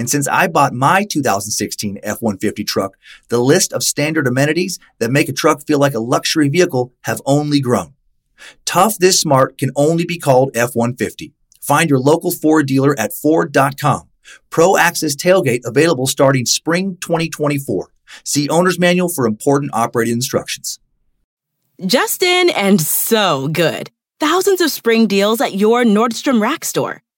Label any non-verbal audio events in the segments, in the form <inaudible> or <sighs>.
And since I bought my 2016 F-150 truck, the list of standard amenities that make a truck feel like a luxury vehicle have only grown. Tough this smart can only be called F-150. Find your local Ford dealer at Ford.com. Pro Access Tailgate available starting spring 2024. See owner's manual for important operating instructions. Justin and so good. Thousands of spring deals at your Nordstrom Rack store.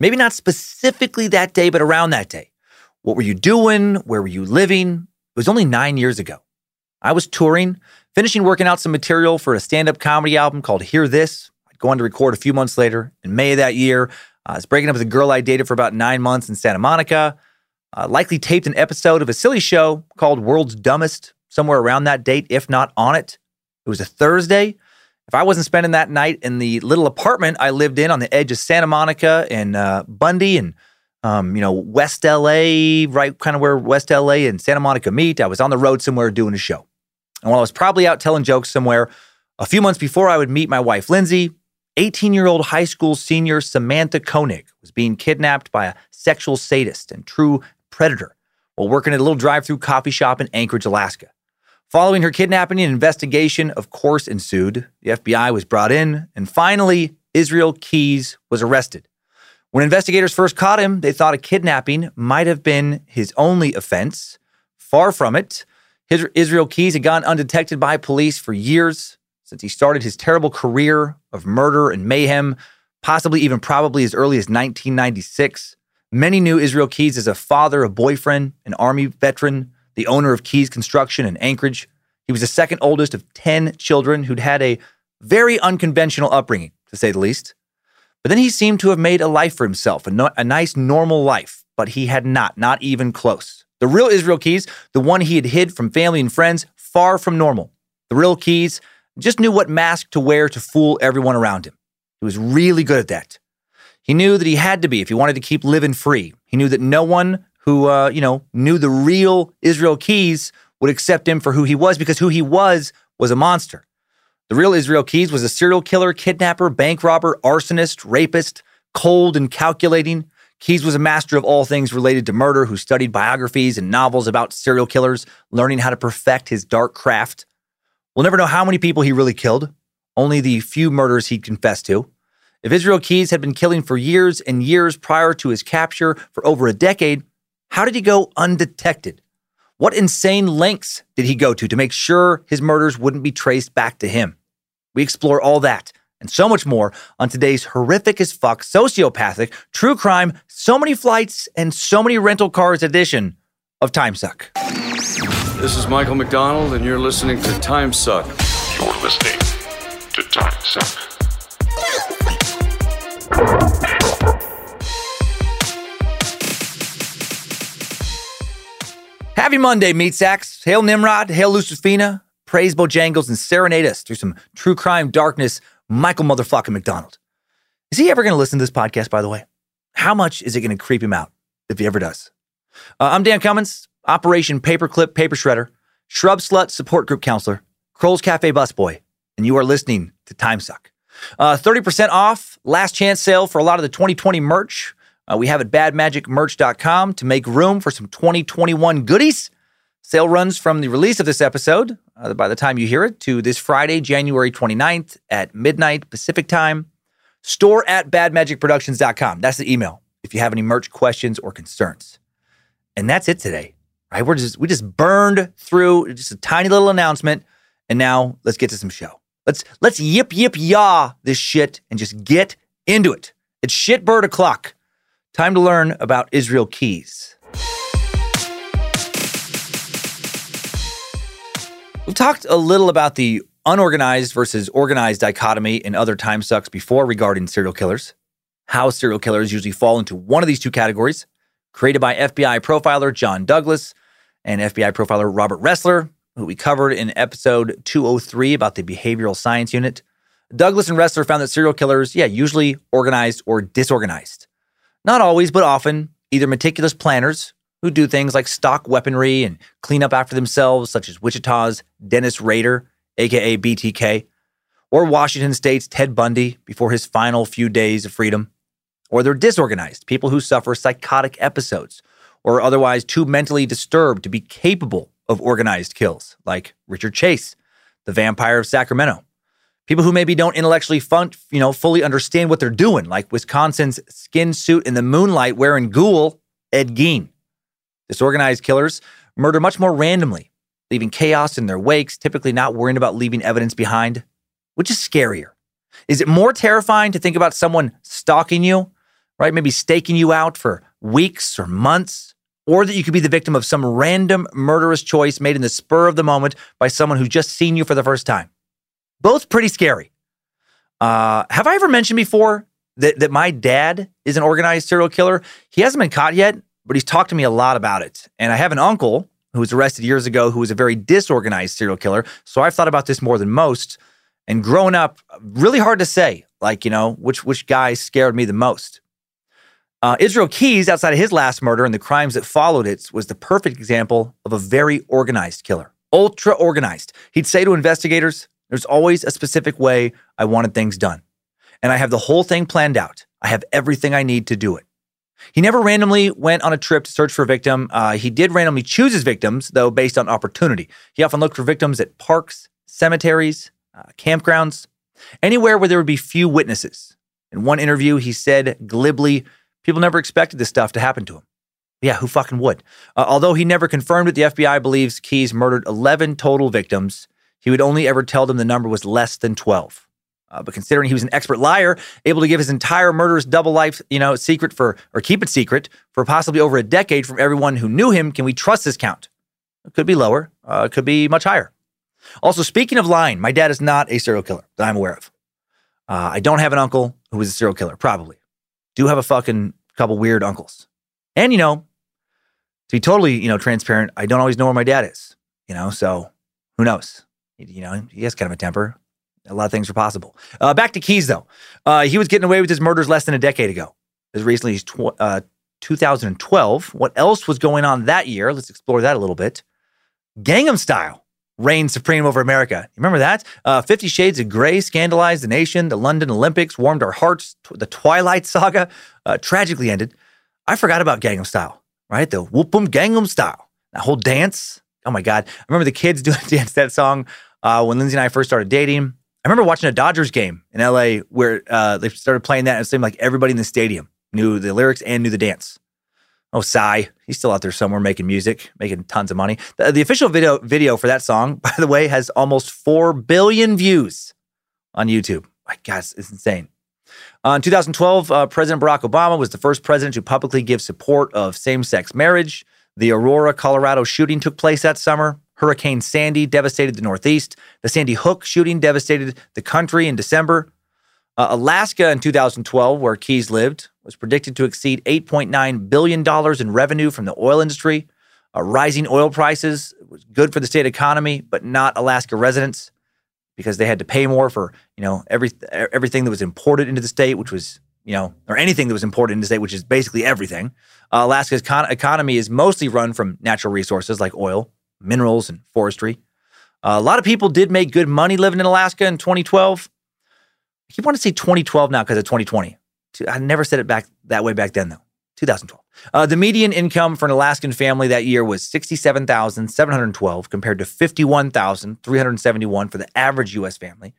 Maybe not specifically that day, but around that day. What were you doing? Where were you living? It was only nine years ago. I was touring, finishing working out some material for a stand up comedy album called Hear This. I'd go on to record a few months later. In May of that year, I was breaking up with a girl I dated for about nine months in Santa Monica. Uh, likely taped an episode of a silly show called World's Dumbest somewhere around that date, if not on it. It was a Thursday. If I wasn't spending that night in the little apartment I lived in on the edge of Santa Monica and uh, Bundy and um, you know West LA, right, kind of where West LA and Santa Monica meet, I was on the road somewhere doing a show. And while I was probably out telling jokes somewhere, a few months before I would meet my wife Lindsay, 18 year old high school senior Samantha Koenig was being kidnapped by a sexual sadist and true predator while working at a little drive through coffee shop in Anchorage, Alaska. Following her kidnapping, an investigation, of course, ensued. The FBI was brought in, and finally, Israel Keyes was arrested. When investigators first caught him, they thought a kidnapping might have been his only offense. Far from it. Israel Keyes had gone undetected by police for years since he started his terrible career of murder and mayhem, possibly even probably as early as 1996. Many knew Israel Keyes as a father, a boyfriend, an Army veteran, the owner of Keyes Construction in Anchorage. He was the second oldest of 10 children who'd had a very unconventional upbringing, to say the least. But then he seemed to have made a life for himself, a, no- a nice, normal life, but he had not, not even close. The real Israel Keyes, the one he had hid from family and friends, far from normal. The real Keyes just knew what mask to wear to fool everyone around him. He was really good at that. He knew that he had to be if he wanted to keep living free. He knew that no one who, uh, you know, knew the real Israel Keyes would accept him for who he was because who he was was a monster. The real Israel Keyes was a serial killer, kidnapper, bank robber, arsonist, rapist, cold and calculating. Keyes was a master of all things related to murder who studied biographies and novels about serial killers, learning how to perfect his dark craft. We'll never know how many people he really killed, only the few murders he'd confessed to. If Israel Keyes had been killing for years and years prior to his capture for over a decade, how did he go undetected? What insane lengths did he go to to make sure his murders wouldn't be traced back to him? We explore all that and so much more on today's horrific as fuck, sociopathic, true crime, so many flights, and so many rental cars edition of Time Suck. This is Michael McDonald, and you're listening to Time Suck. You're listening to Time Suck. Happy Monday, meat sacks. Hail Nimrod, hail Lucifina, praise Bojangles, and serenade us through some true crime darkness. Michael motherfucking McDonald. Is he ever going to listen to this podcast, by the way? How much is it going to creep him out if he ever does? Uh, I'm Dan Cummins, Operation Paperclip Paper Shredder, Shrub Slut Support Group Counselor, Kroll's Cafe Busboy, and you are listening to Time Suck. Uh, 30% off, last chance sale for a lot of the 2020 merch. Uh, we have at badmagicmerch.com to make room for some 2021 goodies. Sale runs from the release of this episode, uh, by the time you hear it, to this Friday, January 29th at midnight Pacific time. Store at badmagicproductions.com. That's the email if you have any merch questions or concerns. And that's it today. Right? We're just we just burned through just a tiny little announcement, and now let's get to some show. Let's let's yip yip yah this shit and just get into it. It's shitbird o'clock. Time to learn about Israel Keyes. We've talked a little about the unorganized versus organized dichotomy in other time sucks before regarding serial killers. How serial killers usually fall into one of these two categories, created by FBI profiler John Douglas and FBI profiler Robert Ressler, who we covered in episode 203 about the behavioral science unit. Douglas and Ressler found that serial killers, yeah, usually organized or disorganized. Not always, but often, either meticulous planners who do things like stock weaponry and clean up after themselves, such as Wichita's Dennis Rader, aka BTK, or Washington State's Ted Bundy before his final few days of freedom. Or they're disorganized, people who suffer psychotic episodes or are otherwise too mentally disturbed to be capable of organized kills, like Richard Chase, the vampire of Sacramento. People who maybe don't intellectually fun, you know, fully understand what they're doing, like Wisconsin's skin suit in the moonlight wearing ghoul, Ed Gein. Disorganized killers murder much more randomly, leaving chaos in their wakes, typically not worrying about leaving evidence behind. Which is scarier? Is it more terrifying to think about someone stalking you, right? Maybe staking you out for weeks or months, or that you could be the victim of some random murderous choice made in the spur of the moment by someone who's just seen you for the first time. Both pretty scary. Uh, have I ever mentioned before that, that my dad is an organized serial killer? He hasn't been caught yet, but he's talked to me a lot about it. And I have an uncle who was arrested years ago who was a very disorganized serial killer. So I've thought about this more than most. And growing up, really hard to say, like, you know, which which guy scared me the most. Uh, Israel Keyes, outside of his last murder and the crimes that followed it, was the perfect example of a very organized killer, ultra organized. He'd say to investigators, There's always a specific way I wanted things done. And I have the whole thing planned out. I have everything I need to do it. He never randomly went on a trip to search for a victim. Uh, he did randomly choose his victims, though, based on opportunity. He often looked for victims at parks, cemeteries, uh, campgrounds, anywhere where there would be few witnesses. In one interview, he said glibly, People never expected this stuff to happen to him. Yeah, who fucking would? Uh, although he never confirmed it, the FBI believes Keyes murdered 11 total victims. He would only ever tell them the number was less than 12. Uh, but considering he was an expert liar, able to give his entire murderous double life, you know, secret for or keep it secret for possibly over a decade from everyone who knew him, can we trust this count? It could be lower. Uh, it could be much higher. Also, speaking of lying, my dad is not a serial killer that I'm aware of. Uh, I don't have an uncle who is a serial killer, probably do have a fucking couple weird uncles. And, you know, to be totally, you know, transparent, I don't always know where my dad is, you know, so who knows? You know, he has kind of a temper. A lot of things are possible. Uh, back to Keyes, though. Uh, he was getting away with his murders less than a decade ago. As recently as tw- uh, 2012. What else was going on that year? Let's explore that a little bit. Gangnam Style reigned supreme over America. Remember that? Uh, Fifty Shades of Grey scandalized the nation. The London Olympics warmed our hearts. The Twilight Saga uh, tragically ended. I forgot about Gangnam Style, right? The Whoop Boom Gangnam Style. That whole dance. Oh my God. I remember the kids <laughs> doing dance that song uh, when Lindsay and I first started dating. I remember watching a Dodgers game in LA where uh, they started playing that and it seemed like everybody in the stadium knew the lyrics and knew the dance. Oh, Psy, he's still out there somewhere making music, making tons of money. The, the, official video video for that song, <laughs> by the way, has almost four billion views on YouTube. My God, it's, it's insane. Uh, in 2012, uh, President Barack Obama was the first president to publicly give support of same-sex marriage. The Aurora, Colorado shooting took place that summer. Hurricane Sandy devastated the Northeast. The Sandy Hook shooting devastated the country in December. Uh, Alaska in 2012, where Keyes lived, was predicted to exceed $8.9 billion in revenue from the oil industry. Uh, rising oil prices was good for the state economy, but not Alaska residents because they had to pay more for you know every everything that was imported into the state, which was you know or anything that was imported into the state, which is basically everything. Uh, Alaska's con- economy is mostly run from natural resources like oil, minerals, and forestry. a lot of people did make good money living in Alaska in 2012. I keep wanting to say 2012 now because of 2020. I never said it back that way back then, though. 2012. Uh, the median income for an Alaskan family that year was 67,712 compared to 51,371 for the average U.S. family.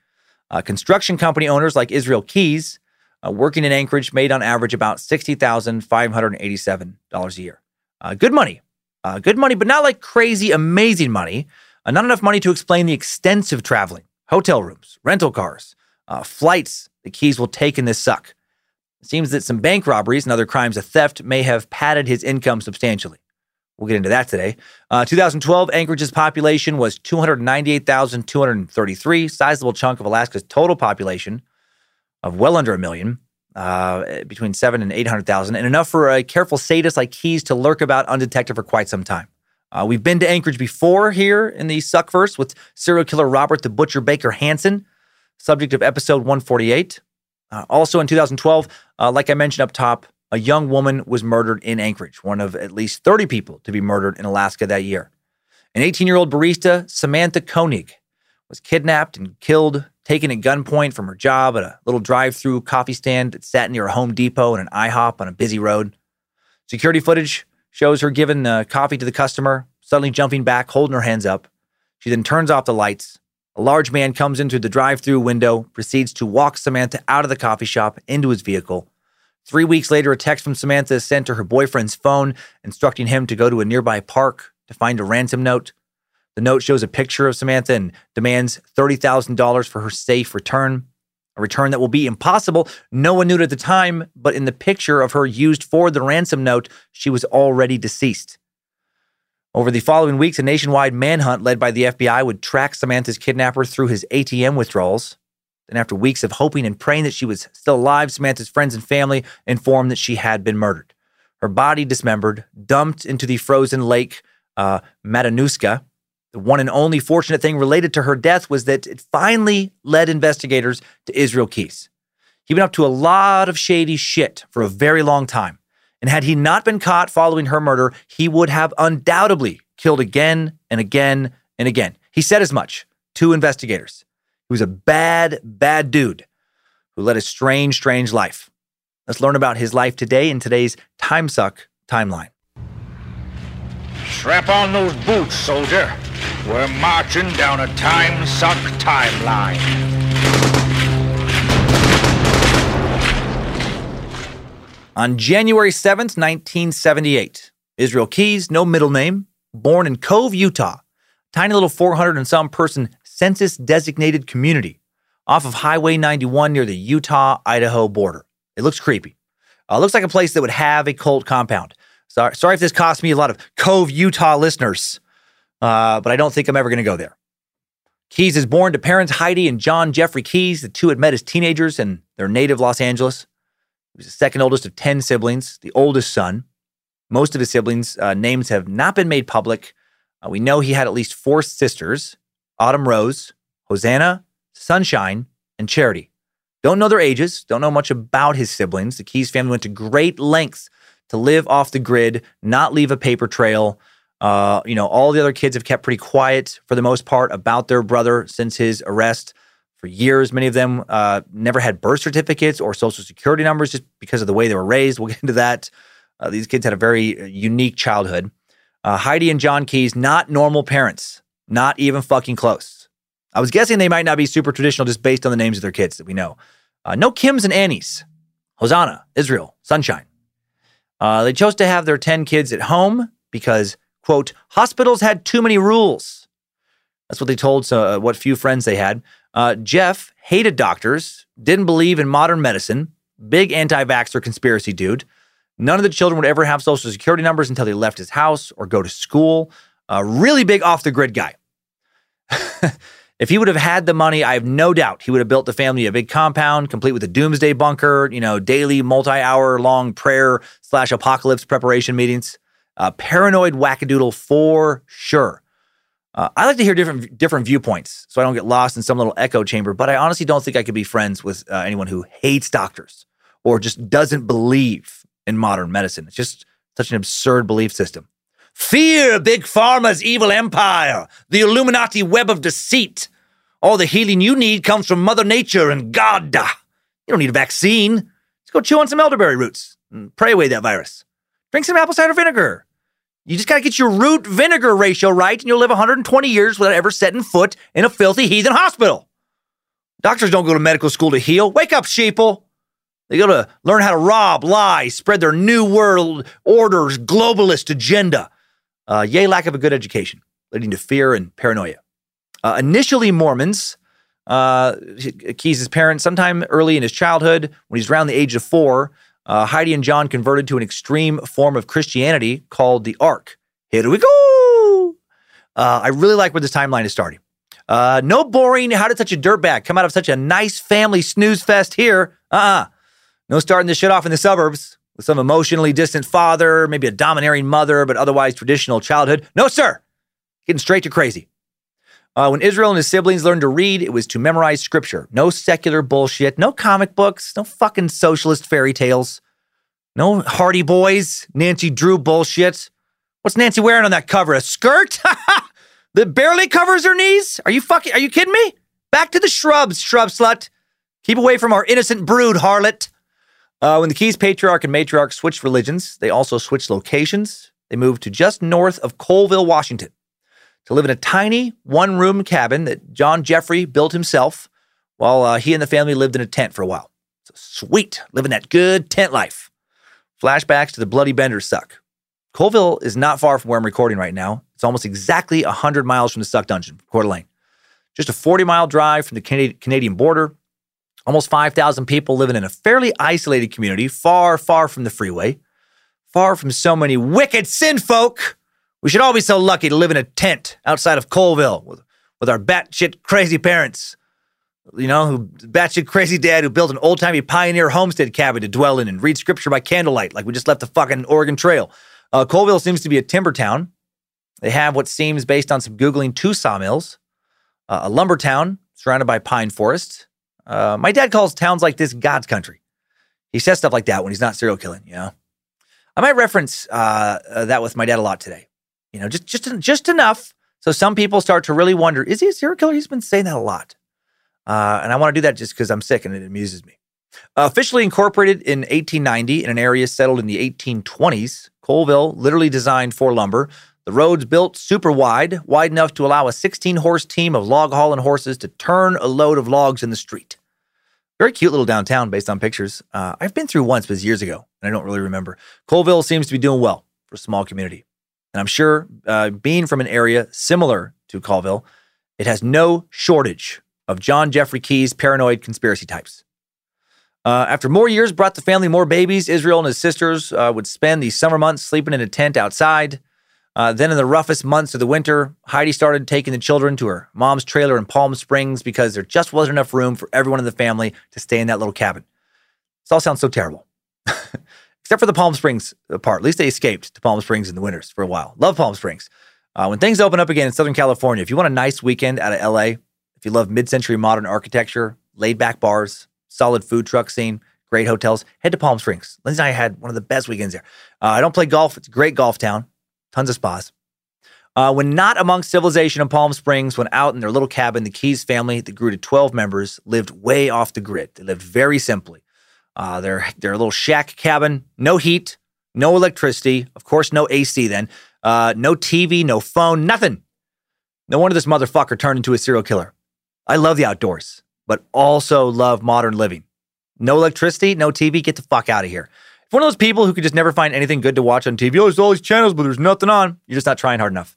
Uh, construction company owners like Israel Keyes, uh, working in Anchorage, made on average about $60,587 a year. Uh, good money. Uh, good money, but not like crazy, amazing money. Uh, not enough money to explain the extensive traveling, hotel rooms, rental cars, flights the Keyes will take in this suck. It seems that some bank robberies and other crimes of theft may have padded his income substantially. We'll get into that today. Uh, 2012, Anchorage's population was 298,233, sizable chunk of Alaska's total population of well under a million, uh, between seven and 800,000, and enough for a careful sadist like Keyes to lurk about undetected for quite some time. Uh, we've been to Anchorage before here in the Suckverse with serial killer Robert the Butcher Baker Hansen, subject of episode 148. Uh, also in 2012, uh, like I mentioned up top, a young woman was murdered in Anchorage, one of at least 30 people to be murdered in Alaska that year. An 18 year old barista, Samantha Koenig, was kidnapped and killed, taken at gunpoint from her job at a little drive through coffee stand that sat near a Home Depot and an IHOP on a busy road. Security footage shows her giving the coffee to the customer, suddenly jumping back, holding her hands up. She then turns off the lights, a large man comes in through the drive through window, proceeds to walk Samantha out of the coffee shop into his vehicle. Three weeks later, a text from Samantha is sent to her boyfriend's phone, instructing him to go to a nearby park to find a ransom note. The note shows a picture of Samantha and demands $30,000 for her safe return, a return that will be impossible. No one knew it at the time, but in the picture of her used for the ransom note, she was already deceased. Over the following weeks, a nationwide manhunt led by the FBI would track Samantha's kidnapper through his ATM withdrawals. Then, after weeks of hoping and praying that she was still alive, Samantha's friends and family informed that she had been murdered. Her body dismembered, dumped into the frozen lake uh, Matanuska. The one and only fortunate thing related to her death was that it finally led investigators to Israel Keyes. He'd been up to a lot of shady shit for a very long time. And had he not been caught following her murder, he would have undoubtedly killed again and again and again. He said as much to investigators. He was a bad, bad dude who led a strange, strange life. Let's learn about his life today in today's Time Suck timeline. Strap on those boots, soldier. We're marching down a Time Suck timeline. On January 7th, 1978, Israel Keyes, no middle name, born in Cove, Utah, tiny little 400 and some person census designated community off of Highway 91 near the Utah Idaho border. It looks creepy. Uh, looks like a place that would have a cult compound. Sorry, sorry if this cost me a lot of Cove, Utah listeners, uh, but I don't think I'm ever going to go there. Keyes is born to parents Heidi and John Jeffrey Keyes. The two had met as teenagers in their native Los Angeles. He was the second oldest of 10 siblings, the oldest son. Most of his siblings' uh, names have not been made public. Uh, we know he had at least four sisters Autumn Rose, Hosanna, Sunshine, and Charity. Don't know their ages, don't know much about his siblings. The Keyes family went to great lengths to live off the grid, not leave a paper trail. Uh, you know, all the other kids have kept pretty quiet for the most part about their brother since his arrest for years. Many of them uh, never had birth certificates or social security numbers just because of the way they were raised. We'll get into that. Uh, these kids had a very uh, unique childhood. Uh, Heidi and John Keyes, not normal parents, not even fucking close. I was guessing they might not be super traditional just based on the names of their kids that we know. Uh, no Kims and Annies, Hosanna, Israel, Sunshine. They chose to have their 10 kids at home because, quote, hospitals had too many rules. That's what they told uh, what few friends they had. Uh, Jeff hated doctors, didn't believe in modern medicine, big anti vaxxer conspiracy dude. None of the children would ever have social security numbers until they left his house or go to school. A really big off the grid guy. <laughs> if he would have had the money, I have no doubt he would have built the family a big compound, complete with a doomsday bunker, you know, daily multi-hour long prayer slash apocalypse preparation meetings. Uh, paranoid wackadoodle for sure. Uh, I like to hear different different viewpoints, so I don't get lost in some little echo chamber. But I honestly don't think I could be friends with uh, anyone who hates doctors or just doesn't believe in modern medicine. It's just such an absurd belief system. Fear Big Pharma's evil empire, the Illuminati web of deceit. All the healing you need comes from Mother Nature and God. You don't need a vaccine. Just go chew on some elderberry roots and pray away that virus. Drink some apple cider vinegar. You just got to get your root vinegar ratio right, and you'll live 120 years without ever setting foot in a filthy heathen hospital. Doctors don't go to medical school to heal. Wake up, sheeple. They go to learn how to rob, lie, spread their new world orders, globalist agenda. Uh, yay, lack of a good education, leading to fear and paranoia. Uh, initially, Mormons, uh, Keyes' parents, sometime early in his childhood, when he's around the age of four, uh, Heidi and John converted to an extreme form of Christianity called the Ark. Here we go. Uh, I really like where this timeline is starting. Uh, no boring, how did such a dirtbag come out of such a nice family snooze fest here? Uh uh No starting this shit off in the suburbs with some emotionally distant father, maybe a domineering mother, but otherwise traditional childhood. No, sir. Getting straight to crazy. Uh, when Israel and his siblings learned to read, it was to memorize scripture. No secular bullshit, no comic books, no fucking socialist fairy tales, no Hardy Boys, Nancy Drew bullshit. What's Nancy wearing on that cover? A skirt <laughs> that barely covers her knees? Are you fucking? Are you kidding me? Back to the shrubs, shrub slut. Keep away from our innocent brood, harlot. Uh, when the Keyes patriarch and matriarch switched religions, they also switched locations. They moved to just north of Colville, Washington to live in a tiny one room cabin that John Jeffrey built himself while uh, he and the family lived in a tent for a while. So sweet, living that good tent life. Flashbacks to the Bloody Bender suck. Colville is not far from where I'm recording right now. It's almost exactly 100 miles from the Suck Dungeon, Coeur d'Alene. Just a 40 mile drive from the Canadian border. Almost 5,000 people living in a fairly isolated community, far, far from the freeway, far from so many wicked sin folk we should all be so lucky to live in a tent outside of Colville with, with our batshit crazy parents. You know, who batshit crazy dad who built an old timey pioneer homestead cabin to dwell in and read scripture by candlelight, like we just left the fucking Oregon Trail. Uh, Colville seems to be a timber town. They have what seems, based on some Googling, two sawmills, uh, a lumber town surrounded by pine forests. Uh, my dad calls towns like this God's country. He says stuff like that when he's not serial killing, you know? I might reference uh, uh, that with my dad a lot today. You know, just just just enough so some people start to really wonder: Is he a serial killer? He's been saying that a lot, uh, and I want to do that just because I'm sick and it amuses me. Uh, officially incorporated in 1890 in an area settled in the 1820s, Colville, literally designed for lumber. The roads built super wide, wide enough to allow a 16 horse team of log hauling horses to turn a load of logs in the street. Very cute little downtown based on pictures. Uh, I've been through once, but it was years ago, and I don't really remember. Colville seems to be doing well for a small community. And I'm sure, uh, being from an area similar to Colville, it has no shortage of John Jeffrey Keyes' paranoid conspiracy types. Uh, after more years brought the family more babies, Israel and his sisters uh, would spend the summer months sleeping in a tent outside. Uh, then, in the roughest months of the winter, Heidi started taking the children to her mom's trailer in Palm Springs because there just wasn't enough room for everyone in the family to stay in that little cabin. This all sounds so terrible <laughs> except for the Palm Springs part. At least they escaped to Palm Springs in the winters for a while. Love Palm Springs. Uh, when things open up again in Southern California, if you want a nice weekend out of LA, if you love mid century modern architecture, laid back bars, solid food truck scene, great hotels, head to Palm Springs. Lindsay and I had one of the best weekends there. Uh, I don't play golf, it's a great golf town, tons of spas. Uh, when not amongst civilization in Palm Springs, when out in their little cabin, the Keyes family that grew to 12 members lived way off the grid. They lived very simply. Uh, their their little shack cabin, no heat, no electricity, of course, no AC. Then, uh, no TV, no phone, nothing. No wonder this motherfucker turned into a serial killer. I love the outdoors, but also love modern living. No electricity, no TV. Get the fuck out of here. If one of those people who could just never find anything good to watch on TV, oh, there's all these channels, but there's nothing on. You're just not trying hard enough.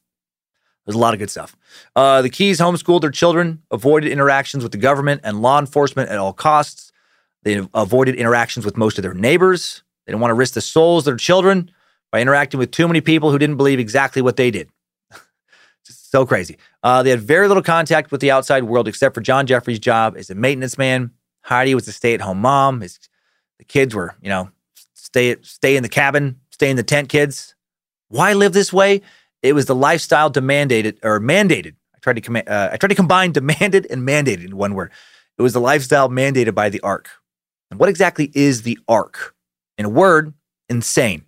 There's a lot of good stuff. Uh, the Keyes homeschooled their children, avoided interactions with the government and law enforcement at all costs. They avoided interactions with most of their neighbors. They didn't want to risk the souls of their children by interacting with too many people who didn't believe exactly what they did. <laughs> So crazy. Uh, they had very little contact with the outside world except for John Jeffrey's job as a maintenance man. Heidi was a stay-at-home mom. His, the kids were, you know, stay stay in the cabin, stay in the tent. Kids, why live this way? It was the lifestyle demanded or mandated. I tried to com- uh, I tried to combine demanded and mandated in one word. It was the lifestyle mandated by the Ark. What exactly is the ark? In a word, insane.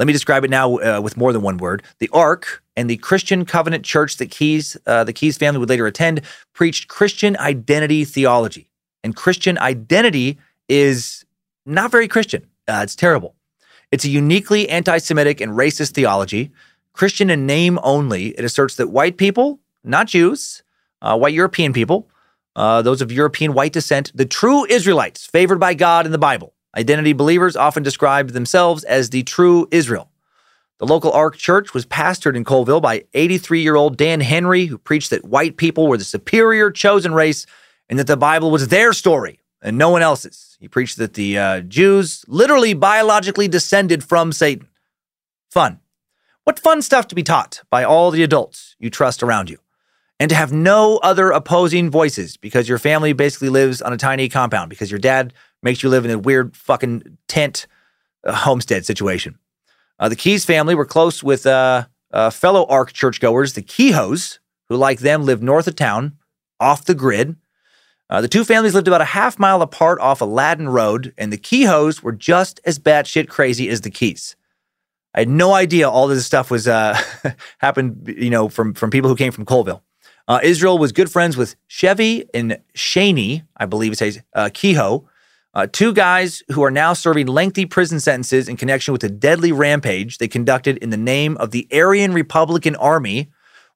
Let me describe it now uh, with more than one word. The Ark and the Christian Covenant Church that Keyes, uh, the Keyes family would later attend preached Christian identity theology. And Christian identity is not very Christian. Uh, it's terrible. It's a uniquely anti Semitic and racist theology. Christian in name only, it asserts that white people, not Jews, uh, white European people, uh, those of European white descent, the true Israelites favored by God in the Bible, Identity believers often described themselves as the true Israel. The local Ark Church was pastored in Colville by 83 year old Dan Henry, who preached that white people were the superior chosen race and that the Bible was their story and no one else's. He preached that the uh, Jews literally biologically descended from Satan. Fun. What fun stuff to be taught by all the adults you trust around you. And to have no other opposing voices because your family basically lives on a tiny compound because your dad makes you live in a weird fucking tent uh, homestead situation. Uh, the Keyes family were close with uh, uh, fellow Ark churchgoers, the Kehoes, who, like them, lived north of town, off the grid. Uh, the two families lived about a half mile apart off Aladdin Road, and the Kehoes were just as batshit crazy as the Keyes. I had no idea all this stuff was uh, <laughs> happened, you know, from from people who came from Colville. Uh, Israel was good friends with Chevie and Cheyne, I believe it says uh, Kehoe, uh, two guys who are now serving lengthy prison sentences in connection with a deadly rampage they conducted in the name of the Aryan Republican Army,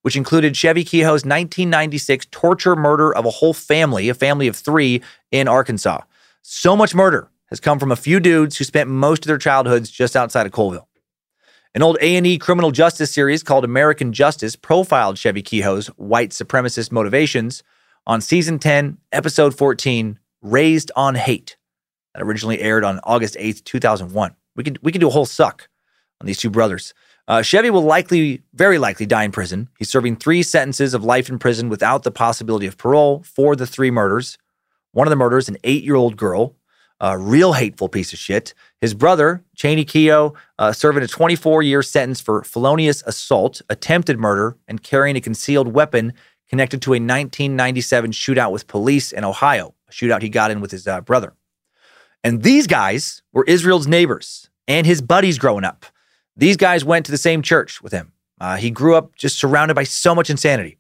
which included Chevie Kehoe's 1996 torture murder of a whole family, a family of three in Arkansas. So much murder has come from a few dudes who spent most of their childhoods just outside of Colville. An old A&E criminal justice series called American Justice profiled Chevie Kehoe's white supremacist motivations on season 10, episode 14, Raised on Hate that originally aired on August 8th, 2001. We could we could do a whole suck on these two brothers. Uh, Chevie will likely, very likely, die in prison. He's serving three sentences of life in prison without the possibility of parole for the three murders. One of the murders, an eight-year-old girl, a real hateful piece of shit. His brother, Cheyne Kehoe, uh, serving a 24-year sentence for felonious assault, attempted murder, and carrying a concealed weapon connected to a 1997 shootout with police in Ohio, a shootout he got in with his uh, brother. And these guys were Israel's neighbors and his buddies growing up. These guys went to the same church with him. Uh, he grew up just surrounded by so much insanity.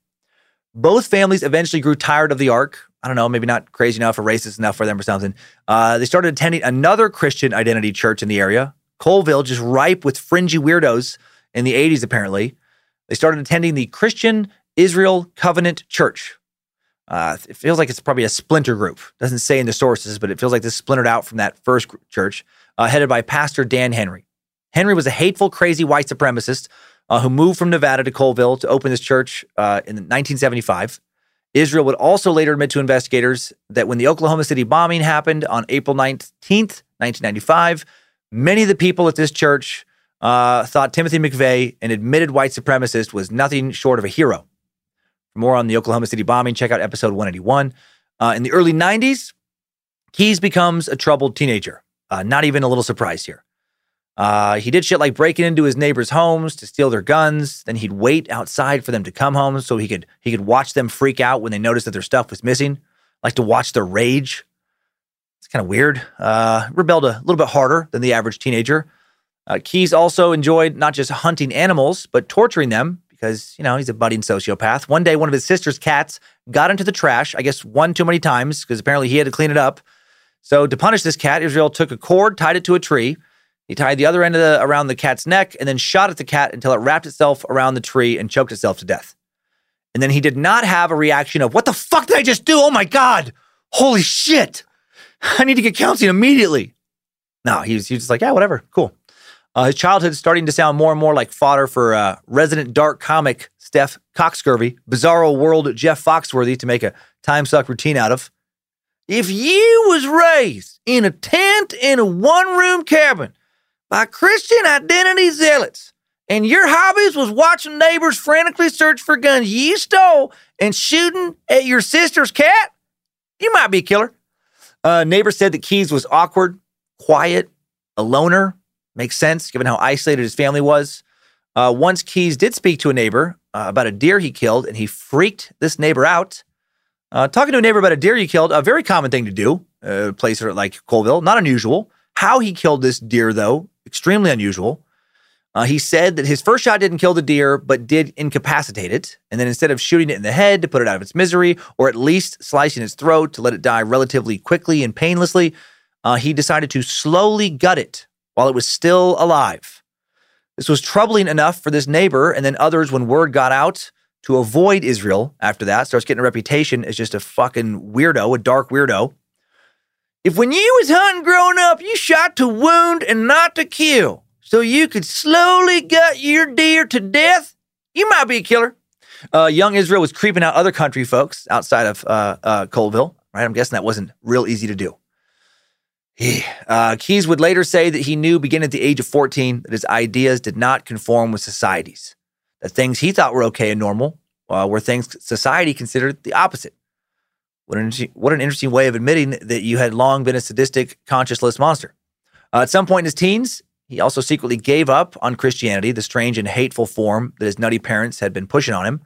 Both families eventually grew tired of the ark. I don't know, maybe not crazy enough or racist enough for them or something. Uh, they started attending another Christian identity church in the area, Colville, just ripe with fringy weirdos in the 80s, apparently. They started attending the Christian Israel Covenant Church, uh, it feels like it's probably a splinter group. Doesn't say in the sources, but it feels like this splintered out from that first church, uh, headed by Pastor Dan Henry. Henry was a hateful, crazy white supremacist uh, who moved from Nevada to Colville to open this church uh, in 1975. Israel would also later admit to investigators that when the Oklahoma City bombing happened on April 19th, 1995, many of the people at this church uh, thought Timothy McVeigh, an admitted white supremacist, was nothing short of a hero. For more on the Oklahoma City bombing, check out episode 181. Uh, in the early 90s, Keyes becomes a troubled teenager. Uh, not even a little surprised here. Uh, he did shit like breaking into his neighbors' homes to steal their guns. Then he'd wait outside for them to come home so he could he could watch them freak out when they noticed that their stuff was missing. Like to watch their rage. It's kind of weird. Uh, rebelled a little bit harder than the average teenager. Uh, Keyes also enjoyed not just hunting animals but torturing them because, you know, he's a budding sociopath. One day, one of his sister's cats got into the trash, I guess one too many times, because apparently he had to clean it up. So, to punish this cat, Israel took a cord, tied it to a tree. He tied the other end of the, around the cat's neck and then shot at the cat until it wrapped itself around the tree and choked itself to death. And then he did not have a reaction of, What the fuck did I just do? Oh my God. Holy shit. I need to get counseling immediately. No, he was, he was just like, Yeah, whatever. Cool. Uh, his childhood is starting to sound more and more like fodder for uh, resident dark comic Steph Coxcurvy, bizarro world Jeff Foxworthy to make a time suck routine out of. If you was raised in a tent in a one room cabin by Christian identity zealots, and your hobbies was watching neighbors frantically search for guns you stole and shooting at your sister's cat, you might be a killer. Uh, neighbor said that Keyes was awkward, quiet, a loner, Makes sense given how isolated his family was. Uh, once Keyes did speak to a neighbor uh, about a deer he killed, and he freaked this neighbor out. Uh, talking to a neighbor about a deer he killed, a very common thing to do, a place like Colville, not unusual. How he killed this deer, though, extremely unusual. Uh, he said that his first shot didn't kill the deer, but did incapacitate it. And then instead of shooting it in the head to put it out of its misery, or at least slicing its throat to let it die relatively quickly and painlessly, uh, he decided to slowly gut it while it was still alive. This was troubling enough for this neighbor and then others when word got out to avoid Israel after that, starts getting a reputation as just a fucking weirdo, a dark weirdo. If when you was hunting growing up, you shot to wound and not to kill, so you could slowly gut your deer to death, you might be a killer. Uh, young Israel was creeping out other country folks outside of uh, uh, Colville, right? I'm guessing that wasn't real easy to do. He, uh, Keyes would later say that he knew, beginning at the age of 14, that his ideas did not conform with society's. That things he thought were okay and normal uh, were things society considered the opposite. What an, what an interesting way of admitting that you had long been a sadistic, conscienceless monster. Uh, at some point in his teens, he also secretly gave up on Christianity, the strange and hateful form that his nutty parents had been pushing on him.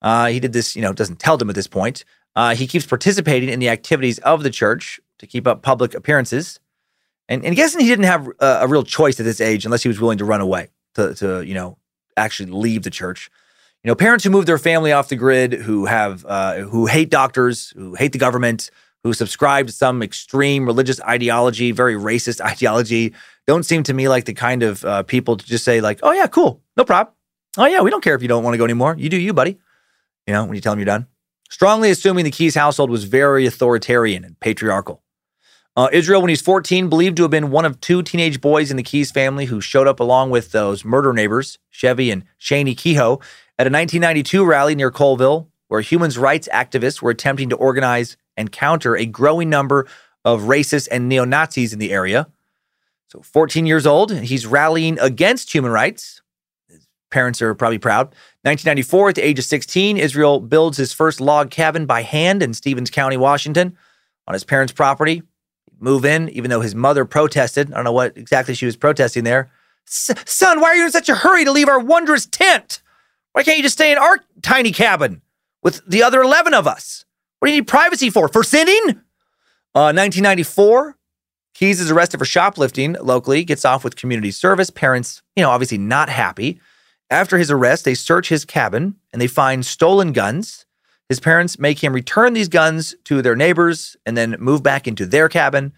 Uh, he did this, you know, doesn't tell them at this point. Uh, he keeps participating in the activities of the church to keep up public appearances. And, and guessing he didn't have a, a real choice at this age unless he was willing to run away to, to you know, actually leave the church. You know, parents who move their family off the grid, who have, uh, who hate doctors, who hate the government, who subscribe to some extreme religious ideology, very racist <laughs> ideology, don't seem to me like the kind of uh, people to just say like, "Oh yeah, cool, no problem. Oh yeah, we don't care if you don't want to go anymore. You do you, buddy." You know, when you tell them you're done. Strongly assuming the Keyes household was very authoritarian and patriarchal. Uh, Israel, when he's 14, believed to have been one of two teenage boys in the Keyes family who showed up along with those murder neighbors, Chevie and Cheyne Kehoe, at a 1992 rally near Colville, where human rights activists were attempting to organize and counter a growing number of racists and neo Nazis in the area. So, 14 years old, he's rallying against human rights. His parents are probably proud. 1994, at the age of 16, Israel builds his first log cabin by hand in Stevens County, Washington, on his parents' property move in, even though his mother protested. I don't know what exactly she was protesting there. Son, why are you in such a hurry to leave our wondrous tent? Why can't you just stay in our tiny cabin with the other 11 of us? What do you need privacy for? For sinning? Uh, 1994, Keyes is arrested for shoplifting locally, gets off with community service. Parents, you know, obviously not happy. After his arrest, they search his cabin and they find stolen guns, his parents make him return these guns to their neighbors and then move back into their cabin.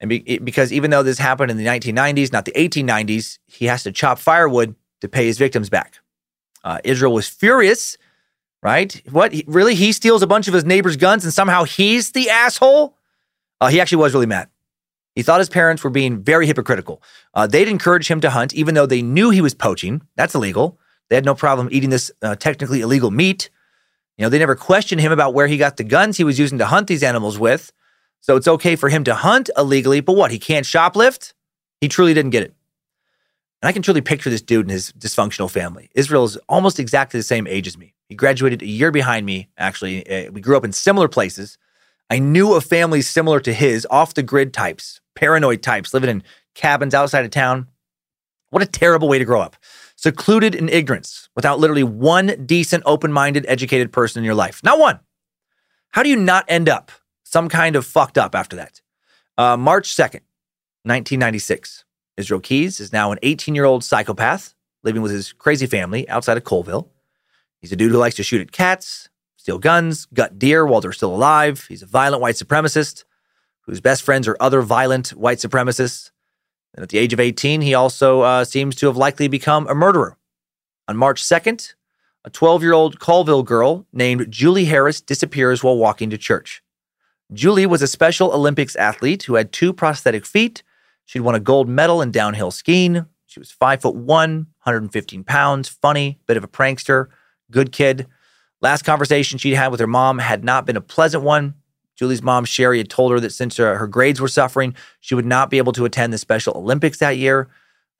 And be, because even though this happened in the 1990s, not the 1890s, he has to chop firewood to pay his victims back. Uh, Israel was furious, right? What? He, really? He steals a bunch of his neighbors' guns and somehow he's the asshole? Uh, he actually was really mad. He thought his parents were being very hypocritical. Uh, they'd encourage him to hunt, even though they knew he was poaching. That's illegal. They had no problem eating this uh, technically illegal meat. You know, they never questioned him about where he got the guns he was using to hunt these animals with. So it's okay for him to hunt illegally, but what? He can't shoplift? He truly didn't get it. And I can truly picture this dude and his dysfunctional family. Israel is almost exactly the same age as me. He graduated a year behind me, actually. Uh, we grew up in similar places. I knew of families similar to his, off the grid types, paranoid types, living in cabins outside of town. What a terrible way to grow up secluded in ignorance without literally one decent, open minded, educated person in your life. Not one. How do you not end up some kind of fucked up after that? Uh, March 2nd, 1996. Israel Keyes is now an 18 year old psychopath living with his crazy family outside of Colville. He's a dude who likes to shoot at cats, steal guns, gut deer while they're still alive. He's a violent white supremacist whose best friends are other violent white supremacists. And at the age of 18, he also uh, seems to have likely become a murderer. On March 2nd, a 12 year old Colville girl named Julie Harris disappears while walking to church. Julie was a Special Olympics athlete who had two prosthetic feet. She'd won a gold medal in downhill skiing. She was five foot one, 115 pounds, funny, bit of a prankster, good kid. Last conversation she'd had with her mom had not been a pleasant one. Julie's mom, Sherry, had told her that since uh, her grades were suffering, she would not be able to attend the Special Olympics that year.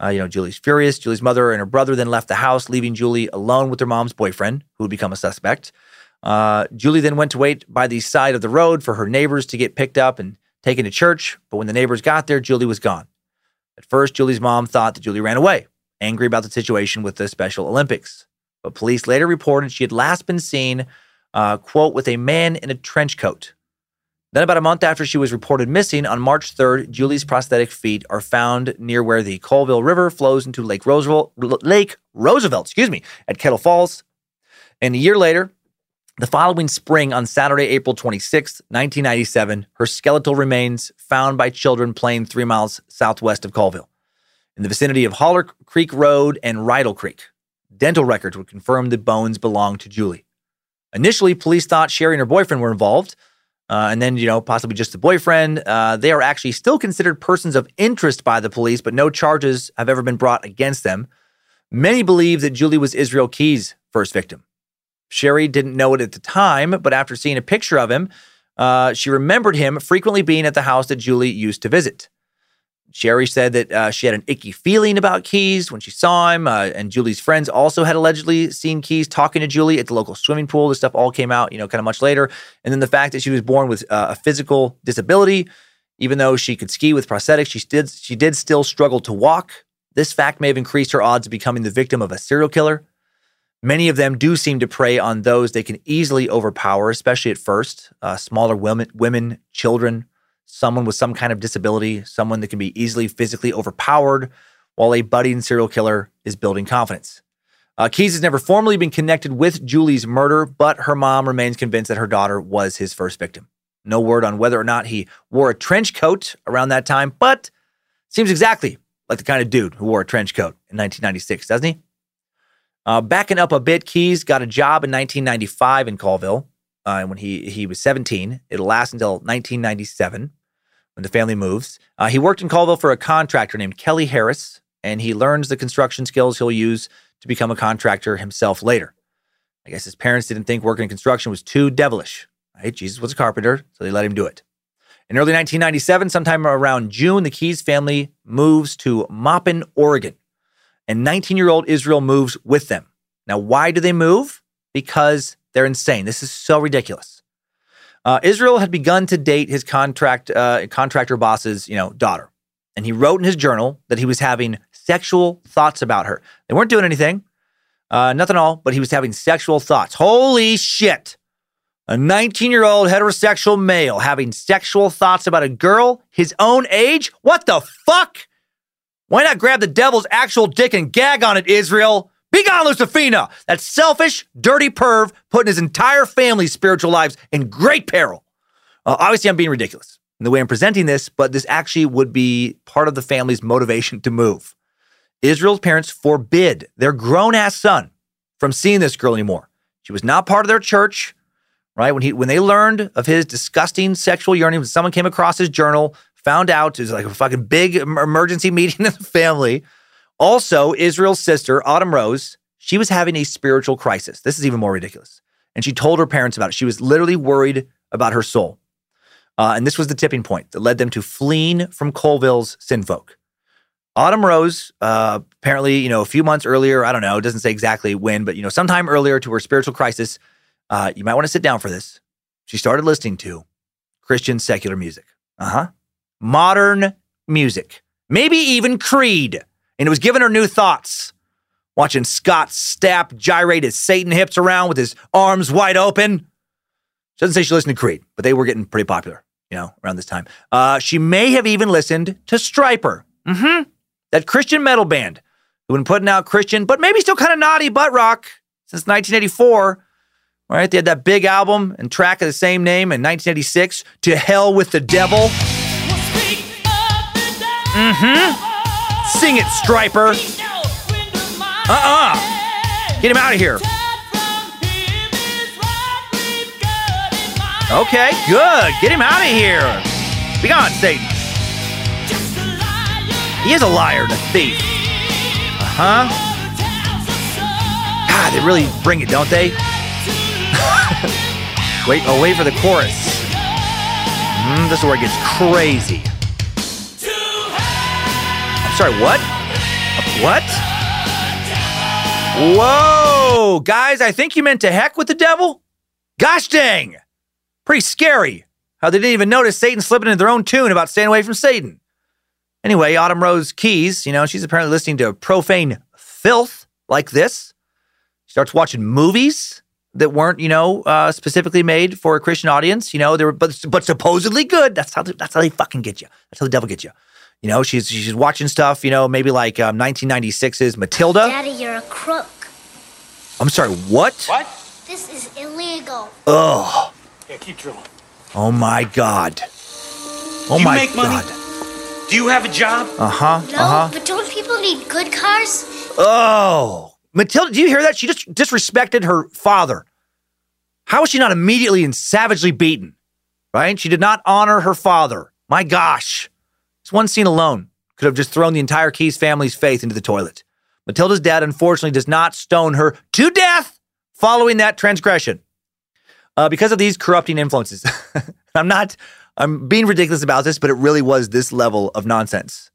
Uh, you know, Julie's furious. Julie's mother and her brother then left the house, leaving Julie alone with her mom's boyfriend, who would become a suspect. Uh, Julie then went to wait by the side of the road for her neighbors to get picked up and taken to church. But when the neighbors got there, Julie was gone. At first, Julie's mom thought that Julie ran away, angry about the situation with the Special Olympics. But police later reported she had last been seen, uh, quote, with a man in a trench coat Then, about a month after she was reported missing, on March 3rd, Julie's prosthetic feet are found near where the Colville River flows into Lake Roosevelt, Lake Roosevelt, excuse me, at Kettle Falls. And a year later, the following spring, on Saturday, April 26, 1997, her skeletal remains found by children playing three miles southwest of Colville, in the vicinity of Holler Creek Road and Rydal Creek. Dental records would confirm the bones belonged to Julie. Initially, police thought Sherry and her boyfriend were involved, uh, and then, you know, possibly just the boyfriend. Uh, they are actually still considered persons of interest by the police, but no charges have ever been brought against them. Many believe that Julie was Israel Keyes' first victim. Sherry didn't know it at the time, but after seeing a picture of him, uh, she remembered him frequently being at the house that Julie used to visit. Sherry said that uh, she had an icky feeling about Keyes when she saw him, uh, and Julie's friends also had allegedly seen Keyes talking to Julie at the local swimming pool. This stuff all came out, you know, kind of much later. And then the fact that she was born with uh, a physical disability, even though she could ski with prosthetics, she did she did still struggle to walk. This fact may have increased her odds of becoming the victim of a serial killer. Many of them do seem to prey on those they can easily overpower, especially at first. Uh, smaller women, women, children, someone with some kind of disability, someone that can be easily physically overpowered, while a budding serial killer is building confidence. Uh, Keyes has never formally been connected with Julie's murder, but her mom remains convinced that her daughter was his first victim. No word on whether or not he wore a trench coat around that time, but seems exactly like the kind of dude who wore a trench coat in 1996, doesn't he? Uh, backing up a bit, Keyes got a job in 1995 in Colville uh, when he he was 17. It'll last until 1997 when the family moves. Uh, he worked in Colville for a contractor named Kelly Harris, and he learns the construction skills he'll use to become a contractor himself later. I guess his parents didn't think working in construction was too devilish. Right? Jesus was a carpenter, so they let him do it. In early 1997, sometime around June, the Keyes family moves to Maupin, Oregon, and 19 year old Israel moves with them. Now, why do they move? Because they're insane. This is so ridiculous. Uh, Israel had begun to date his contract uh, contractor boss's you know daughter, and he wrote in his journal that he was having sexual thoughts about her. They weren't doing anything, uh, nothing at all, but he was having sexual thoughts. Holy shit! A 19 year old heterosexual male having sexual thoughts about a girl his own age? What the fuck? Why not grab the devil's actual dick and gag on it, Israel? Be gone, Lucifina! That selfish, dirty perv putting his entire family's spiritual lives in great peril. Uh, obviously, I'm being ridiculous in the way I'm presenting this, but this actually would be part of the family's motivation to move. Israel's parents forbid their grown ass son from seeing this girl anymore. She was not part of their church, right? When he when they learned of his disgusting sexual yearning, when someone came across his journal, found out was like a fucking big emergency <laughs> meeting in the family. Also, Israel's sister, Autumn Rose, she was having a spiritual crisis. This is even more ridiculous. And she told her parents about it. She was literally worried about her soul. Uh, and this was the tipping point that led them to fleeing from Colville's sinfolk. Autumn Rose, uh, apparently, you know, a few months earlier, I don't know, it doesn't say exactly when, but, you know, sometime earlier to her spiritual crisis, uh, you might want to sit down for this. She started listening to Christian secular music. Uh huh. Modern music. Maybe even Creed and it was giving her new thoughts. Watching Scott Stapp gyrate his Satan hips around with his arms wide open. She doesn't say she listened to Creed, but they were getting pretty popular, you know, around this time. Uh, she may have even listened to Stryper. Mm-hmm. That Christian metal band who've been putting out Christian, but maybe still kind of naughty butt rock since 1984. Right? They had that big album and track of the same name in 1986, To Hell with the Devil. Mm-hmm. Sing it, Stryper. Uh uh-uh. uh Get him out of here. Okay, good. Get him out of here. Be gone, Satan. He is a liar and a thief. Uh huh. God, they really bring it, don't they? <laughs> wait, oh, wait for the chorus. Mm, this is where it gets crazy. Sorry, what? What? Whoa, guys, I think you meant to heck with the devil? Gosh dang! Pretty scary how they didn't even notice Satan slipping into their own tune about staying away from Satan. Anyway, Autumn Rose Keyes, you know, she's apparently listening to profane filth like this. She starts watching movies, that weren't, you know, uh, specifically made for a Christian audience. You know, they were, but but supposedly good. That's how that's how they fucking get you. That's how the devil gets you. You know, she's she's watching stuff. You know, maybe like um, 1996's Matilda. Daddy, you're a crook. I'm sorry, what? What? This is illegal. Ugh. Yeah, keep drilling. Oh my god. Oh you my make money? god. Do you have a job? Uh huh. No, Uh huh. but don't people need good cars? Oh, Matilda, do you hear that? She just disrespected her father. How was she not immediately and savagely beaten? Right? She did not honor her father. My gosh. This one scene alone could have just thrown the entire Keyes family's faith into the toilet. Matilda's dad, unfortunately, does not stone her to death following that transgression. Uh, because of these corrupting influences. <laughs> I'm not, I'm being ridiculous about this, but it really was this level of nonsense.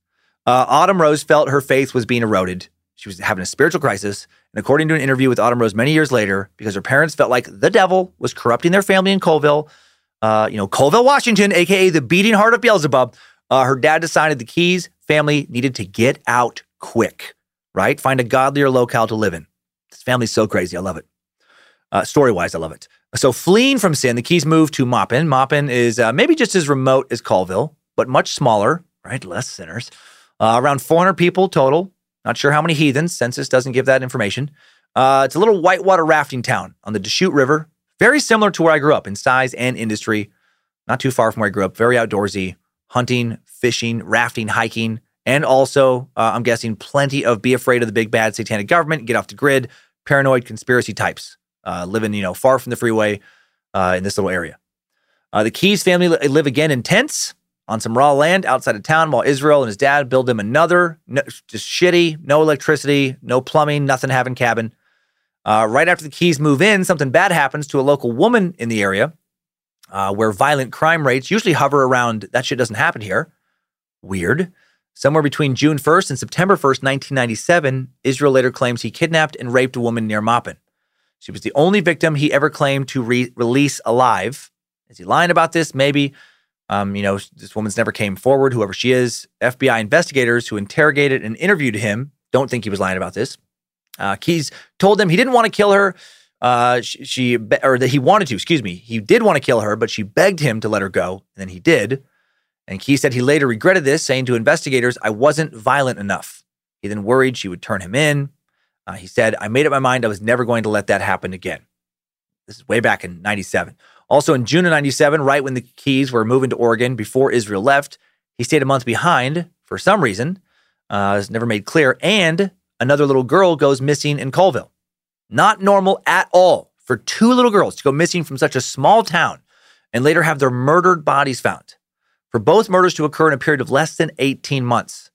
Uh, Autumn Rose felt her faith was being eroded. She was having a spiritual crisis. And according to an interview with Autumn Rose many years later, because her parents felt like the devil was corrupting their family in Colville, uh, you know, Colville, Washington, aka the beating heart of Beelzebub, uh, her dad decided the Keyes family needed to get out quick, right? Find a godlier locale to live in. This family's so crazy. I love it. Uh, story wise, I love it. So, fleeing from sin, the Keyes moved to Maupin. Maupin is uh, maybe just as remote as Colville, but much smaller, right? Less sinners. Uh, around 400 people total. Not sure how many heathens. Census doesn't give that information. Uh, it's a little whitewater rafting town on the Deschutes River, very similar to where I grew up in size and industry. Not too far from where I grew up. Very outdoorsy, hunting, fishing, rafting, hiking, and also, uh, I'm guessing, plenty of be afraid of the big bad satanic government, get off the grid, paranoid conspiracy types uh, living, you know, far from the freeway uh, in this little area. Uh, the Keyes family li- live again in tents on some raw land outside of town while Israel and his dad build them another, no, just shitty, no electricity, no plumbing, nothing having cabin. Uh, right after the Keyes move in, something bad happens to a local woman in the area uh, where violent crime rates usually hover around, that shit doesn't happen here. Weird. Somewhere between June 1st and September 1st, 1997, Israel later claims he kidnapped and raped a woman near Maupin. She was the only victim he ever claimed to re- release alive. Is he lying about this? Maybe. Um, you know, this woman's never came forward, whoever she is. FBI investigators who interrogated and interviewed him don't think he was lying about this. Uh, Keyes told them he didn't want to kill her. Uh, she, she or that he wanted to. Excuse me. He did want to kill her, but she begged him to let her go, and then he did. And Keyes said he later regretted this, saying to investigators, "I wasn't violent enough." He then worried she would turn him in. Uh, he said, I made up my mind I was never going to let that happen again. This is way back in 97. Also, in June of 97, right when the Keyes were moving to Oregon before Israel left, he stayed a month behind for some reason. Uh, it's never made clear. And another little girl goes missing in Colville. Not normal at all for two little girls to go missing from such a small town and later have their murdered bodies found. For both murders to occur in a period of less than 18 months.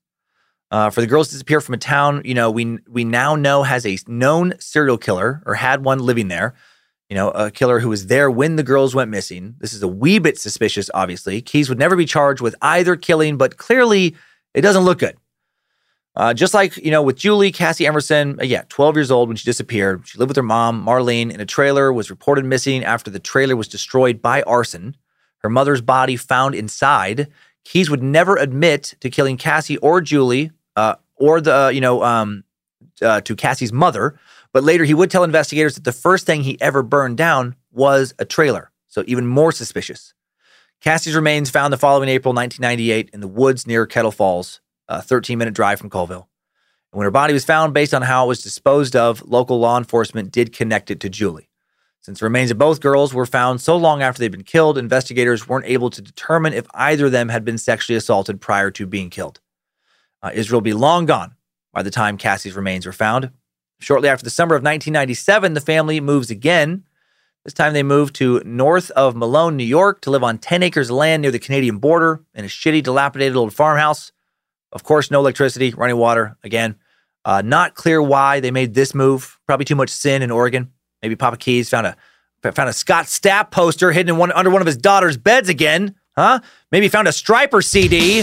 Uh, for the girls to disappear from a town, you know, we we now know has a known serial killer or had one living there. You know, a killer who was there when the girls went missing. This is a wee bit suspicious, obviously. Keyes would never be charged with either killing, but clearly it doesn't look good. Uh, just like, you know, with Julie, Cassie Emerson, uh, yeah, 12 years old when she disappeared. She lived with her mom, Marlene, in a trailer, was reported missing after the trailer was destroyed by arson. Her mother's body found inside. Keyes would never admit to killing Cassie or Julie, uh, or the uh, you know um, uh, to Cassie's mother. But later, he would tell investigators that the first thing he ever burned down was a trailer. So even more suspicious. Cassie's remains found the following April 1998 in the woods near Kettle Falls, a 13 minute drive from Colville. And when her body was found, based on how it was disposed of, local law enforcement did connect it to Julie. Since the remains of both girls were found so long after they'd been killed, investigators weren't able to determine if either of them had been sexually assaulted prior to being killed. Uh, Israel will be long gone by the time Cassie's remains were found. Shortly after the summer of 1997, the family moves again. This time they moved to north of Malone, New York, to live on 10 acres of land near the Canadian border in a shitty, dilapidated old farmhouse. Of course, no electricity, running water. Again, uh, not clear why they made this move. Probably too much sin in Oregon. Maybe Papa Keyes found a found a Scott Stapp poster hidden in one under one of his daughter's beds again. Huh? Maybe found a Stryper CD.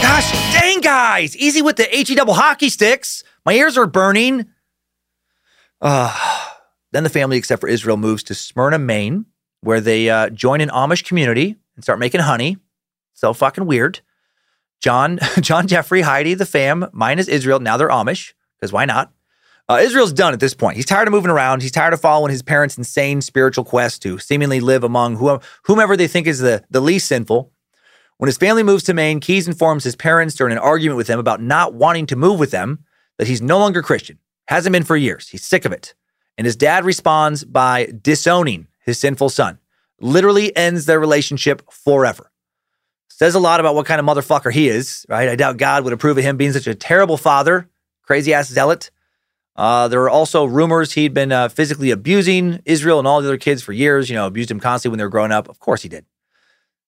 Gosh dang, guys. Easy with the HE double hockey sticks. My ears are burning. Uh, then the family, except for Israel, moves to Smyrna, Maine, where they uh, join an Amish community and start making honey. So fucking weird. John, <laughs> John Jeffrey, Heidi, the fam, minus Israel. Now they're Amish, because why not? Uh, Israel's done at this point. He's tired of moving around. He's tired of following his parents' insane spiritual quest to seemingly live among whomever they think is the, the least sinful. When his family moves to Maine, Keyes informs his parents during an argument with them about not wanting to move with them that he's no longer Christian. Hasn't been for years. He's sick of it. And his dad responds by disowning his sinful son. Literally ends their relationship forever. Says a lot about what kind of motherfucker he is, right? I doubt God would approve of him being such a terrible father, crazy ass zealot. Uh, there are also rumors he'd been uh, physically abusing Israel and all the other kids for years, you know, abused him constantly when they were growing up. Of course he did.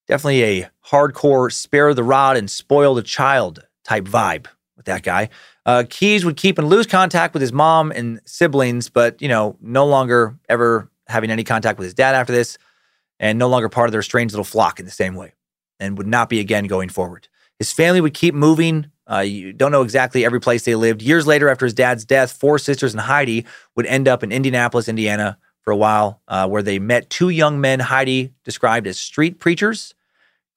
Definitely a hardcore spare the rod and spoil the child type vibe with that guy. Uh, Keyes would keep and lose contact with his mom and siblings, but, you know, no longer ever having any contact with his dad after this and no longer part of their strange little flock in the same way and would not be again going forward. His family would keep moving. Uh, you don't know exactly every place they lived. Years later, after his dad's death, four sisters and Heidi would end up in Indianapolis, Indiana for a while, uh, where they met two young men Heidi described as street preachers,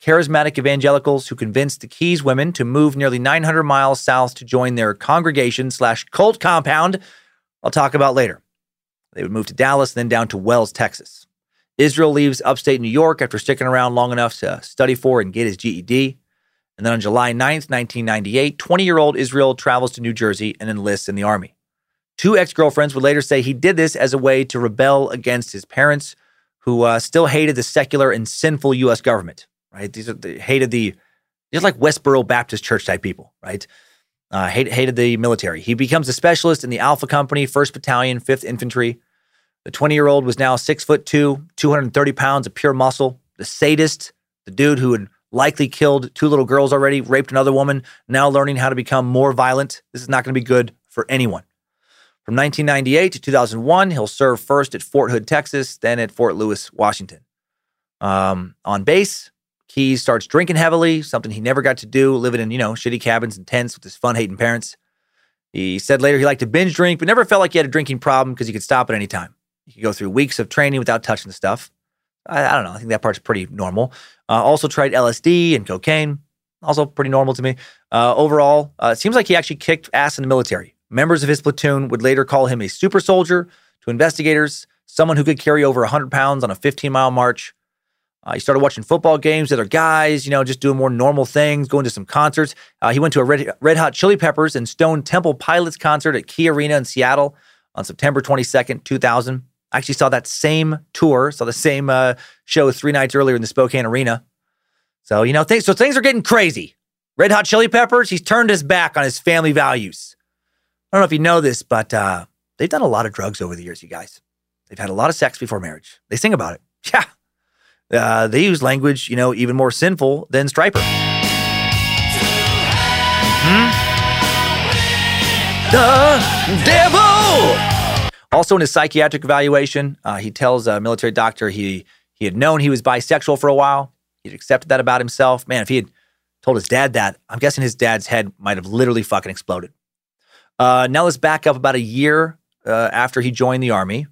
charismatic evangelicals who convinced the Keyes women to move nearly 900 miles south to join their congregation slash cult compound. I'll talk about later. They would move to Dallas, then down to Wells, Texas. Israel leaves upstate New York after sticking around long enough to study for and get his GED. And then on July 9th, 1998, 20 year old Israel travels to New Jersey and enlists in the army. Two ex girlfriends would later say he did this as a way to rebel against his parents, who uh, still hated the secular and sinful U.S. government, right? These are, they hated the, just like Westboro Baptist Church type people, right? Uh, hate, hated the military. He becomes a specialist in the Alpha Company, 1st Battalion, 5th Infantry. The 20 year old was now six foot two, 230 pounds of pure muscle. The sadist, the dude who had likely killed two little girls already, raped another woman, now learning how to become more violent. This is not going to be good for anyone. From 1998 to 2001, he'll serve first at Fort Hood, Texas, then at Fort Lewis, Washington. Um, on base, Keyes starts drinking heavily, something he never got to do, living in, you know, shitty cabins and tents with his fun hating parents. He said later he liked to binge drink, but never felt like he had a drinking problem because he could stop at any time. You could go through weeks of training without touching the stuff. I, I don't know. I think that part's pretty normal. Uh, also tried LSD and cocaine. Also pretty normal to me. Uh, overall, uh, it seems like he actually kicked ass in the military. Members of his platoon would later call him a super soldier to investigators, someone who could carry over 100 pounds on a 15 mile march. Uh, he started watching football games with other guys, you know, just doing more normal things, going to some concerts. Uh, he went to a Red, Red Hot Chili Peppers and Stone Temple Pilots concert at Key Arena in Seattle on September 22nd, 2000. I actually saw that same tour, saw the same uh, show three nights earlier in the Spokane Arena. So, you know, things, so things are getting crazy. Red Hot Chili Peppers, he's turned his back on his family values. I don't know if you know this, but uh, they've done a lot of drugs over the years, you guys. They've had a lot of sex before marriage. They sing about it. <laughs> Yeah. Uh, they use language, you know, even more sinful than Stryper. Mm-hmm. The devil! Also, in his psychiatric evaluation, uh, he tells a military doctor he he had known he was bisexual for a while. He'd accepted that about himself. Man, if he had told his dad that, I'm guessing his dad's head might have literally fucking exploded. Uh, now let's back up about a year uh, after he joined the army.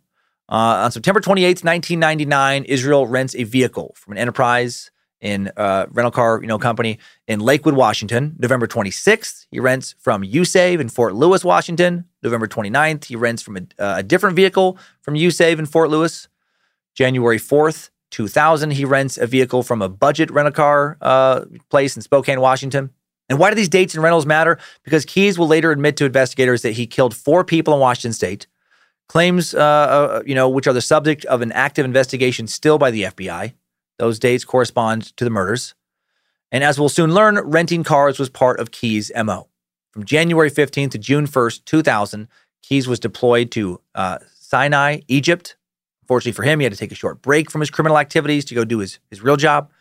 Uh, on September 28th, 1999, Israel rents a vehicle from an enterprise in uh, rental car you know company in Lakewood, Washington. November 26th, he rents from USAVE in Fort Lewis, Washington. November 29th, he rents from a, uh, a different vehicle from USAVE in Fort Lewis. January 4th, 2000, he rents a vehicle from a budget rental car uh, place in Spokane, Washington. And why do these dates and rentals matter? Because Keyes will later admit to investigators that he killed four people in Washington State. Claims, uh, uh, you know, which are the subject of an active investigation still by the FBI. Those dates correspond to the murders. And as we'll soon learn, renting cars was part of Keyes' MO. From January 15th to June 1st, 2000, Keyes was deployed to uh, Sinai, Egypt. Fortunately for him, he had to take a short break from his criminal activities to go do his, his real job.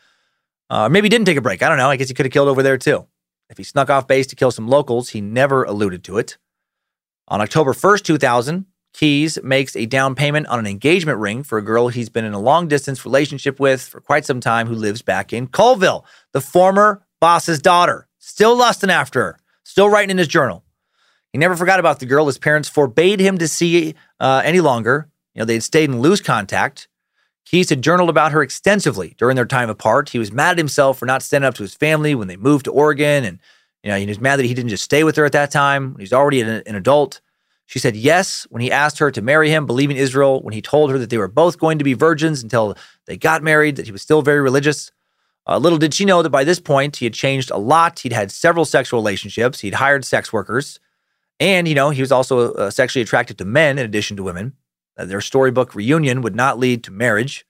Uh, maybe he didn't take a break. I don't know. I guess he could have killed over there too. If he snuck off base to kill some locals, he never alluded to it. On October 1st, 2000, Keyes makes a down payment on an engagement ring for a girl he's been in a long distance relationship with for quite some time who lives back in Colville, the former boss's daughter. Still lusting after her, still writing in his journal. He never forgot about the girl his parents forbade him to see uh, any longer. You know, they had stayed in loose contact. Keyes had journaled about her extensively during their time apart. He was mad at himself for not standing up to his family when they moved to Oregon. And, you know, he was mad that he didn't just stay with her at that time. He's already an, an adult. She said yes when he asked her to marry him, believing Israel, when he told her that they were both going to be virgins until they got married, that he was still very religious. Uh, little did she know that by this point, he had changed a lot. He'd had several sexual relationships, he'd hired sex workers, and, you know, he was also uh, sexually attracted to men in addition to women. Uh, their storybook reunion would not lead to marriage.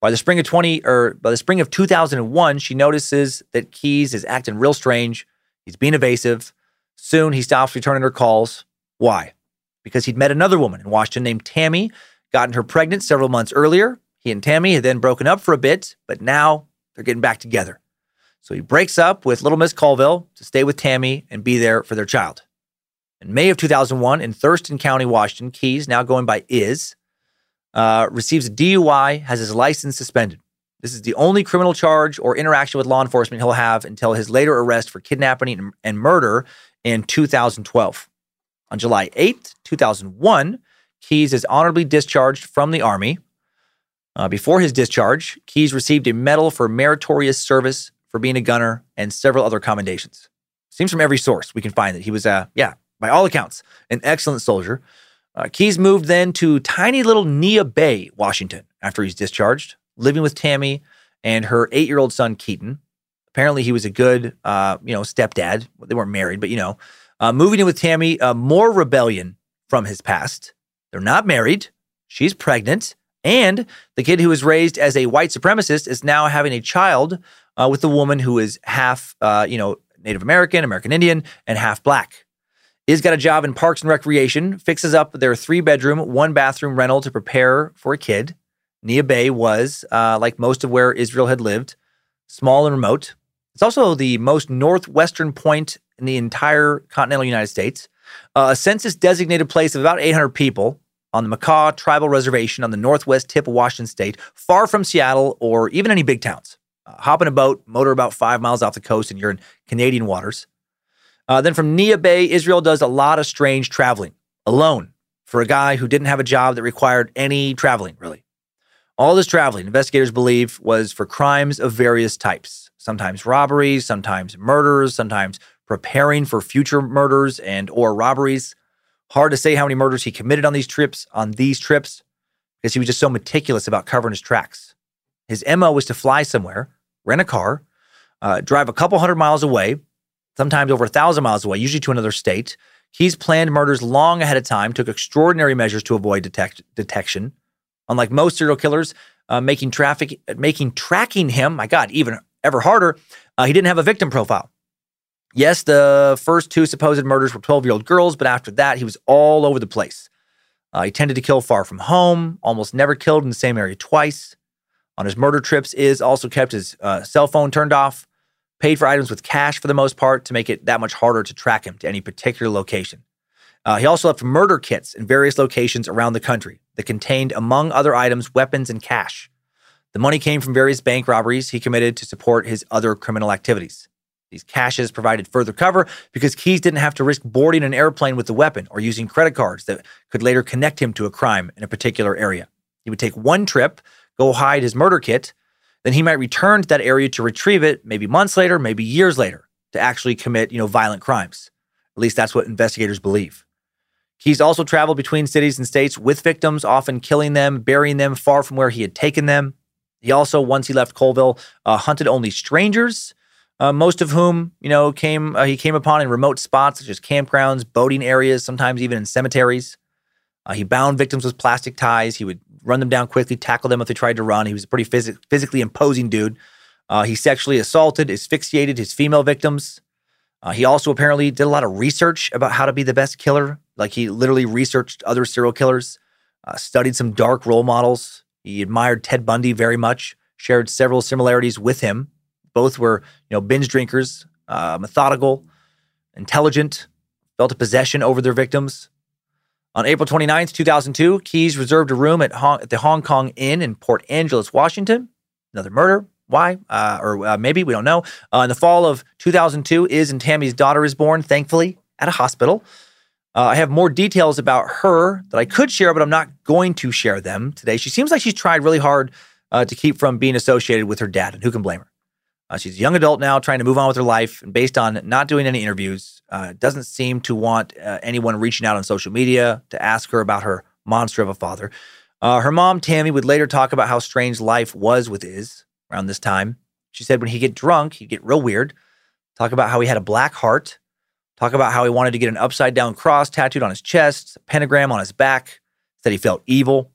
By the spring of 20 or by the spring of 2001, she notices that Keyes is acting real strange. He's being evasive. Soon he stops returning her calls. Why? Because he'd met another woman in Washington named Tammy, gotten her pregnant several months earlier. He and Tammy had then broken up for a bit, but now they're getting back together. So he breaks up with Little Miss Colville to stay with Tammy and be there for their child. In May of 2001, in Thurston County, Washington, Keyes, now going by Is, uh, receives a DUI, has his license suspended. This is the only criminal charge or interaction with law enforcement he'll have until his later arrest for kidnapping and, and murder in 2012. On July 8th, 2001, Keyes is honorably discharged from the Army. Uh, before his discharge, Keyes received a medal for meritorious service for being a gunner and several other commendations. Seems from every source we can find that he was, uh, yeah, by all accounts, an excellent soldier. Uh, Keyes moved then to tiny little Neah Bay, Washington, after he's discharged, living with Tammy and her eight year old son, Keaton. Apparently, he was a good, uh, you know, stepdad. They weren't married, but, you know, uh, moving in with Tammy, uh, more rebellion from his past. They're not married. She's pregnant. And the kid who was raised as a white supremacist is now having a child uh, with a woman who is half, uh, you know, Native American, American Indian, and half black. Is got a job in Parks and Recreation, fixes up their three bedroom, one bathroom rental to prepare for a kid. Neah Bay was, uh, like most of where Israel had lived, small and remote. It's also the most northwestern point in the entire continental United States. Uh, a census designated place of about 800 people on the Makah Tribal Reservation on the northwest tip of Washington state, far from Seattle or even any big towns. Uh, hop in a boat, motor about five miles off the coast, and you're in Canadian waters. Uh, then from Neah Bay, Israel does a lot of strange traveling alone for a guy who didn't have a job that required any traveling, really. All this traveling, investigators believe, was for crimes of various types sometimes robberies, sometimes murders, sometimes preparing for future murders and or robberies. Hard to say how many murders he committed on these trips, on these trips, because he was just so meticulous about covering his tracks. His MO was to fly somewhere, rent a car, uh, drive a couple hundred miles away, sometimes over a thousand miles away, usually to another state. He's planned murders long ahead of time, took extraordinary measures to avoid detect- detection. Unlike most serial killers, uh, making traffic, making tracking him, my God, even ever harder. Uh, he didn't have a victim profile. Yes, the first two supposed murders were 12 year old girls, but after that, he was all over the place. Uh, he tended to kill far from home, almost never killed in the same area twice. On his murder trips, is also kept his uh, cell phone turned off, paid for items with cash for the most part to make it that much harder to track him to any particular location. Uh, he also left murder kits in various locations around the country that contained, among other items, weapons and cash. The money came from various bank robberies he committed to support his other criminal activities. These caches provided further cover because Keyes didn't have to risk boarding an airplane with the weapon or using credit cards that could later connect him to a crime in a particular area. He would take one trip, go hide his murder kit, then he might return to that area to retrieve it maybe months later, maybe years later to actually commit, you know, violent crimes. At least that's what investigators believe. Keyes also traveled between cities and states with victims, often killing them, burying them far from where he had taken them. He also, once he left Colville, uh, hunted only strangers uh, most of whom you know came uh, he came upon in remote spots such as campgrounds, boating areas, sometimes even in cemeteries. Uh, he bound victims with plastic ties. He would run them down quickly, tackle them if they tried to run. He was a pretty phys- physically imposing dude. Uh, he sexually assaulted, asphyxiated his female victims. Uh, he also apparently did a lot of research about how to be the best killer. Like he literally researched other serial killers, studied some dark role models. He admired Ted Bundy very much, shared several similarities with him. Both were, you know, binge drinkers, uh, methodical, intelligent, felt a possession over their victims. On April 29th, 2002, Keyes reserved a room at, Hong- at the Hong Kong Inn in Port Angeles, Washington. Another murder. Why? Uh, or uh, maybe, we don't know. Uh, in the fall of 2002, Is and Tammy's daughter is born, thankfully, at a hospital. Uh, I have more details about her that I could share, but I'm not going to share them today. She seems like she's tried really hard uh, to keep from being associated with her dad. And who can blame her? Uh, she's a young adult now, trying to move on with her life. And based on not doing any interviews, uh, doesn't seem to want uh, anyone reaching out on social media to ask her about her monster of a father. Uh, her mom, Tammy, would later talk about how strange life was with Iz around this time. She said when he'd get drunk, he'd get real weird. Talk about how he had a black heart. Talk about how he wanted to get an upside down cross tattooed on his chest, a pentagram on his back. Said he felt evil.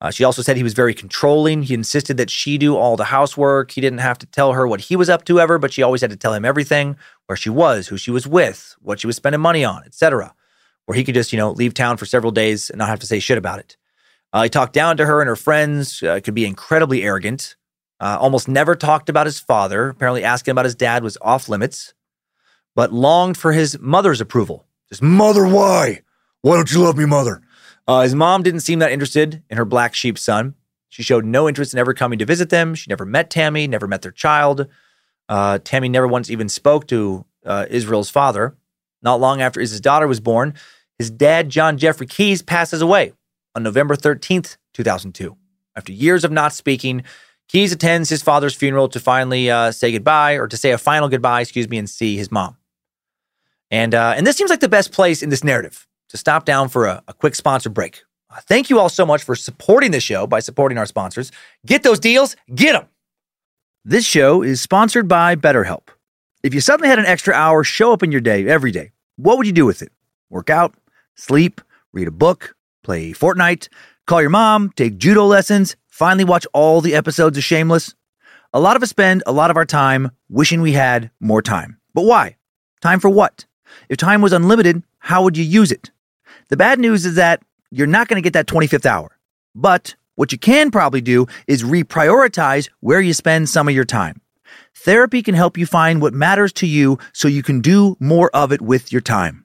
Uh, she also said he was very controlling. He insisted that she do all the housework. He didn't have to tell her what he was up to ever, but she always had to tell him everything where she was, who she was with, what she was spending money on, etc. Where he could just, you know, leave town for several days and not have to say shit about it. Uh, he talked down to her and her friends, uh, could be incredibly arrogant. Uh, almost never talked about his father. Apparently, asking about his dad was off limits, but longed for his mother's approval. His Mother, why? Why don't you love me, mother? Uh, his mom didn't seem that interested in her black sheep son. She showed no interest in ever coming to visit them. She never met Tammy, never met their child. Uh, Tammy never once even spoke to uh, Israel's father. Not long after his daughter was born, his dad, John Jeffrey Keyes, passes away on November 13th, 2002. After years of not speaking, Keyes attends his father's funeral to finally uh, say goodbye, or to say a final goodbye, excuse me, and see his mom. And uh, and this seems like the best place in this narrative to stop down for a, a quick sponsor break. Uh, thank you all so much for supporting the show by supporting our sponsors. Get those deals, get them. This show is sponsored by BetterHelp. If you suddenly had an extra hour show up in your day every day, what would you do with it? Work out, sleep, read a book, play Fortnite, call your mom, take judo lessons, finally watch all the episodes of Shameless? A lot of us spend a lot of our time wishing we had more time. But why? Time for what? If time was unlimited, how would you use it? The bad news is that you're not going to get that 25th hour. But what you can probably do is reprioritize where you spend some of your time. Therapy can help you find what matters to you so you can do more of it with your time.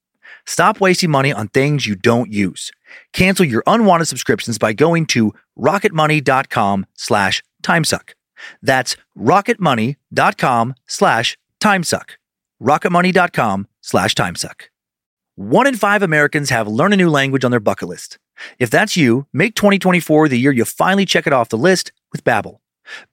Stop wasting money on things you don't use. Cancel your unwanted subscriptions by going to rocketmoney.com slash timesuck. That's rocketmoney.com slash timesuck. rocketmoney.com slash timesuck. One in five Americans have learn a new language on their bucket list. If that's you, make 2024 the year you finally check it off the list with Babbel.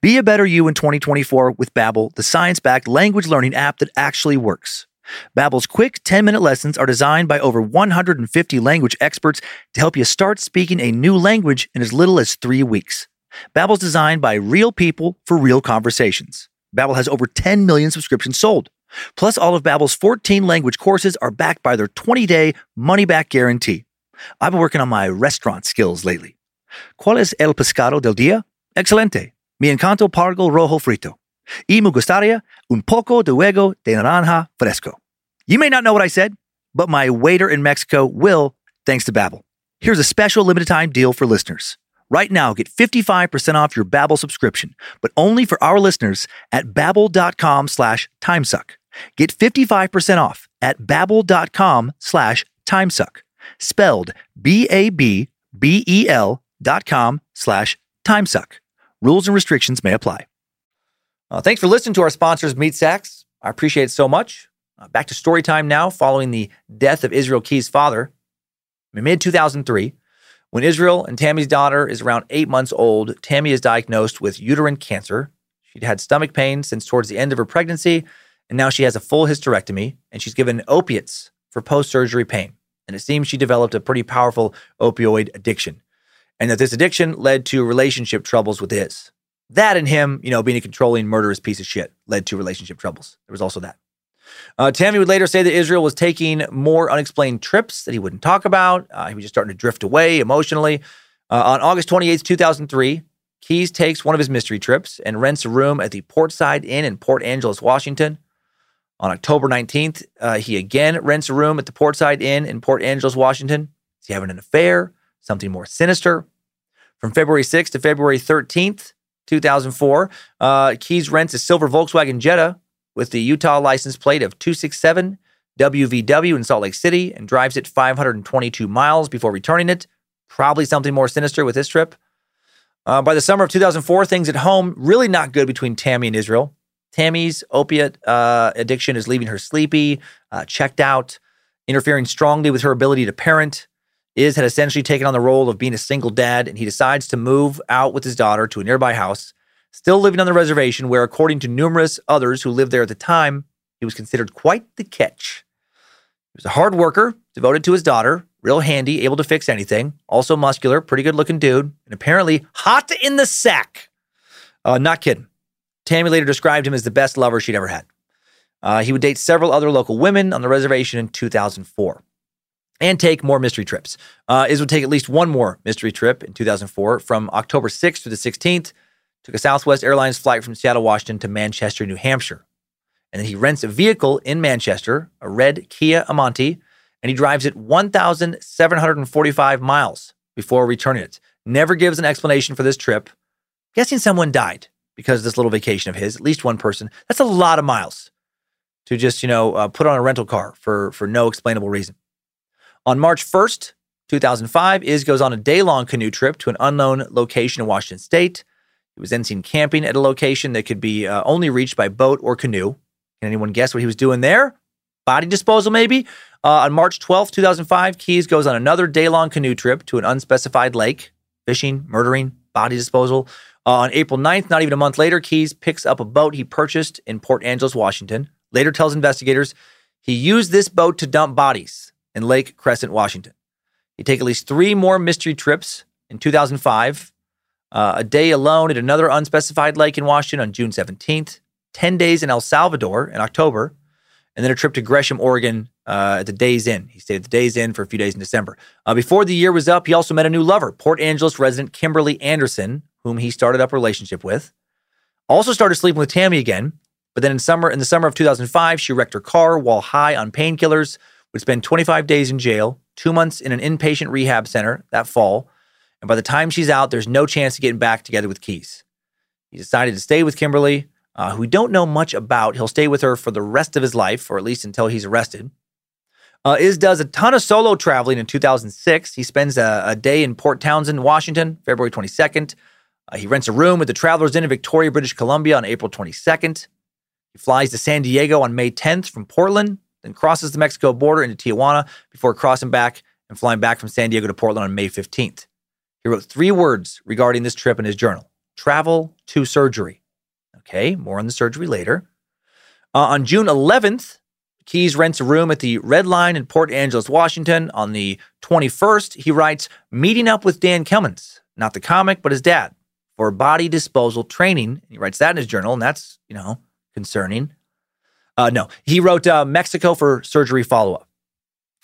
Be a better you in 2024 with Babbel, the science-backed language learning app that actually works. Babbel's quick 10-minute lessons are designed by over 150 language experts to help you start speaking a new language in as little as 3 weeks. Babbel's designed by real people for real conversations. Babbel has over 10 million subscriptions sold. Plus all of Babbel's 14 language courses are backed by their 20-day money-back guarantee. I've been working on my restaurant skills lately. ¿Cuál es el pescado del día? Excelente. Mi encanto pargo rojo frito. Y me gustaría un poco de huevo de naranja fresco. You may not know what I said, but my waiter in Mexico will, thanks to Babbel. Here's a special limited time deal for listeners. Right now, get 55% off your Babbel subscription, but only for our listeners at babbel.com slash timesuck. Get 55% off at babbel.com slash timesuck. Spelled B-A-B-B-E-L dot com slash timesuck. Rules and restrictions may apply. Uh, thanks for listening to our sponsors, Meat Sacks. I appreciate it so much. Uh, back to story time now, following the death of Israel Keyes' father mid 2003. When Israel and Tammy's daughter is around eight months old, Tammy is diagnosed with uterine cancer. She'd had stomach pain since towards the end of her pregnancy, and now she has a full hysterectomy, and she's given opiates for post surgery pain. And it seems she developed a pretty powerful opioid addiction, and that this addiction led to relationship troubles with his. That and him, you know, being a controlling, murderous piece of shit led to relationship troubles. There was also that. Uh, Tammy would later say that Israel was taking more unexplained trips that he wouldn't talk about. Uh, he was just starting to drift away emotionally. Uh, on August 28th, 2003, Keyes takes one of his mystery trips and rents a room at the Portside Inn in Port Angeles, Washington. On October 19th, uh, he again rents a room at the Portside Inn in Port Angeles, Washington. Is he having an affair? Something more sinister? From February 6th to February 13th, 2004, uh, Keyes rents a silver Volkswagen Jetta with the Utah license plate of 267 WVW in Salt Lake City and drives it 522 miles before returning it. Probably something more sinister with this trip. Uh, by the summer of 2004, things at home really not good between Tammy and Israel. Tammy's opiate uh, addiction is leaving her sleepy, uh, checked out, interfering strongly with her ability to parent. Iz had essentially taken on the role of being a single dad, and he decides to move out with his daughter to a nearby house, still living on the reservation, where, according to numerous others who lived there at the time, he was considered quite the catch. He was a hard worker, devoted to his daughter, real handy, able to fix anything, also muscular, pretty good looking dude, and apparently hot in the sack. Uh, not kidding. Tammy later described him as the best lover she'd ever had. Uh, he would date several other local women on the reservation in 2004 and take more mystery trips. Uh, would take at least one more mystery trip in 2004 from October 6th to the 16th. Took a Southwest Airlines flight from Seattle, Washington to Manchester, New Hampshire. And then he rents a vehicle in Manchester, a red Kia Amanti, and he drives it 1,745 miles before returning it. Never gives an explanation for this trip. Guessing someone died because of this little vacation of his, at least one person. That's a lot of miles to just, you know, uh, put on a rental car for, for no explainable reason. On March 1st, 2005, Iz goes on a day long canoe trip to an unknown location in Washington state. He was then seen camping at a location that could be uh, only reached by boat or canoe. Can anyone guess what he was doing there? Body disposal, maybe? Uh, on March 12th, 2005, Keyes goes on another day long canoe trip to an unspecified lake, fishing, murdering, body disposal. Uh, on April 9th, not even a month later, Keyes picks up a boat he purchased in Port Angeles, Washington. Later tells investigators he used this boat to dump bodies in Lake Crescent, Washington. He'd take at least three more mystery trips in 2005, uh, a day alone at another unspecified lake in Washington on June 17th, 10 days in El Salvador in October, and then a trip to Gresham, Oregon uh, at the Days Inn. He stayed at the Days Inn for a few days in December. Uh, before the year was up, he also met a new lover, Port Angeles resident Kimberly Anderson, whom he started up a relationship with. Also started sleeping with Tammy again, but then in summer in the summer of 2005, she wrecked her car while high on painkillers, would spend 25 days in jail, two months in an inpatient rehab center that fall, and by the time she's out, there's no chance of getting back together with Keyes. He decided to stay with Kimberly, uh, who we don't know much about. He'll stay with her for the rest of his life, or at least until he's arrested. Uh, Iz does a ton of solo traveling in 2006. He spends a, a day in Port Townsend, Washington, February 22nd. Uh, he rents a room at the Travelers Inn in Victoria, British Columbia on April 22nd. He flies to San Diego on May 10th from Portland, then crosses the Mexico border into Tijuana before crossing back and flying back from San Diego to Portland on May 15th. He wrote three words regarding this trip in his journal travel to surgery. Okay, more on the surgery later. Uh, on June 11th, Keyes rents a room at the Red Lion in Port Angeles, Washington. On the 21st, he writes, meeting up with Dan Cummins, not the comic, but his dad, for body disposal training. He writes that in his journal, and that's, you know, concerning. Uh, no, he wrote uh, Mexico for surgery follow up.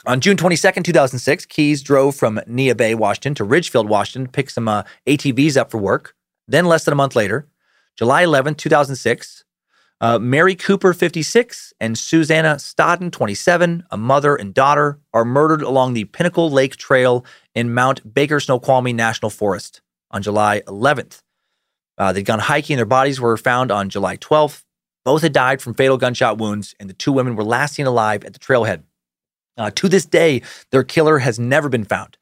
On June 22nd, 2006, Keyes drove from Neah Bay, Washington to Ridgefield, Washington, to pick some uh, ATVs up for work. Then, less than a month later, July 11th, 2006, uh, Mary Cooper, 56, and Susanna Stodden, 27, a mother and daughter, are murdered along the Pinnacle Lake Trail in Mount Baker Snoqualmie National Forest on July 11th. Uh, they'd gone hiking. And their bodies were found on July 12th. Both had died from fatal gunshot wounds, and the two women were last seen alive at the trailhead. Uh, to this day, their killer has never been found.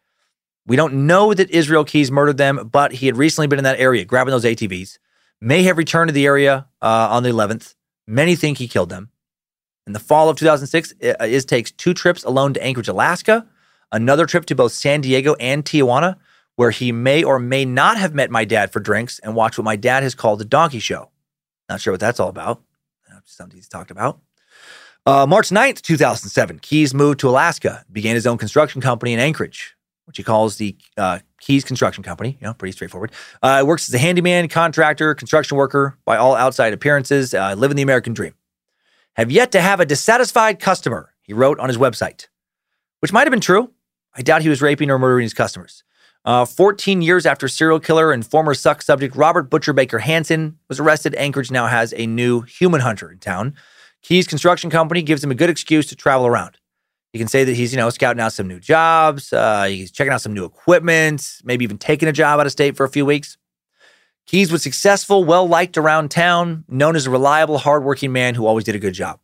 We don't know that Israel Keyes murdered them, but he had recently been in that area grabbing those ATVs, may have returned to the area uh, on the 11th. Many think he killed them. In the fall of 2006, uh, Iz takes two trips alone to Anchorage, Alaska, another trip to both San Diego and Tijuana, where he may or may not have met my dad for drinks and watched what my dad has called the donkey show. Not sure what that's all about. Something he's talked about. Uh, March 9th, 2007, Keyes moved to Alaska, began his own construction company in Anchorage, which he calls the uh, Keyes Construction Company. You know, pretty straightforward. Uh, works as a handyman, contractor, construction worker by all outside appearances, uh, living the American dream. Have yet to have a dissatisfied customer, he wrote on his website, which might have been true. I doubt he was raping or murdering his customers. Uh, 14 years after serial killer and former suck subject Robert Butcher Baker Hansen was arrested, Anchorage now has a new human hunter in town. Keyes Construction Company gives him a good excuse to travel around. You can say that he's, you know, scouting out some new jobs, uh, he's checking out some new equipment, maybe even taking a job out of state for a few weeks. Keyes was successful, well liked around town, known as a reliable, hardworking man who always did a good job.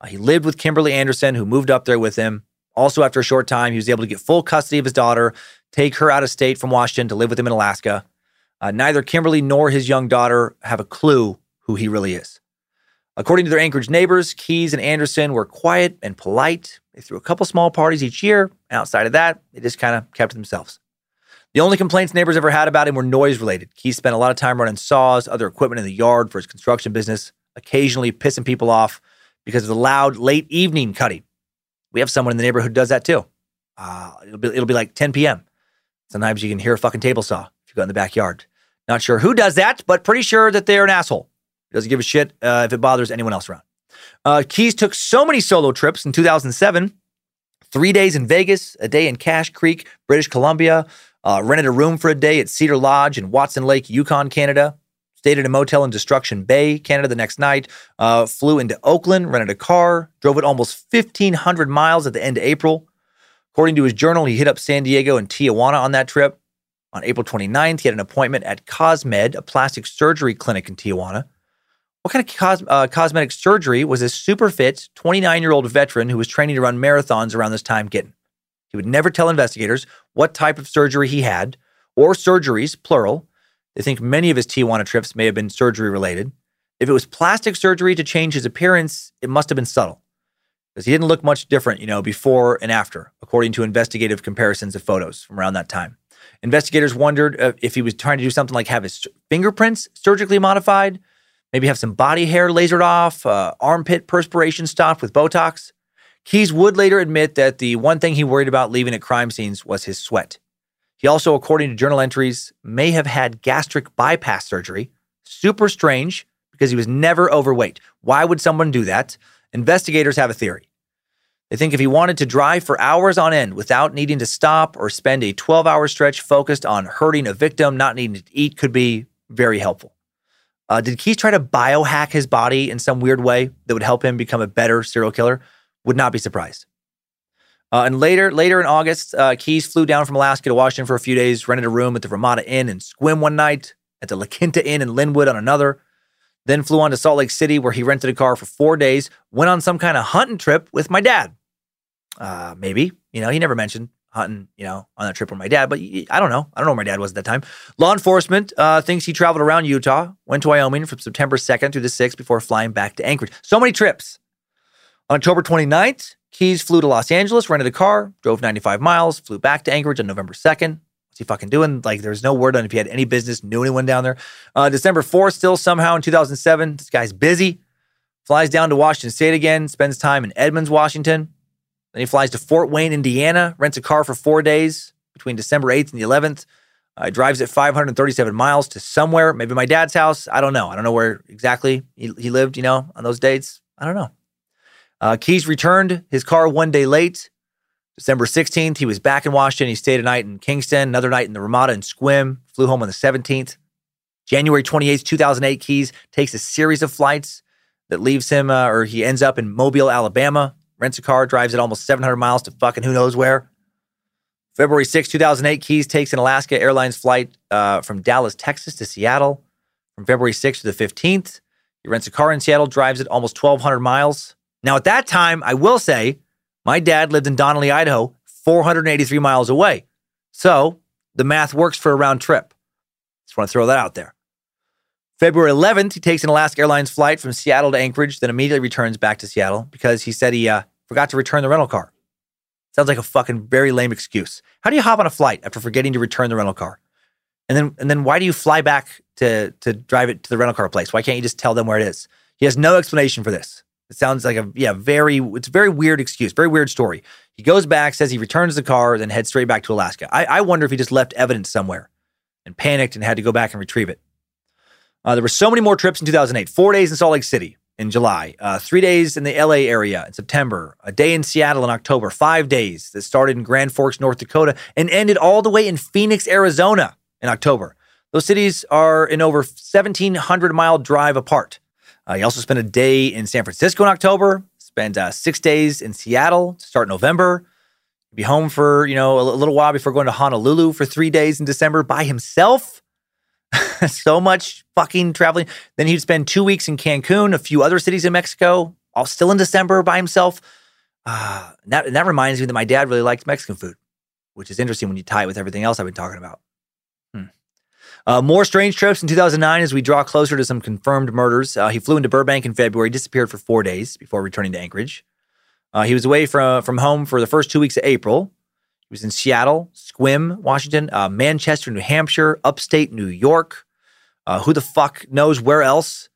Uh, he lived with Kimberly Anderson, who moved up there with him. Also, after a short time, he was able to get full custody of his daughter, take her out of state from Washington to live with him in Alaska. Uh, neither Kimberly nor his young daughter have a clue who he really is. According to their Anchorage neighbors, Keyes and Anderson were quiet and polite. They threw a couple small parties each year. Outside of that, they just kind of kept to themselves. The only complaints neighbors ever had about him were noise related. Keyes spent a lot of time running saws, other equipment in the yard for his construction business, occasionally pissing people off because of the loud late evening cutting. We have someone in the neighborhood who does that too. Uh, it'll, be, it'll be like 10 p.m. Sometimes you can hear a fucking table saw if you go in the backyard. Not sure who does that, but pretty sure that they're an asshole. He doesn't give a shit uh, if it bothers anyone else around. Uh, Keyes took so many solo trips in 2007 three days in Vegas, a day in Cache Creek, British Columbia, uh, rented a room for a day at Cedar Lodge in Watson Lake, Yukon, Canada, stayed at a motel in Destruction Bay, Canada the next night, uh, flew into Oakland, rented a car, drove it almost 1,500 miles at the end of April. According to his journal, he hit up San Diego and Tijuana on that trip. On April 29th, he had an appointment at Cosmed, a plastic surgery clinic in Tijuana. What kind of cos- uh, cosmetic surgery was this super fit 29 year old veteran who was training to run marathons around this time getting? He would never tell investigators what type of surgery he had or surgeries, plural. They think many of his Tijuana trips may have been surgery related. If it was plastic surgery to change his appearance, it must have been subtle because he didn't look much different, you know, before and after, according to investigative comparisons of photos from around that time. Investigators wondered uh, if he was trying to do something like have his fingerprints surgically modified maybe have some body hair lasered off, uh, armpit perspiration stopped with Botox. Keyes would later admit that the one thing he worried about leaving at crime scenes was his sweat. He also, according to journal entries, may have had gastric bypass surgery. Super strange because he was never overweight. Why would someone do that? Investigators have a theory. They think if he wanted to drive for hours on end without needing to stop or spend a 12 hour stretch focused on hurting a victim, not needing to eat, could be very helpful. Uh, did Keyes try to biohack his body in some weird way that would help him become a better serial killer? Would not be surprised. Uh, and later, later in August, uh, Keyes flew down from Alaska to Washington for a few days, rented a room at the Ramada Inn in Sequim one night, at the La Quinta Inn in Lynnwood on another. Then flew on to Salt Lake City, where he rented a car for four days, went on some kind of hunting trip with my dad. Uh, maybe. You know, he never mentioned hunting, you know, on that trip with my dad, but I don't know. I don't know where my dad was at that time. Law enforcement uh, thinks he traveled around Utah, went to Wyoming from September 2nd through the 6th before flying back to Anchorage. So many trips. On October 29th, Keyes flew to Los Angeles, rented a car, drove 95 miles, flew back to Anchorage on November 2nd. What's he fucking doing? Like, there's no word on if he had any business, knew anyone down there. Uh, December 4th, still somehow in 2007, this guy's busy. Flies down to Washington State again, spends time in Edmonds, Washington. Then he flies to Fort Wayne, Indiana, rents a car for four days between December 8th and the 11th. Uh, drives it 537 miles to somewhere, maybe my dad's house. I don't know. I don't know where exactly he, he lived, you know, on those dates. I don't know. Uh, Keyes returned his car one day late. December 16th, he was back in Washington. He stayed a night in Kingston, another night in the Ramada and Sequim, flew home on the 17th. January 28th, 2008, Keyes takes a series of flights that leaves him, uh, or he ends up in Mobile, Alabama, rents a car, drives it almost 700 miles to fucking who knows where. February 6, 2008, Keyes takes an Alaska Airlines flight uh, from Dallas, Texas to Seattle. From February 6th to the 15th, he rents a car in Seattle, drives it almost 1,200 miles. Now, at that time, I will say, my dad lived in Donnelly, Idaho, 483 miles away. So the math works for a round trip. Just want to throw that out there. February 11th, he takes an Alaska Airlines flight from Seattle to Anchorage, then immediately returns back to Seattle because he said he uh, forgot to return the rental car. Sounds like a fucking very lame excuse. How do you hop on a flight after forgetting to return the rental car? And then and then why do you fly back to to drive it to the rental car place? Why can't you just tell them where it is? He has no explanation for this. It sounds like a yeah, very it's a very weird excuse, very weird story. He goes back, says he returns the car, then heads straight back to Alaska. I, I wonder if he just left evidence somewhere and panicked and had to go back and retrieve it. Uh, there were so many more trips in 2008. Four days in Salt Lake City in July, uh, three days in the LA area in September, a day in Seattle in October, five days that started in Grand Forks, North Dakota, and ended all the way in Phoenix, Arizona in October. Those cities are in over 1,700 mile drive apart. Uh, he also spent a day in San Francisco in October, spent uh, six days in Seattle to start November, be home for, you know, a little while before going to Honolulu for three days in December by himself. <laughs> so much fucking traveling. Then he'd spend two weeks in Cancun, a few other cities in Mexico, all still in December by himself. Uh, and that, and that reminds me that my dad really liked Mexican food, which is interesting when you tie it with everything else I've been talking about. Hmm. Uh, more strange trips in 2009 as we draw closer to some confirmed murders. Uh, he flew into Burbank in February, disappeared for four days before returning to Anchorage. Uh, he was away from, from home for the first two weeks of April. He was in Seattle, Sequim, Washington, uh, Manchester, New Hampshire, upstate New York. Uh, who the fuck knows where else?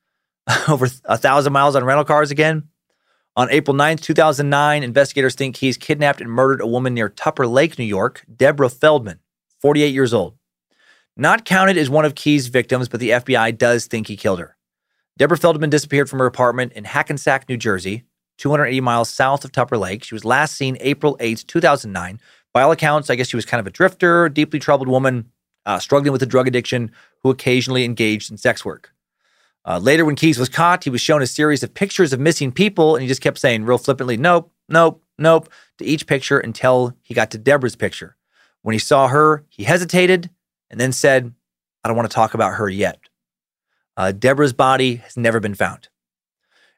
<laughs> Over a thousand miles on rental cars again. On April 9th, 2009, investigators think he's kidnapped and murdered a woman near Tupper Lake, New York, Deborah Feldman, 48 years old. Not counted as one of Keyes' victims, but the FBI does think he killed her. Deborah Feldman disappeared from her apartment in Hackensack, New Jersey, 280 miles south of Tupper Lake. She was last seen April 8th, 2009. By all accounts, I guess she was kind of a drifter, deeply troubled woman, uh, struggling with a drug addiction, who occasionally engaged in sex work. Uh, later, when Keyes was caught, he was shown a series of pictures of missing people, and he just kept saying real flippantly, nope, nope, nope, to each picture until he got to Deborah's picture. When he saw her, he hesitated and then said, I don't want to talk about her yet. Uh, Deborah's body has never been found.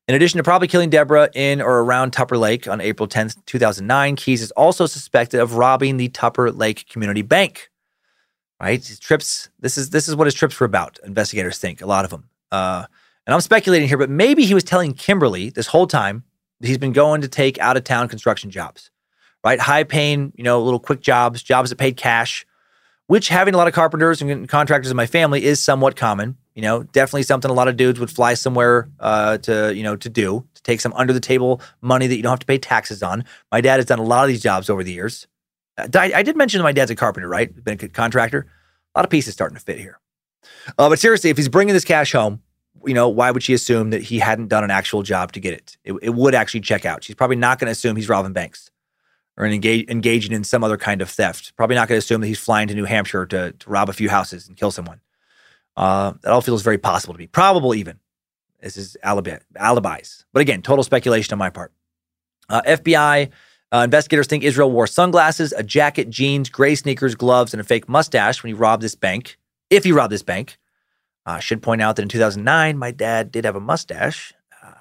In addition to probably killing Deborah in or around Tupper Lake on April 10th, 2009, Keyes is also suspected of robbing the Tupper Lake Community Bank. Right? His trips, this is this is what his trips were about, investigators think, a lot of them. Uh, and I'm speculating here, but maybe he was telling Kimberly this whole time that he's been going to take out of town construction jobs, right? High paying, you know, little quick jobs, jobs that paid cash, which having a lot of carpenters and contractors in my family is somewhat common. You know, definitely something a lot of dudes would fly somewhere uh, to, you know, to do, to take some under the table money that you don't have to pay taxes on. My dad has done a lot of these jobs over the years. I, did mention that my dad's a carpenter, right? Been a contractor. A lot of pieces starting to fit here. Uh, but seriously, if he's bringing this cash home, you know, why would she assume that he hadn't done an actual job to get it? It, it would actually check out. She's probably not going to assume he's robbing banks or engage, engaging in some other kind of theft. Probably not going to assume that he's flying to New Hampshire to, to rob a few houses and kill someone. Uh, that all feels very possible to be probable, even. This is alibi, alibis. But again, total speculation on my part. Uh, FBI uh, investigators think Israel wore sunglasses, a jacket, jeans, gray sneakers, gloves, and a fake mustache when he robbed this bank. If he robbed this bank, I uh, should point out that in 2009, my dad did have a mustache. Uh,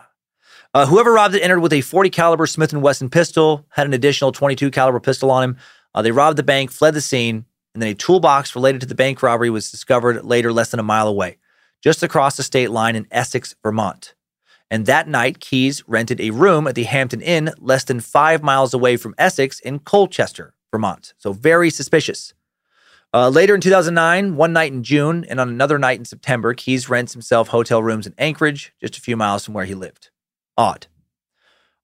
Uh, whoever robbed it entered with a 40 caliber Smith & Wesson pistol, had an additional 22 caliber pistol on him. Uh, they robbed the bank, fled the scene, and then a toolbox related to the bank robbery was discovered later less than a mile away, just across the state line in Essex, Vermont. And that night, Keyes rented a room at the Hampton Inn, less than five miles away from Essex in Colchester, Vermont. So very suspicious. Uh, later in 2009, one night in June and on another night in September, Keyes rents himself hotel rooms in Anchorage, just a few miles from where he lived. Odd.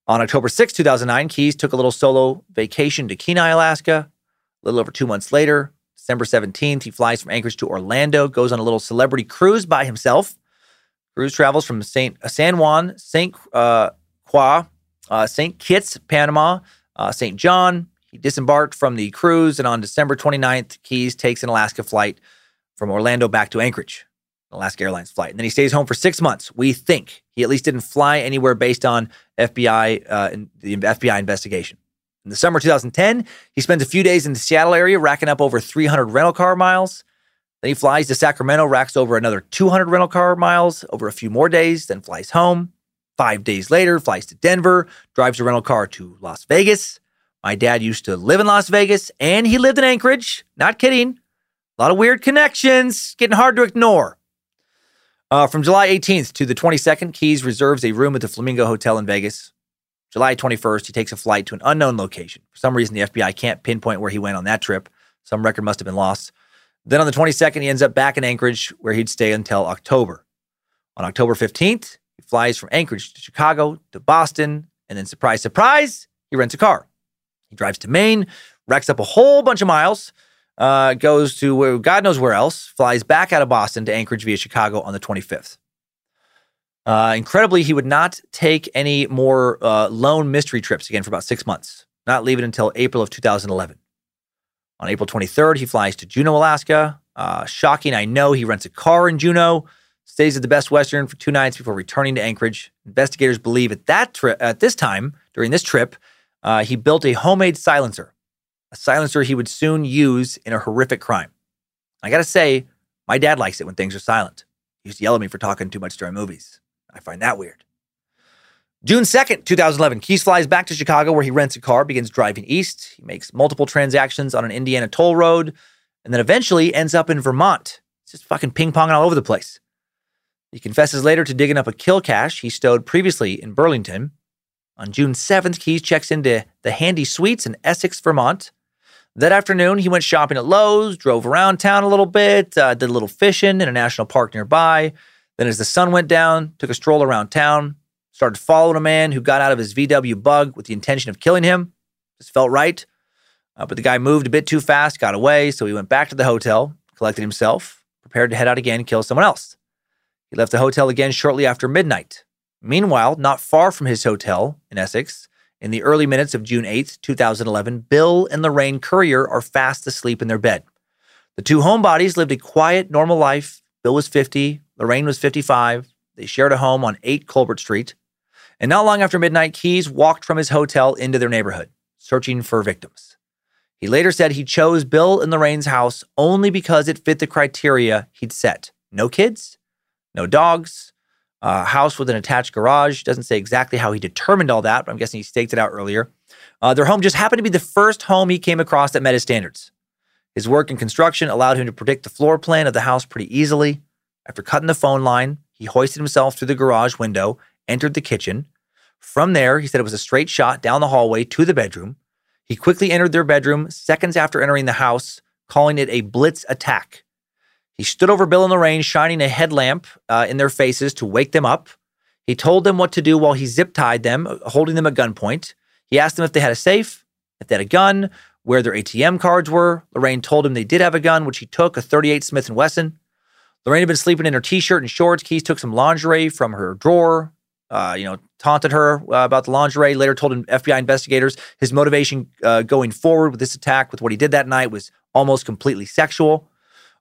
On October 6, 2009, Keyes took a little solo vacation to Kenai, Alaska. A little over two months later, December 17th, he flies from Anchorage to Orlando, goes on a little celebrity cruise by himself. Cruise travels from Saint uh, San Juan, Saint uh, Croix, uh, Saint Kitts, Panama, uh, Saint John. He disembarked from the cruise, and on December 29th, Keyes takes an Alaska flight from Orlando back to Anchorage, Alaska Airlines flight. And then he stays home for six months. We think he at least didn't fly anywhere based on FBI uh, the FBI investigation. In the summer 2010, he spends a few days in the Seattle area, racking up over 300 rental car miles. Then he flies to Sacramento, racks over another 200 rental car miles over a few more days, then flies home. Five days later, flies to Denver, drives a rental car to Las Vegas. My dad used to live in Las Vegas and he lived in Anchorage. Not kidding. A lot of weird connections, getting hard to ignore. Uh, from July 18th to the 22nd, Keyes reserves a room at the Flamingo Hotel in Vegas. July 21st, he takes a flight to an unknown location. For some reason, the FBI can't pinpoint where he went on that trip. Some record must have been lost. Then on the 22nd, he ends up back in Anchorage, where he'd stay until October. On October 15th, he flies from Anchorage to Chicago to Boston, and then surprise, surprise, he rents a car. He drives to Maine, racks up a whole bunch of miles, uh, goes to where God knows where else, flies back out of Boston to Anchorage via Chicago on the 25th. Uh, incredibly, he would not take any more uh, lone mystery trips again for about six months, not leaving until April of 2011. On April 23rd, he flies to Juneau, Alaska. Uh, shocking, I know. He rents a car in Juneau, stays at the Best Western for two nights before returning to Anchorage. Investigators believe at that trip, at this time during this trip, uh, he built a homemade silencer, a silencer he would soon use in a horrific crime. I gotta say, my dad likes it when things are silent. He used to yell at me for talking too much during movies. I find that weird. June 2nd, 2011, Keyes flies back to Chicago where he rents a car, begins driving east. He makes multiple transactions on an Indiana toll road, and then eventually ends up in Vermont. It's just fucking ping ponging all over the place. He confesses later to digging up a kill cache he stowed previously in Burlington. On June 7th, Keyes checks into the Handy Suites in Essex, Vermont. That afternoon, he went shopping at Lowe's, drove around town a little bit, uh, did a little fishing in a national park nearby. Then, as the sun went down, took a stroll around town, started following a man who got out of his VW bug with the intention of killing him. Just felt right. Uh, but the guy moved a bit too fast, got away, so he went back to the hotel, collected himself, prepared to head out again and kill someone else. He left the hotel again shortly after midnight. Meanwhile, not far from his hotel in Essex, in the early minutes of June 8, 2011, Bill and Lorraine Currier are fast asleep in their bed. The two homebodies lived a quiet, normal life. Bill was 50, Lorraine was 55. They shared a home on 8 Colbert Street. And not long after midnight, Keyes walked from his hotel into their neighborhood, searching for victims. He later said he chose Bill and Lorraine's house only because it fit the criteria he'd set no kids, no dogs, a house with an attached garage. Doesn't say exactly how he determined all that, but I'm guessing he staked it out earlier. Uh, their home just happened to be the first home he came across that met his standards. His work in construction allowed him to predict the floor plan of the house pretty easily. After cutting the phone line, he hoisted himself through the garage window, entered the kitchen, from there, he said it was a straight shot down the hallway to the bedroom. He quickly entered their bedroom seconds after entering the house, calling it a blitz attack. He stood over Bill and Lorraine, shining a headlamp uh, in their faces to wake them up. He told them what to do while he zip tied them, holding them at gunpoint. He asked them if they had a safe, if they had a gun, where their ATM cards were. Lorraine told him they did have a gun, which he took, a 38 Smith & Wesson. Lorraine had been sleeping in her t-shirt and shorts. Keyes took some lingerie from her drawer, uh, you know, taunted her uh, about the lingerie. Later told FBI investigators his motivation uh, going forward with this attack, with what he did that night, was almost completely sexual.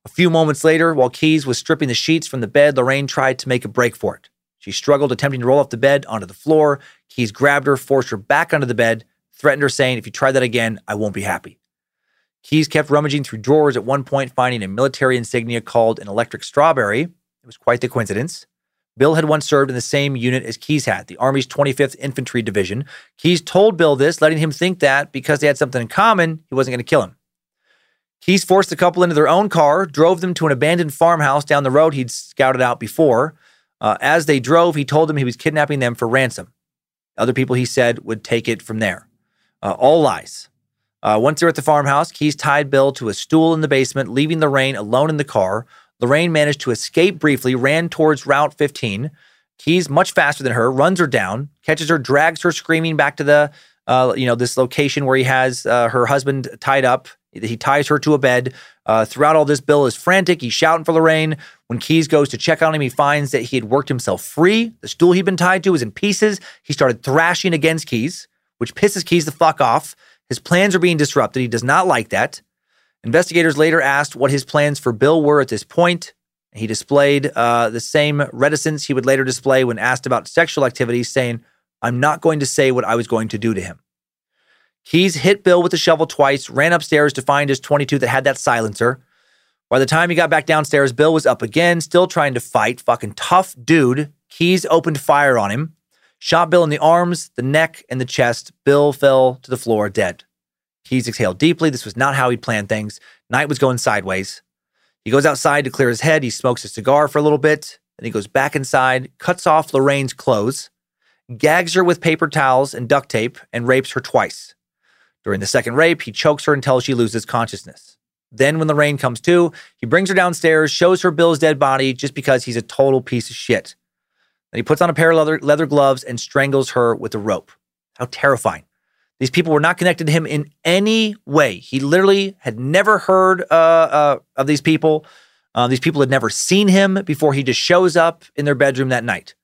A few moments later, while Keyes was stripping the sheets from the bed, Lorraine tried to make a break for it. She struggled, attempting to roll off the bed onto the floor. Keyes grabbed her, forced her back onto the bed, threatened her, saying, If you try that again, I won't be happy. Keyes kept rummaging through drawers at one point, finding a military insignia called an electric strawberry. It was quite the coincidence. Bill had once served in the same unit as Keyes had, the Army's 25th Infantry Division. Keyes told Bill this, letting him think that because they had something in common, he wasn't going to kill him. Keyes forced the couple into their own car, drove them to an abandoned farmhouse down the road he'd scouted out before. Uh, as they drove, he told them he was kidnapping them for ransom. Other people, he said, would take it from there. Uh, all lies. Uh, once they're at the farmhouse, Keyes tied Bill to a stool in the basement, leaving Lorraine alone in the car. Lorraine managed to escape briefly, ran towards Route 15. Keyes, much faster than her, runs her down, catches her, drags her screaming back to the, uh, you know, this location where he has uh, her husband tied up. He ties her to a bed. Uh, throughout all this, Bill is frantic. He's shouting for Lorraine. When Keyes goes to check on him, he finds that he had worked himself free. The stool he'd been tied to was in pieces. He started thrashing against Keyes, which pisses Keyes the fuck off. His plans are being disrupted. He does not like that. Investigators later asked what his plans for Bill were at this point. He displayed uh, the same reticence he would later display when asked about sexual activities, saying, I'm not going to say what I was going to do to him. Keyes hit Bill with the shovel twice, ran upstairs to find his 22 that had that silencer. By the time he got back downstairs, Bill was up again, still trying to fight. Fucking tough dude. Keyes opened fire on him, shot Bill in the arms, the neck, and the chest. Bill fell to the floor dead. Keyes exhaled deeply. This was not how he'd planned things. Night was going sideways. He goes outside to clear his head. He smokes a cigar for a little bit. Then he goes back inside, cuts off Lorraine's clothes, gags her with paper towels and duct tape, and rapes her twice. During the second rape, he chokes her until she loses consciousness. Then, when Lorraine comes to, he brings her downstairs, shows her Bill's dead body just because he's a total piece of shit. Then he puts on a pair of leather, leather gloves and strangles her with a rope. How terrifying. These people were not connected to him in any way. He literally had never heard uh, uh, of these people. Uh, these people had never seen him before he just shows up in their bedroom that night.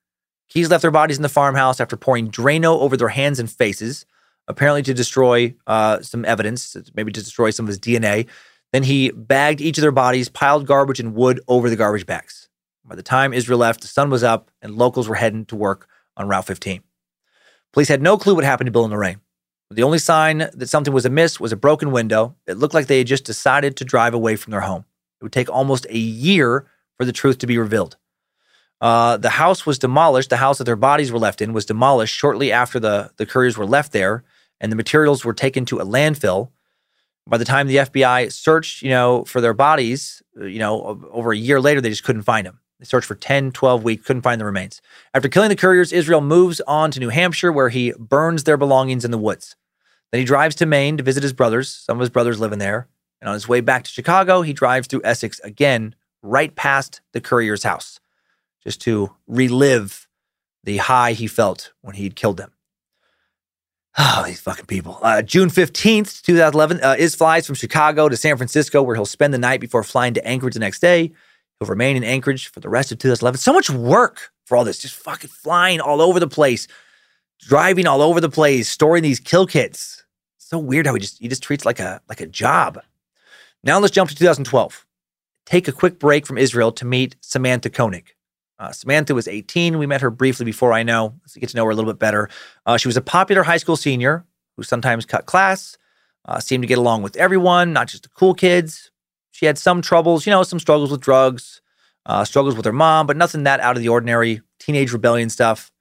Keyes left their bodies in the farmhouse after pouring Drano over their hands and faces, apparently to destroy uh, some evidence, maybe to destroy some of his DNA. Then he bagged each of their bodies, piled garbage and wood over the garbage bags. By the time Israel left, the sun was up and locals were heading to work on Route 15. Police had no clue what happened to Bill and Lorraine. The only sign that something was amiss was a broken window. It looked like they had just decided to drive away from their home. It would take almost a year for the truth to be revealed. Uh, the house was demolished. The house that their bodies were left in was demolished shortly after the, the Curriers were left there, and the materials were taken to a landfill. By the time the FBI searched, you know, for their bodies, uh, you know, over a year later, they just couldn't find them. They searched for 10, 12 weeks, couldn't find the remains. After killing the Curriers, Israel moves on to New Hampshire, where he burns their belongings in the woods. Then he drives to Maine to visit his brothers. Some of his brothers live in there. And on his way back to Chicago, he drives through Essex again, right past the Currier's house, just to relive the high he felt when he'd killed them. <sighs> Oh, these fucking people. Uh, June 15th, 2011, uh, Iz flies from Chicago to San Francisco, where he'll spend the night before flying to Anchorage the next day. He'll remain in Anchorage for the rest of 2011. So much work for all this, just fucking flying all over the place, driving all over the place, storing these kill kits. So weird how he just he just treats like a like a job. Now let's jump to 2012. Take a quick break from Israel to meet Samantha Koenig. Uh, Samantha was 18. We met her briefly before I know. Let's get to know her a little bit better. Uh, she was a popular high school senior who sometimes cut class, uh, seemed to get along with everyone, not just the cool kids. She had some troubles, you know, some struggles with drugs, uh, struggles with her mom, but nothing that out of the ordinary, teenage rebellion stuff.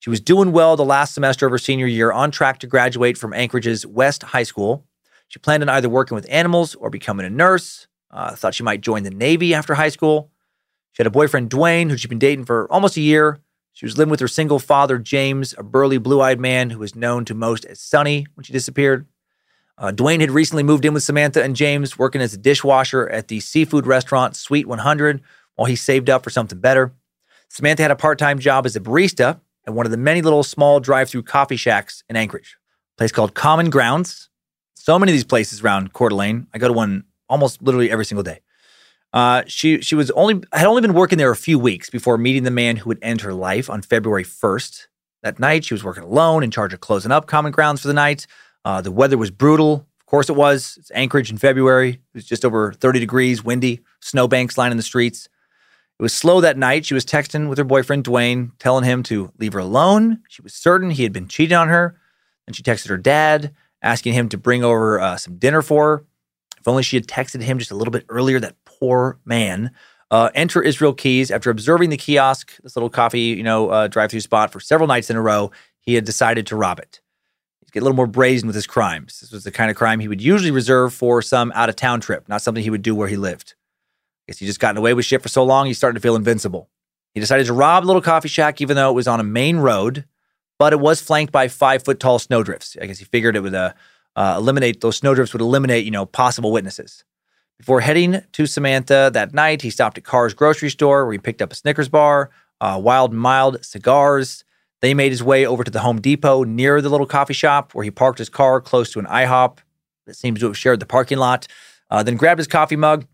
She was doing well the last semester of her senior year, on track to graduate from Anchorage's West High School. She planned on either working with animals or becoming a nurse. Uh, thought she might join the Navy after high school. She had a boyfriend, Dwayne, who she'd been dating for almost a year. She was living with her single father, James, a burly, blue eyed man who was known to most as Sonny when she disappeared. Uh, Dwayne had recently moved in with Samantha and James, working as a dishwasher at the seafood restaurant Sweet 100 while he saved up for something better. Samantha had a part time job as a barista at one of the many little small drive through coffee shacks in Anchorage, a place called Common Grounds. So many of these places around Coeur d'Alene. I go to one almost literally every single day. Uh, she she was only had only been working there a few weeks before meeting the man who would end her life on February 1st. That night, she was working alone, in charge of closing up Common Grounds for the night. Uh, the weather was brutal. Of course, it was. It's Anchorage in February. It was just over 30 degrees, windy, snowbanks lining the streets. It was slow that night. She was texting with her boyfriend, Dwayne, telling him to leave her alone. She was certain he had been cheating on her. Then she texted her dad, asking him to bring over uh, some dinner for her. If only she had texted him just a little bit earlier, that poor man. Uh, enter Israel Keyes. After observing the kiosk, this little coffee, you know, uh, drive-through spot for several nights in a row, he had decided to rob it. He's get a little more brazen with his crimes. This was the kind of crime he would usually reserve for some out-of-town trip, not something he would do where he lived. I guess he just gotten away with shit for so long, he's starting to feel invincible. He decided to rob a little coffee shack, even though it was on a main road, but it was flanked by five foot tall snowdrifts. I guess he figured it would uh, uh, eliminate those snowdrifts would eliminate, you know, possible witnesses. Before heading to Samantha that night, he stopped at Carr's grocery store where he picked up a Snickers bar, uh, Wild Mild cigars. Then he made his way over to the Home Depot near the little coffee shop where he parked his car close to an IHOP that seems to have shared the parking lot. Uh, then grabbed his coffee mug,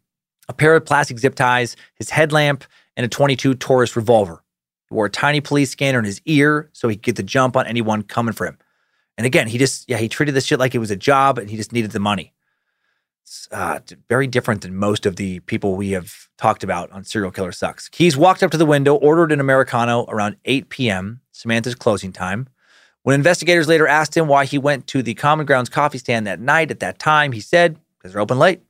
a pair of plastic zip ties, his headlamp, and a 22 Taurus revolver. He wore a tiny police scanner in his ear so he could get the jump on anyone coming for him. And again, he just, yeah, he treated this shit like it was a job and he just needed the money. It's uh, very different than most of the people we have talked about on Serial Killer Sucks. Keyes walked up to the window, ordered an Americano around 8 p.m., Samantha's closing time. When investigators later asked him why he went to the Common Grounds coffee stand that night at that time, he said, because they're open late.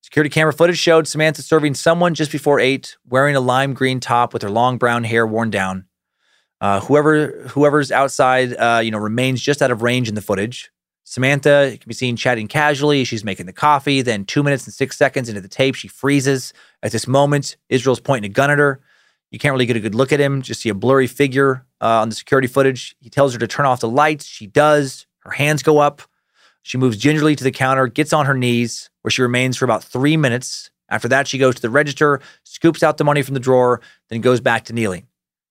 Security camera footage showed Samantha serving someone just before 8, wearing a lime green top with her long brown hair worn down. Uh, whoever whoever's outside, uh, you know, remains just out of range in the footage. Samantha can be seen chatting casually. She's making the coffee. Then, two minutes and six seconds into the tape, she freezes. At this moment, Israel's pointing a gun at her. You can't really get a good look at him, just see a blurry figure uh, on the security footage. He tells her to turn off the lights. She does. Her hands go up. She moves gingerly to the counter, gets on her knees, where she remains for about three minutes. After that, she goes to the register, scoops out the money from the drawer, then goes back to kneeling.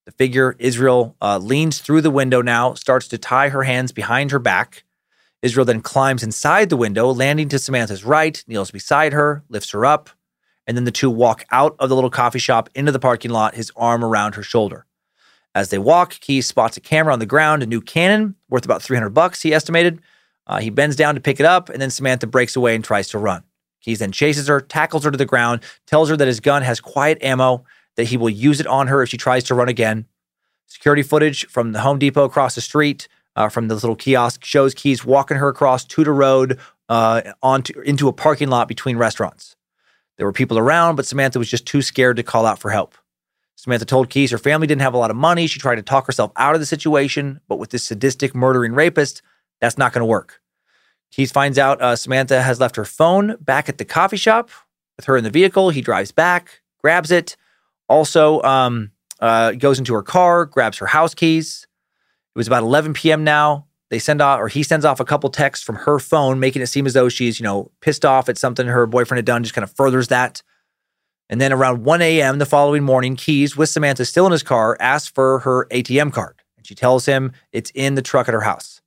The figure, Israel, uh, leans through the window now, starts to tie her hands behind her back. Israel then climbs inside the window, landing to Samantha's right, kneels beside her, lifts her up, and then the two walk out of the little coffee shop into the parking lot, his arm around her shoulder. As they walk, Keyes spots a camera on the ground, a new Canon worth about 300 bucks, he estimated. Uh, he bends down to pick it up, and then Samantha breaks away and tries to run. Keyes then chases her, tackles her to the ground, tells her that his gun has quiet ammo, that he will use it on her if she tries to run again. Security footage from the Home Depot across the street uh, from the little kiosk shows Keyes walking her across Tudor Road uh, onto into a parking lot between restaurants. There were people around, but Samantha was just too scared to call out for help. Samantha told Keyes her family didn't have a lot of money. She tried to talk herself out of the situation, but with this sadistic, murdering rapist, that's not going to work. Keyes finds out uh, Samantha has left her phone back at the coffee shop with her in the vehicle. He drives back, grabs it. Also, um, uh, goes into her car, grabs her house keys. It was about 11 p.m. now. They send off, or he sends off a couple texts from her phone, making it seem as though she's, you know, pissed off at something her boyfriend had done, just kind of furthers that. And then around 1 a.m. the following morning, Keyes, with Samantha still in his car, asks for her ATM card. And she tells him it's in the truck at her house.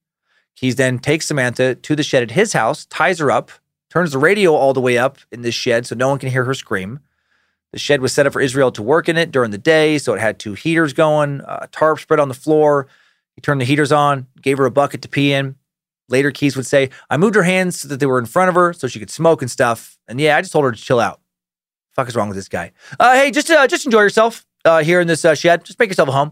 Keyes then takes Samantha to the shed at his house, ties her up, turns the radio all the way up in this shed so no one can hear her scream. The shed was set up for Israel to work in it during the day, so it had two heaters going, a tarp spread on the floor, he turned the heaters on, gave her a bucket to pee in. Later, Keyes would say, I moved her hands so that they were in front of her so she could smoke and stuff. And yeah, I just told her to chill out. Fuck is wrong with this guy? Uh, hey, just uh, just enjoy yourself uh, here in this uh, shed. Just make yourself a home.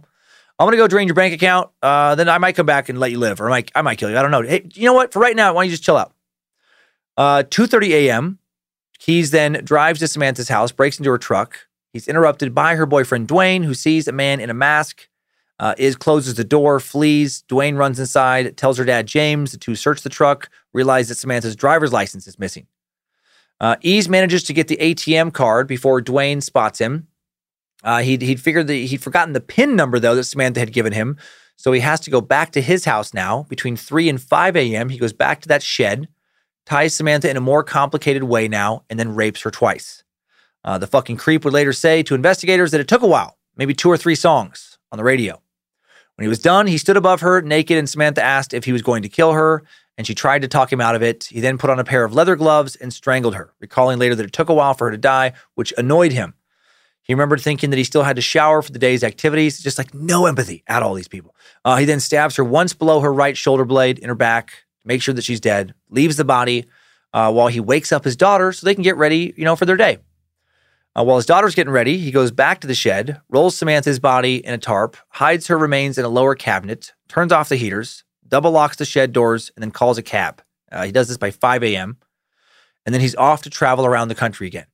I'm gonna go drain your bank account. Uh, then I might come back and let you live, or I might I might kill you. I don't know. Hey, you know what? For right now, why don't you just chill out? Uh, 2:30 a.m. Keyes then drives to Samantha's house, breaks into her truck. He's interrupted by her boyfriend Dwayne, who sees a man in a mask uh, Iz closes the door, flees. Dwayne runs inside, tells her dad James to search the truck, realize that Samantha's driver's license is missing. Uh, Iz manages to get the ATM card before Dwayne spots him. Uh, he'd, he'd figured that he'd forgotten the PIN number, though, that Samantha had given him. So he has to go back to his house now. Between 3 and 5 a.m., he goes back to that shed, ties Samantha in a more complicated way now, and then rapes her twice. Uh, the fucking creep would later say to investigators that it took a while, maybe two or three songs on the radio. When he was done, he stood above her, naked, and Samantha asked if he was going to kill her, and she tried to talk him out of it. He then put on a pair of leather gloves and strangled her, recalling later that it took a while for her to die, which annoyed him. He remembered thinking that he still had to shower for the day's activities, just like no empathy at all these people. Uh, he then stabs her once below her right shoulder blade in her back to make sure that she's dead, leaves the body uh, while he wakes up his daughter so they can get ready, you know, for their day. Uh, while his daughter's getting ready, he goes back to the shed, rolls Samantha's body in a tarp, hides her remains in a lower cabinet, turns off the heaters, double locks the shed doors, and then calls a cab. Uh, he does this by 5 a.m. And then he's off to travel around the country again.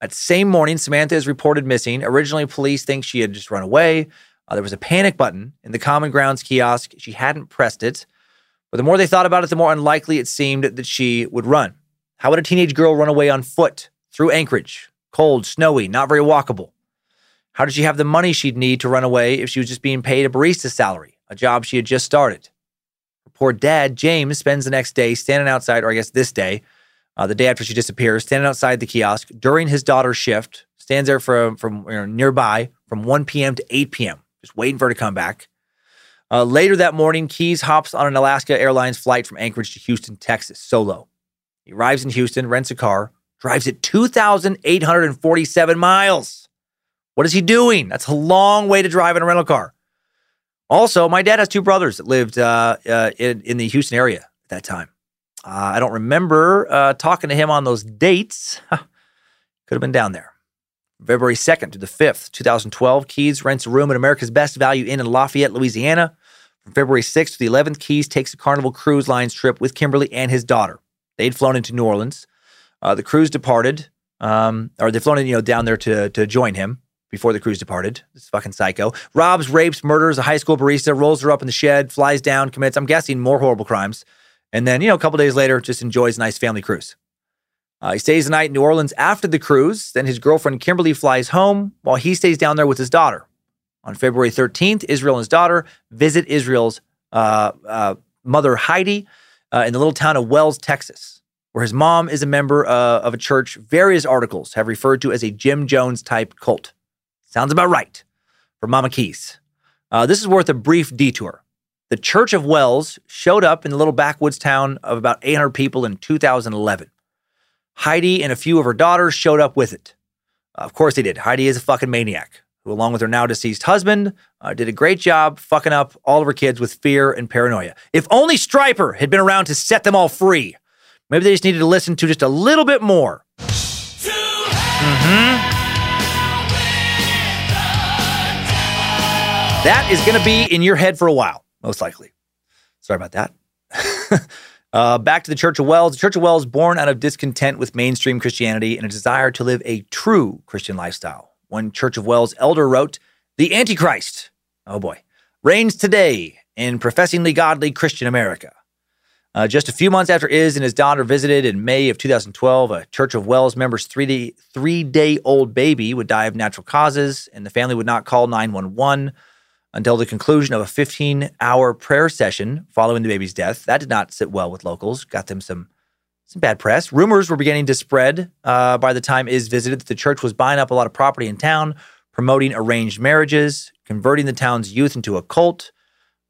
That same morning, Samantha is reported missing. Originally, police think she had just run away. Uh, there was a panic button in the Common Grounds kiosk. She hadn't pressed it. But the more they thought about it, the more unlikely it seemed that she would run. How would a teenage girl run away on foot through Anchorage? Cold, snowy, not very walkable. How did she have the money she'd need to run away if she was just being paid a barista salary, a job she had just started? Her poor dad, James, spends the next day standing outside, or I guess this day, uh, the day after she disappears, standing outside the kiosk during his daughter's shift, stands there from, from you know, nearby from 1 p.m. to 8 p.m., just waiting for her to come back. Uh, later that morning, Keyes hops on an Alaska Airlines flight from Anchorage to Houston, Texas, solo. He arrives in Houston, rents a car, drives it 2,847 miles. What is he doing? That's a long way to drive in a rental car. Also, my dad has two brothers that lived uh, uh, in, in the Houston area at that time. Uh, I don't remember uh, talking to him on those dates. Could have been down there. February 2nd to the 5th, 2012, Keyes rents a room at America's Best Value Inn in Lafayette, Louisiana. From February 6th to the 11th, Keyes takes a Carnival Cruise Lines trip with Kimberly and his daughter. They'd flown into New Orleans. Uh, the cruise departed, um, or they'd flown in, you know, down there to, to join him before the cruise departed. This fucking psycho. Robs, rapes, murders a high school barista, rolls her up in the shed, flies down, commits, I'm guessing, more horrible crimes. And then, you know, a couple days later, just enjoys a nice family cruise. Uh, he stays the night in New Orleans after the cruise. Then his girlfriend Kimberly flies home while he stays down there with his daughter. On February 13th, Israel and his daughter visit Israel's uh, uh, mother Heidi uh, in the little town of Wells, Texas, where his mom is a member uh, of a church various articles have referred to as a Jim Jones type cult. Sounds about right for Mama Keyes. Uh, this is worth a brief detour. The Church of Wells showed up in the little backwoods town of about 800 people in 2011. Heidi and a few of her daughters showed up with it. of course they did. Heidi is a fucking maniac who, along with her now deceased husband, uh, did a great job fucking up all of her kids with fear and paranoia. If only Stryper had been around to set them all free. Maybe they just needed to listen to just a little bit more. Mm-hmm. That is going to be in your head for a while, most likely. Sorry about that. <laughs> Uh, back to the Church of Wells. The Church of Wells, born out of discontent with mainstream Christianity and a desire to live a true Christian lifestyle. One Church of Wells elder wrote, The Antichrist, oh boy, reigns today in professingly godly Christian America. Uh, just a few months after Iz and his daughter visited in May of 2012, a Church of Wells member's three day, three day old baby would die of natural causes, and the family would not call 911 until the conclusion of a 15 hour prayer session following the baby's death. That did not sit well with locals, got them some, some bad press. Rumors were beginning to spread uh, by the time Iz visited that the church was buying up a lot of property in town, promoting arranged marriages, converting the town's youth into a cult.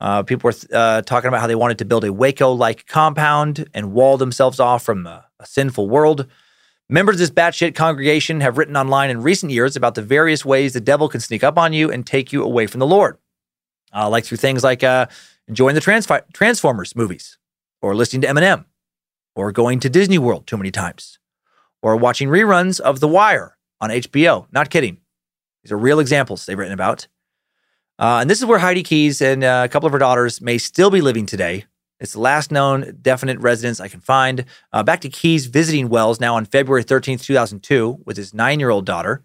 Uh, people were uh, talking about how they wanted to build a Waco like compound and wall themselves off from a, a sinful world. Members of this batshit congregation have written online in recent years about the various ways the devil can sneak up on you and take you away from the Lord uh, like through things like uh, enjoying the Transformers movies, or listening to Eminem, or going to Disney World too many times, or watching reruns of The Wire on HBO. Not kidding. These are real examples they've written about. Uh, and this is where Heidi Keyes and uh, a couple of her daughters may still be living today. It's the last known definite residence I can find. Uh, back to Keyes visiting Wells now on February 13th, 2002, with his nine year old daughter.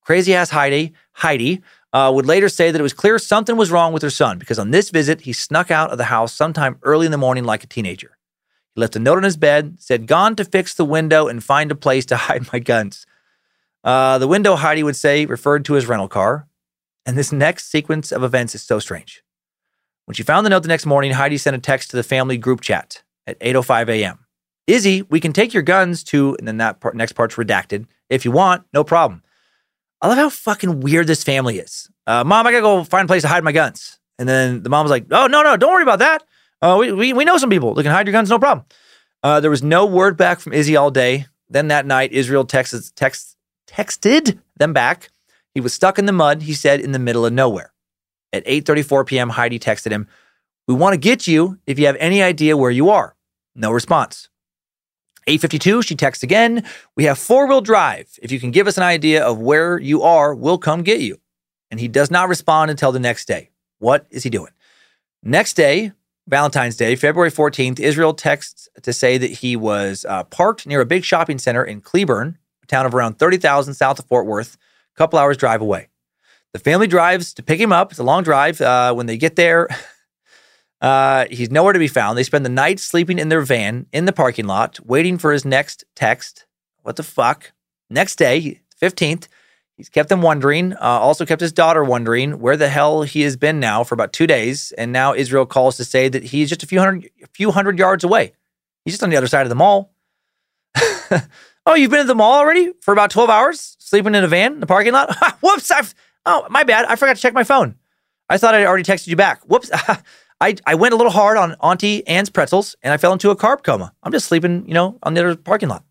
Crazy ass Heidi, Heidi uh, would later say that it was clear something was wrong with her son because on this visit, he snuck out of the house sometime early in the morning like a teenager. He left a note on his bed, said, Gone to fix the window and find a place to <laughs> hide my guns. Uh, the window, Heidi would say, referred to his rental car. And this next sequence of events is so strange. When she found the note the next morning, Heidi sent a text to the family group chat at 8.05 a.m. Izzy, we can take your guns to, and then that part, next part's redacted. If you want, no problem. I love how fucking weird this family is. Uh, mom, I gotta go find a place to hide my guns. And then the mom was like, oh, no, no, don't worry about that. Uh, we, we, we know some people that can hide your guns, no problem. Uh, there was no word back from Izzy all day. Then that night, Israel texted, text, texted them back. He was stuck in the mud, he said, in the middle of nowhere. At 8.34 p.m., Heidi texted him, we want to get you if you have any idea where you are. No response. 852, she texts again. We have four wheel drive. If you can give us an idea of where you are, we'll come get you. And he does not respond until the next day. What is he doing? Next day, Valentine's Day, February 14th, Israel texts to say that he was uh, parked near a big shopping center in Cleburne, a town of around 30,000 south of Fort Worth, couple hours drive away. The family drives to pick him up. It's a long drive. Uh, when they get there, <laughs> uh, he's nowhere to be found. They spend the night sleeping in their van in the parking lot, waiting for his next text. What the fuck? Next day, 15th, he's kept them wondering. Uh, also kept his daughter wondering where the hell he has been now for about two days. And now Israel calls to say that he's just a few hundred, a few hundred yards away. He's just on the other side of the mall. <laughs> oh, you've been at the mall already for about 12 hours, sleeping in a van in the parking lot? <laughs> Whoops. I've, oh, my bad. I forgot to check my phone. I thought I'd already texted you back. Whoops. <laughs> I, I went a little hard on Auntie Anne's pretzels and I fell into a carb coma. I'm just sleeping, you know, on the other parking lot.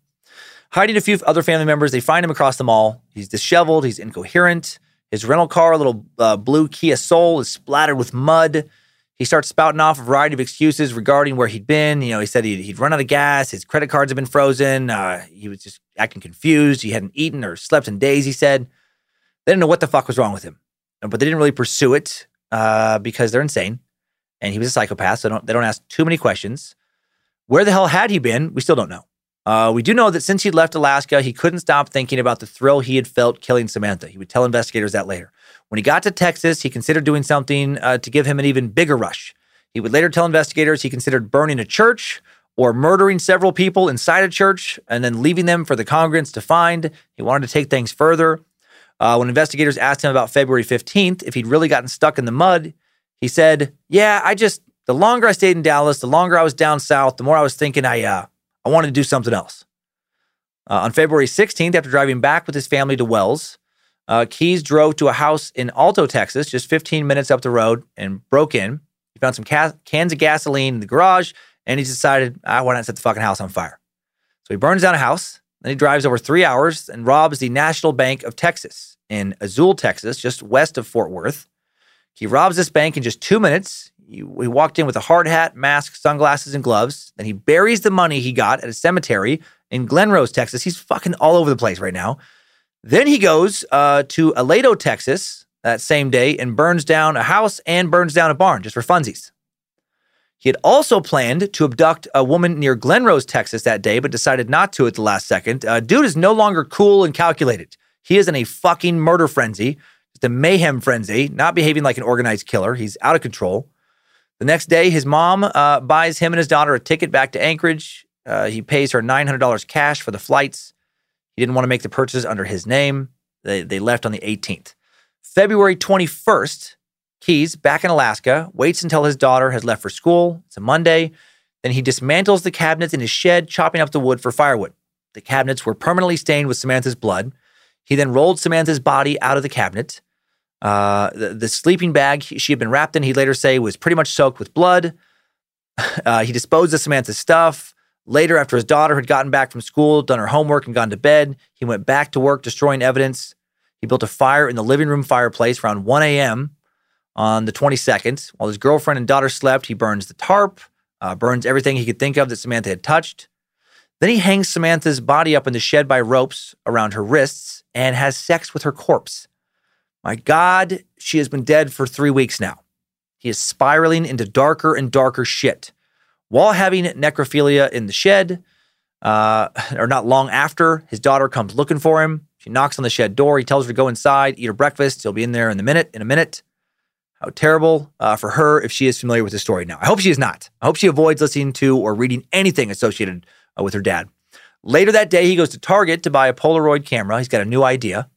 Hiding a few other family members, they find him across the mall. He's disheveled, he's incoherent. His rental car, a little uh, blue Kia Soul, is splattered with mud. He starts spouting off a variety of excuses regarding where he'd been. You know, he said he'd, he'd run out of gas, his credit cards had been frozen, uh, he was just acting confused. He hadn't eaten or slept in days, he said. They didn't know what the fuck was wrong with him, but they didn't really pursue it uh, because they're insane and he was a psychopath. So don't, they don't ask too many questions. Where the hell had he been? We still don't know. Uh, we do know that since he'd left Alaska, he couldn't stop thinking about the thrill he had felt killing Samantha. He would tell investigators that later. When he got to Texas, he considered doing something uh, to give him an even bigger rush. He would later tell investigators he considered burning a church or murdering several people inside a church and then leaving them for the congregants to find. He wanted to take things further. Uh, when investigators asked him about February 15th, if he'd really gotten stuck in the mud, he said, "Yeah, I just the longer I stayed in Dallas, the longer I was down south, the more I was thinking I uh, I wanted to do something else." Uh, on February 16th, after driving back with his family to Wells, uh, Keyes drove to a house in Alto, Texas, just 15 minutes up the road, and broke in. He found some ca- cans of gasoline in the garage, and he decided, "I want to set the fucking house on fire?" So he burns down a house. Then he drives over three hours and robs the National Bank of Texas in Azle, Texas, just west of Fort Worth. He robs this bank in just two minutes. He, he walked in with a hard hat, mask, sunglasses, and gloves. Then he buries the money he got at a cemetery in Glen Rose, Texas. He's fucking all over the place right now. Then he goes uh, to Aledo, Texas that same day and burns down a house and burns down a barn just for funsies. He had also planned to abduct a woman near Glen Rose, Texas that day, but decided not to at the last second. Uh, dude is no longer cool and calculated. He is in a fucking murder frenzy just a mayhem frenzy, not behaving like an organized killer. He's out of control. The next day, his mom uh, buys him and his daughter a ticket back to Anchorage. Uh, he pays her $900 cash for the flights. He didn't want to make the purchase under his name. They, they left on the 18th. February 21st, Keyes, back in Alaska, waits until his daughter has left for school. It's a Monday. Then he dismantles the cabinets in his shed, chopping up the wood for firewood. The cabinets were permanently stained with Samantha's blood. He then rolled Samantha's body out of the cabinet. Uh, the, the, sleeping bag she had been wrapped in, he later say, was pretty much soaked with blood. <laughs> Uh, he disposed of Samantha's stuff. Later, after his daughter had gotten back from school, done her homework, and gone to bed, he went back to work destroying evidence. He built a fire in the living room fireplace around 1 a.m. on the 22nd. While his girlfriend and daughter slept, he burns the tarp, uh, burns everything he could think of that Samantha had touched. Then he hangs Samantha's body up in the shed by ropes around her wrists and has sex with her corpse. My God, she has been dead for three weeks now. He is spiraling into darker and darker shit. While having necrophilia in the shed, uh, <laughs> or not long after, his daughter comes looking for him. She knocks on the shed door. He tells her to go inside, eat her breakfast. He'll be in there in a minute. In a minute. How terrible uh, for her if she is familiar with the story now. I hope she is not. I hope she avoids listening to or reading anything associated uh, with her dad. Later that day, he goes to Target to buy a Polaroid camera. He's got a new idea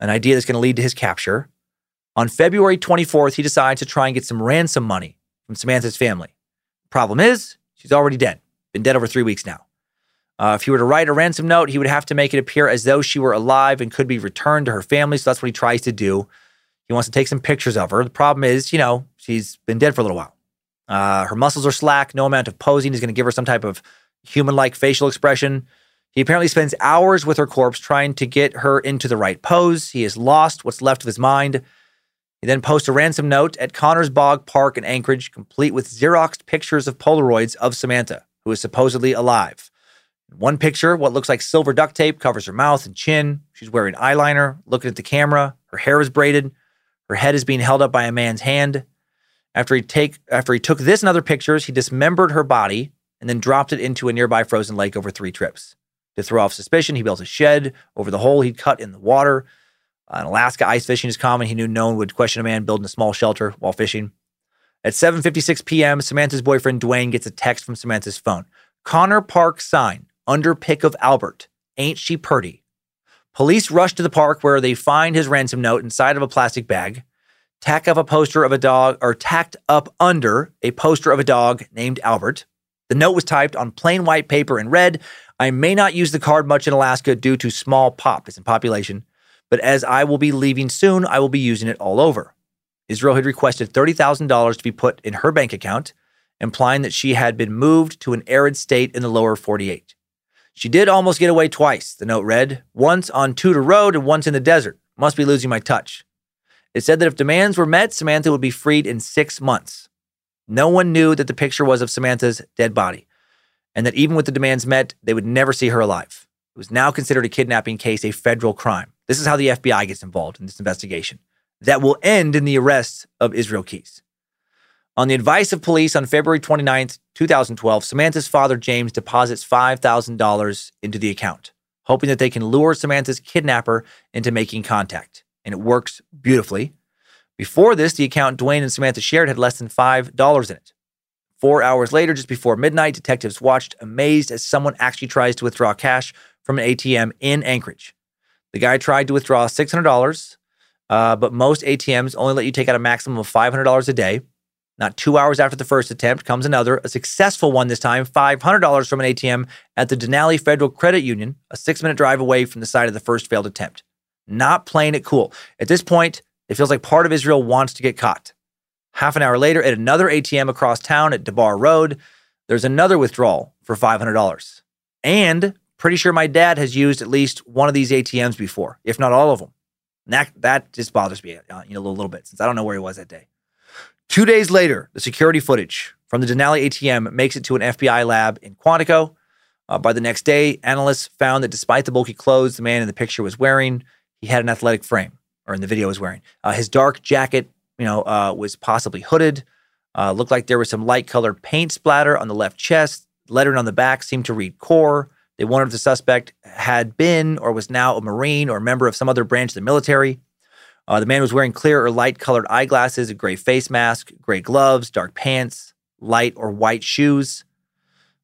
an idea that's going to lead to his capture. On February 24th, he decides to try and get some ransom money from Samantha's family. Problem is, she's already dead, been dead over three weeks now. Uh, if he were to write a ransom note, he would have to make it appear as though she were alive and could be returned to her family. So that's what he tries to do. He wants to take some pictures of her. The problem is, you know, she's been dead for a little while. Uh, her muscles are slack. No amount of posing is going to give her some type of human like facial expression. He apparently spends hours with her corpse trying to get her into the right pose. He has lost what's left of his mind. He then posts a ransom note at Connors Bog Park in Anchorage, complete with Xeroxed pictures of Polaroids of Samantha, who is supposedly alive. one picture, what looks like silver duct tape covers her mouth and chin. She's wearing eyeliner, looking at the camera. Her hair is braided. Her head is being held up by a man's hand. After he take after he took this and other pictures, he dismembered her body and then dropped it into a nearby frozen lake over three trips. To throw off suspicion, he built a shed over the hole he'd cut in the water. Uh, in Alaska, ice fishing is common. He knew no one would question a man building a small shelter while fishing. At 7:56 p.m., Samantha's boyfriend Dwayne gets a text from Samantha's phone. Connor Park sign under pick of Albert. Ain't she purty? Police rush to the park where they find his ransom note inside of a plastic bag, tack up a poster of a dog, or tacked up under a poster of a dog named Albert. The note was typed on plain white paper and read, I may not use the card much in Alaska due to small pop in population, but as I will be leaving soon, I will be using it all over. Israel had requested $30,000 to be put in her bank account, implying that she had been moved to an arid state in the lower 48. She did almost get away twice, the note read, once on Tudor Road and once in the desert. Must be losing my touch. It said that if demands were met, Samantha would be freed in six months. No one knew that the picture was of Samantha's dead body, and that even with the demands met, they would never see her alive. It was now considered a kidnapping case a federal crime. This is how the FBI gets involved in this investigation. That will end in the arrest of Israel Keyes. On the advice of police on February 29th, 2012, Samantha's father, James, deposits $5,000 into the account, hoping that they can lure Samantha's kidnapper into making contact. And it works beautifully. Before this, the account Dwayne and Samantha shared had less than $5 in it. Four hours later, just before midnight, detectives watched amazed as someone actually tries to withdraw cash from an ATM in Anchorage. The guy tried to withdraw $600, uh, but most ATMs only let you take out a maximum of $500 a day. Not two hours after the first attempt comes another, a successful one this time, $500 from an ATM at the Denali Federal Credit Union, a six minute drive away from the site of the first failed attempt. Not playing it cool. At this point, it feels like part of Israel wants to get caught. Half an hour later, at another ATM across town at DeBarr Road, there's another withdrawal for $500. And pretty sure my dad has used at least one of these ATMs before, if not all of them. And that, that just bothers me uh, you know, a little, little bit since I don't know where he was that day. Two days later, the security footage from the Denali ATM makes it to an FBI lab in Quantico. Uh, by the next day, analysts found that despite the bulky clothes the man in the picture was wearing, he had an athletic frame, or in the video was wearing. Uh, his dark jacket, you know, uh, was possibly hooded. Uh, looked like there was some light colored paint splatter on the left chest. Lettering on the back seemed to read "Corps." They wondered if the suspect had been or was now a Marine or a member of some other branch of the military. Uh, the man was wearing clear or light colored eyeglasses, a gray face mask, gray gloves, dark pants, light or white shoes.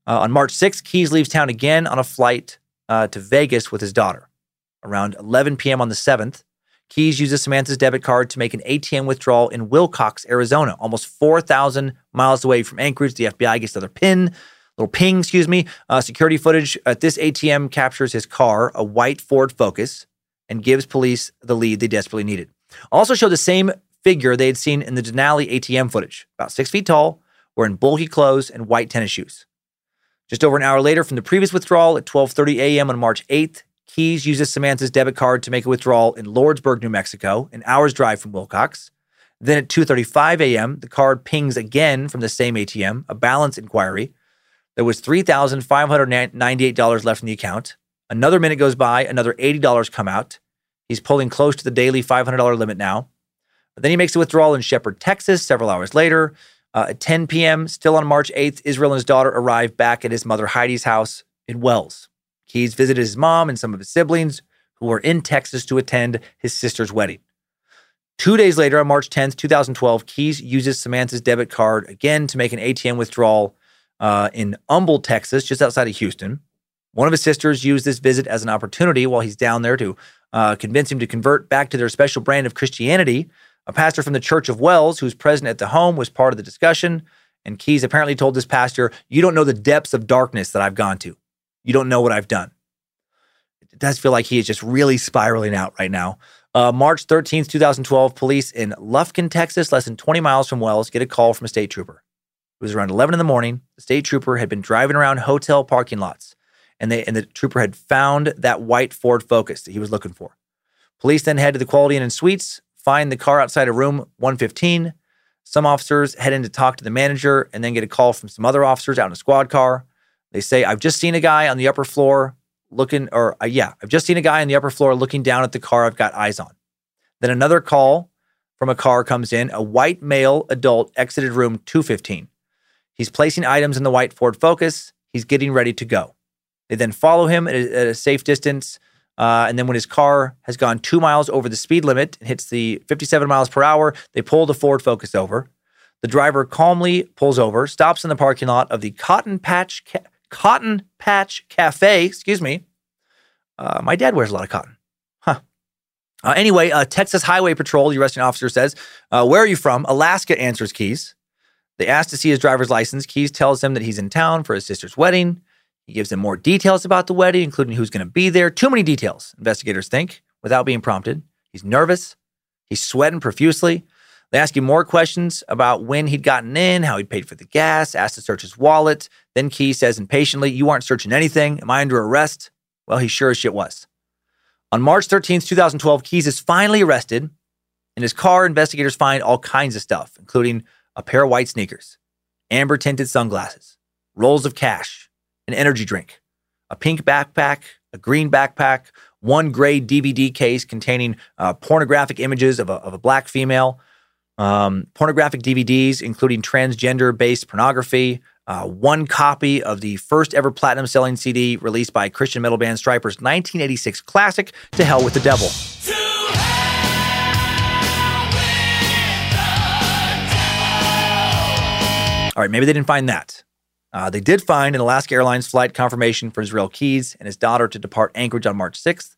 Uh, on March 6th, Keyes leaves town again on a flight uh, to Vegas with his daughter. Around 11 p.m. on the 7th, Keyes uses Samantha's debit card to make an ATM withdrawal in Willcox, Arizona, almost 4,000 miles away from Anchorage. The FBI gets another pin, little ping, excuse me. Uh, security footage at this ATM captures his car, a white Ford Focus, and gives police the lead they desperately needed. Also showed the same figure they had seen in the Denali ATM footage, about six feet tall, wearing bulky clothes and white tennis shoes. Just over an hour later from the previous withdrawal at 12:30 a.m. on March 8th, Keyes uses Samantha's debit card to make a withdrawal in Lordsburg, New Mexico, an hour's drive from Willcox. Then at 2:35 a.m., the card pings again from the same ATM, a balance inquiry. There was $3,598 left in the account. Another minute goes by, another $80 come out. He's pulling close to the daily $500 limit now. But then he makes a withdrawal in Shepherd, Texas, several hours later. Uh, at 10 p.m., still on March 8th, Israel and his daughter arrive back at his mother Heidi's house in Wells. Keyes visited his mom and some of his siblings who were in Texas to attend his sister's wedding. Two days later, on March 10th, 2012, Keyes uses Samantha's debit card again to make an ATM withdrawal uh, in Humble, Texas, just outside of Houston. One of his sisters used this visit as an opportunity while he's down there to uh, convince him to convert back to their special brand of Christianity. A pastor from the Church of Wells, who's present at the home, was part of the discussion. And Keyes apparently told this pastor, You don't know the depths of darkness that I've gone to. You don't know what I've done. It does feel like he is just really spiraling out right now. Uh, March 13th, 2012, police in Lufkin, Texas, less than 20 miles from Wells, get a call from a state trooper. It was around 11 in the morning. The state trooper had been driving around hotel parking lots and they and the trooper had found that white Ford Focus that he was looking for. Police then head to the Quality Inn and Suites, find the car outside of room 115. Some officers head in to talk to the manager and then get a call from some other officers out in a squad car. They say, "I've just seen a guy on the upper floor looking or uh, yeah, I've just seen a guy on the upper floor looking down at the car I've got eyes on." Then another call from a car comes in. A white male adult exited room 215. He's placing items in the white Ford Focus. He's getting ready to go. They then follow him at a, at a safe distance. Uh, and then when his car has gone two miles over the speed limit and hits the 57 miles per hour, they pull the Ford Focus over. The driver calmly pulls over, stops in the parking lot of the Cotton Patch Ca- Cotton Patch Cafe. Excuse me. Uh, my dad wears a lot of cotton. Huh. Uh, anyway, uh, Texas Highway Patrol, the arresting officer says, uh, Where are you from? Alaska answers Keyes. They ask to see his driver's license. Keyes tells him that he's in town for his sister's wedding. He gives them more details about the wedding, including who's going to be there. Too many details, investigators think, without being prompted. He's nervous. He's sweating profusely. They ask him more questions about when he'd gotten in, how he'd paid for the gas, asked to search his wallet. Then Keyes says impatiently, You aren't searching anything. Am I under arrest? Well, he sure as shit was. On March 13th, 2012, Keyes is finally arrested. In his car, investigators find all kinds of stuff, including a pair of white sneakers, amber tinted sunglasses, rolls of cash, an energy drink, a pink backpack, a green backpack, one gray DVD case containing uh, pornographic images of a, of a black female, um, pornographic DVDs, including transgender based pornography, uh, one copy of the first ever platinum selling CD released by Christian metal band Stryper's 1986 classic, To Hell with the Devil. All right, maybe they didn't find that. Uh, they did find an Alaska Airlines flight confirmation for Israel Keyes and his daughter to depart Anchorage on March 6th.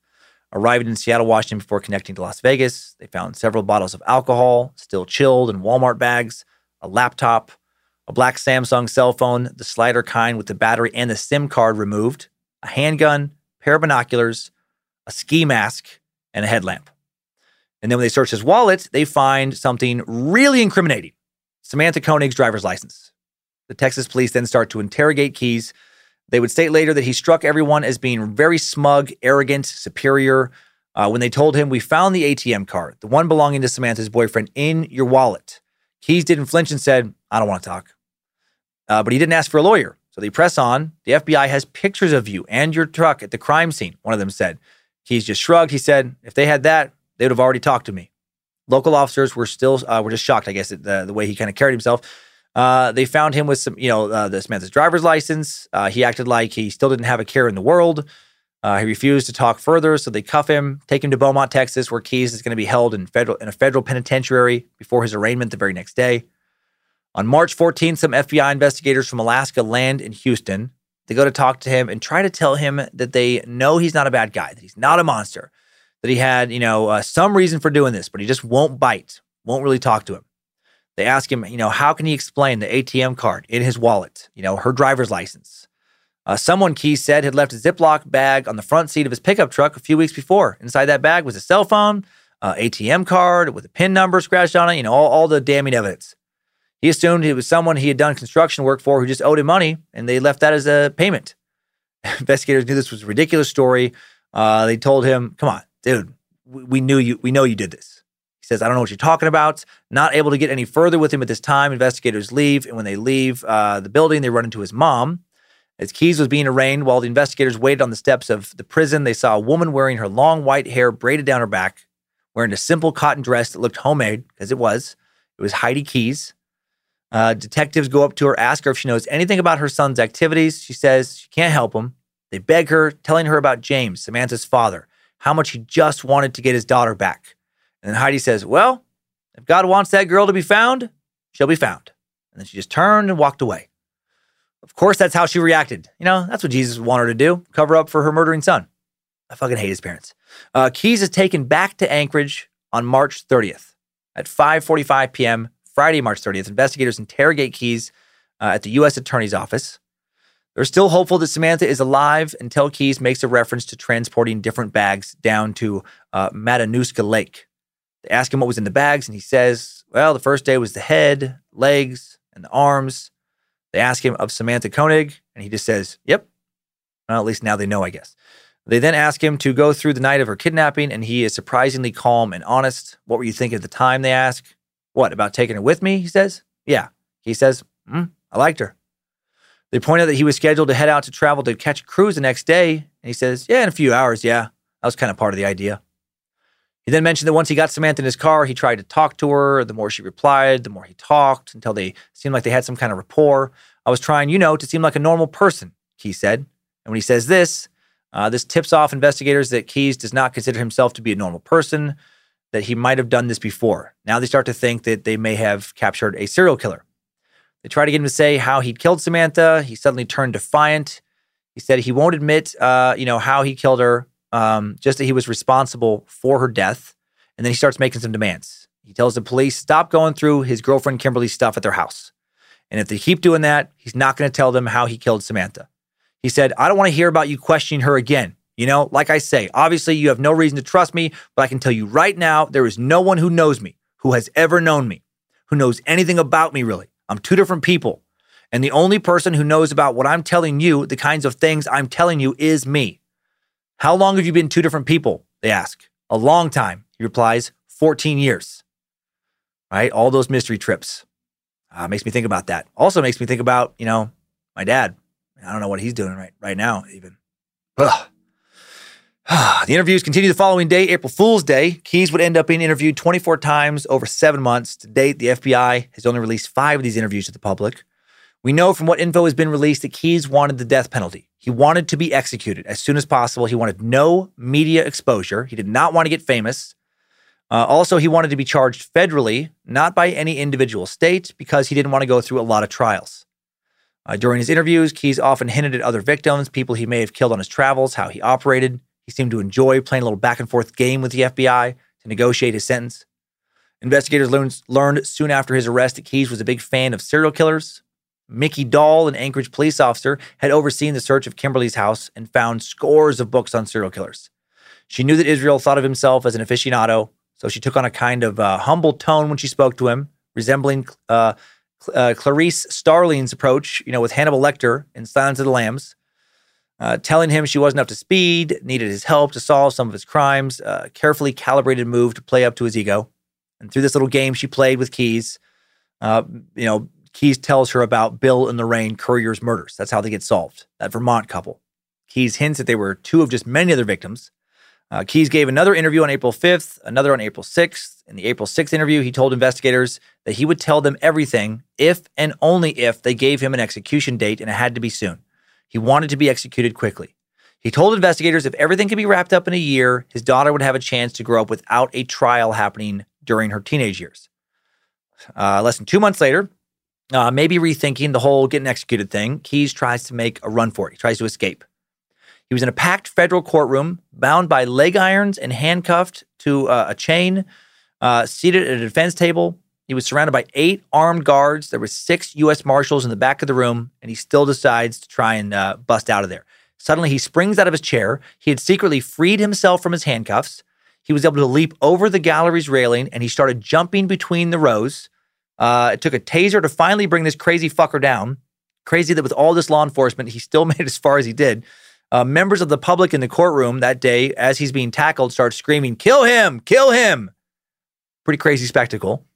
Arriving in Seattle, Washington before connecting to Las Vegas, they found several bottles of alcohol, still chilled in Walmart bags, a laptop, a black Samsung cell phone, the slider kind with the battery and the SIM card removed, a handgun, pair of binoculars, a ski mask, and a headlamp. And then when they search his wallet, they find something really incriminating Samantha Koenig's driver's license. The Texas police then start to interrogate Keyes. They would state later that he struck everyone as being very smug, arrogant, superior. Uh, when they told him, We found the ATM card, the one belonging to Samantha's boyfriend, in your wallet. Keyes didn't flinch and said, I don't want to talk. Uh, but he didn't ask for a lawyer. So they press on. The FBI has pictures of you and your truck at the crime scene, one of them said. Keyes just shrugged. He said, If they had that, they would have already talked to me. Local officers were still uh, were just shocked, I guess, at the, the way he kind of carried himself. Uh, they found him with some, you know, uh, the Samantha's driver's license. Uh, he acted like he still didn't have a care in the world. Uh, he refused to talk further, so they cuff him, take him to Beaumont, Texas, where Keyes is going to be held in federal in a federal penitentiary before his arraignment the very next day. On March 14, some FBI investigators from Alaska land in Houston. They go to talk to him and try to tell him that they know he's not a bad guy, that he's not a monster, that he had, you know, uh, some reason for doing this, but he just won't bite, won't really talk to him. They ask him, you know, how can he explain the ATM card in his wallet, you know, her driver's license? Uh, someone, Keyes said, had left a Ziploc bag on the front seat of his pickup truck a few weeks before. Inside that bag was a cell phone, uh, ATM card with a PIN number scratched on it, you know, all, all the damning evidence. He assumed it was someone he had done construction work for who just owed him money, and they left that as a payment. <laughs> Investigators knew this was a ridiculous story. Uh, they told him, "Come on, dude, we, we knew you. We know you did this." He says, "I don't know what you're talking about." Not able to get any further with him at this time. Investigators leave, and when they leave uh, the building, they run into his mom. As Keyes was being arraigned, while the investigators waited on the steps of the prison, they saw a woman wearing her long white hair braided down her back, wearing a simple cotton dress that looked homemade, because it was. It was Heidi Keyes. Uh, detectives go up to her, ask her if she knows anything about her son's activities. She says she can't help him. They beg her, telling her about James, Samantha's father, how much he just wanted to get his daughter back. And Heidi says, Well, if God wants that girl to be found, she'll be found. And then she just turned and walked away. Of course, that's how she reacted. You know, that's what Jesus wanted her to do cover up for her murdering son. I fucking hate his parents. Uh, Keyes is taken back to Anchorage on March 30th at 5:45 p.m. Friday, March 30th. Investigators interrogate Keyes uh, at the U.S. Attorney's Office. They're still hopeful that Samantha is alive until Keyes makes a reference to transporting different bags down to uh, Matanuska Lake. They ask him what was in the bags, and he says, Well, the first day was the head, legs, and the arms. They ask him of Samantha Koenig, and he just says, Yep. Well, at least now they know, I guess. They then ask him to go through the night of her kidnapping, and he is surprisingly calm and honest. What were you thinking at the time? They ask. What, about taking her with me? He says. Yeah. He says, mm, I liked her. They point out that he was scheduled to head out to travel to catch a cruise the next day. And he says, Yeah, in a few hours. Yeah. That was kind of part of the idea. He then mentioned that once he got Samantha in his car, he tried to talk to her. The more she replied, the more he talked until they seemed like they had some kind of rapport. I was trying, you know, to seem like a normal person, he said. And when he says this, uh, this tips off investigators that Keyes does not consider himself to be a normal person, that he might have done this before. Now they start to think that they may have captured a serial killer. They try to get him to say how he killed Samantha. He suddenly turned defiant. He said he won't admit, uh, you know, how he killed her, um, just that he was responsible for her death. And then he starts making some demands. He tells the police stop going through his girlfriend Kimberly's stuff at their house. And if they keep doing that, he's not going to tell them how he killed Samantha. He said, I don't want to hear about you questioning her again. You know, like I say, obviously you have no reason to trust me, but I can tell you right now, there is no one who knows me, who has ever known me, who knows anything about me really. I'm two different people. And the only person who knows about what I'm telling you, the kinds of things I'm telling you, is me. How long have you been two different people? They ask. A long time, he replies, 14 years. Right? All those mystery trips. Uh, makes me think about that. Also makes me think about, you know, my dad. I don't know what he's doing right right now, even. Ugh. <sighs> the interviews continue the following day, April Fool's Day. Keyes would end up being interviewed 24 times over seven months. To date, the FBI has only released five of these interviews to the public. We know from what info has been released that Keyes wanted the death penalty. He wanted to be executed as soon as possible. He wanted no media exposure. He did not want to get famous. Uh, also, he wanted to be charged federally, not by any individual state, because he didn't want to go through a lot of trials. Uh, during his interviews, Keyes often hinted at other victims, people he may have killed on his travels, how he operated. He seemed to enjoy playing a little back and forth game with the FBI to negotiate his sentence. Investigators learned, learned soon after his arrest that Keyes was a big fan of serial killers. Mickey Dahl, an Anchorage police officer, had overseen the search of Kimberly's house and found scores of books on serial killers. She knew that Israel thought of himself as an aficionado, so she took on a kind of uh, humble tone when she spoke to him, resembling uh, uh, Clarice Starling's approach, you know, with Hannibal Lecter in Silence of the Lambs uh, telling him she wasn't up to speed, needed his help to solve some of his crimes, a carefully calibrated move to play up to his ego. And through this little game she played with Keyes, uh, you know, Keyes tells her about Bill and Lorraine Currier's murders. That's how they get solved, that Vermont couple. Keyes hints that they were two of just many other victims. Uh, Keyes gave another interview on April 5th, another on April 6th. In the April 6th interview, he told investigators that he would tell them everything if and only if they gave him an execution date, and it had to be soon. He wanted to be executed quickly. He told investigators if everything could be wrapped up in a year, his daughter would have a chance to grow up without a trial happening during her teenage years. Uh, less than two months later, uh, maybe rethinking the whole getting executed thing, Keyes tries to make a run for it. He tries to escape. He was in a packed federal courtroom, bound by leg irons and handcuffed to uh, a chain, uh, seated at a defense table. He was surrounded by eight armed guards. There were six U.S. Marshals in the back of the room, and he still decides to try and uh, bust out of there. Suddenly, he springs out of his chair. He had secretly freed himself from his handcuffs. He was able to leap over the gallery's railing, and he started jumping between the rows. Uh, it took a taser to finally bring this crazy fucker down. Crazy that with all this law enforcement, he still <laughs> made it as far as he did. Uh, members of the public in the courtroom that day, as he's being tackled, start screaming, "Kill him! Kill him!" Pretty crazy spectacle.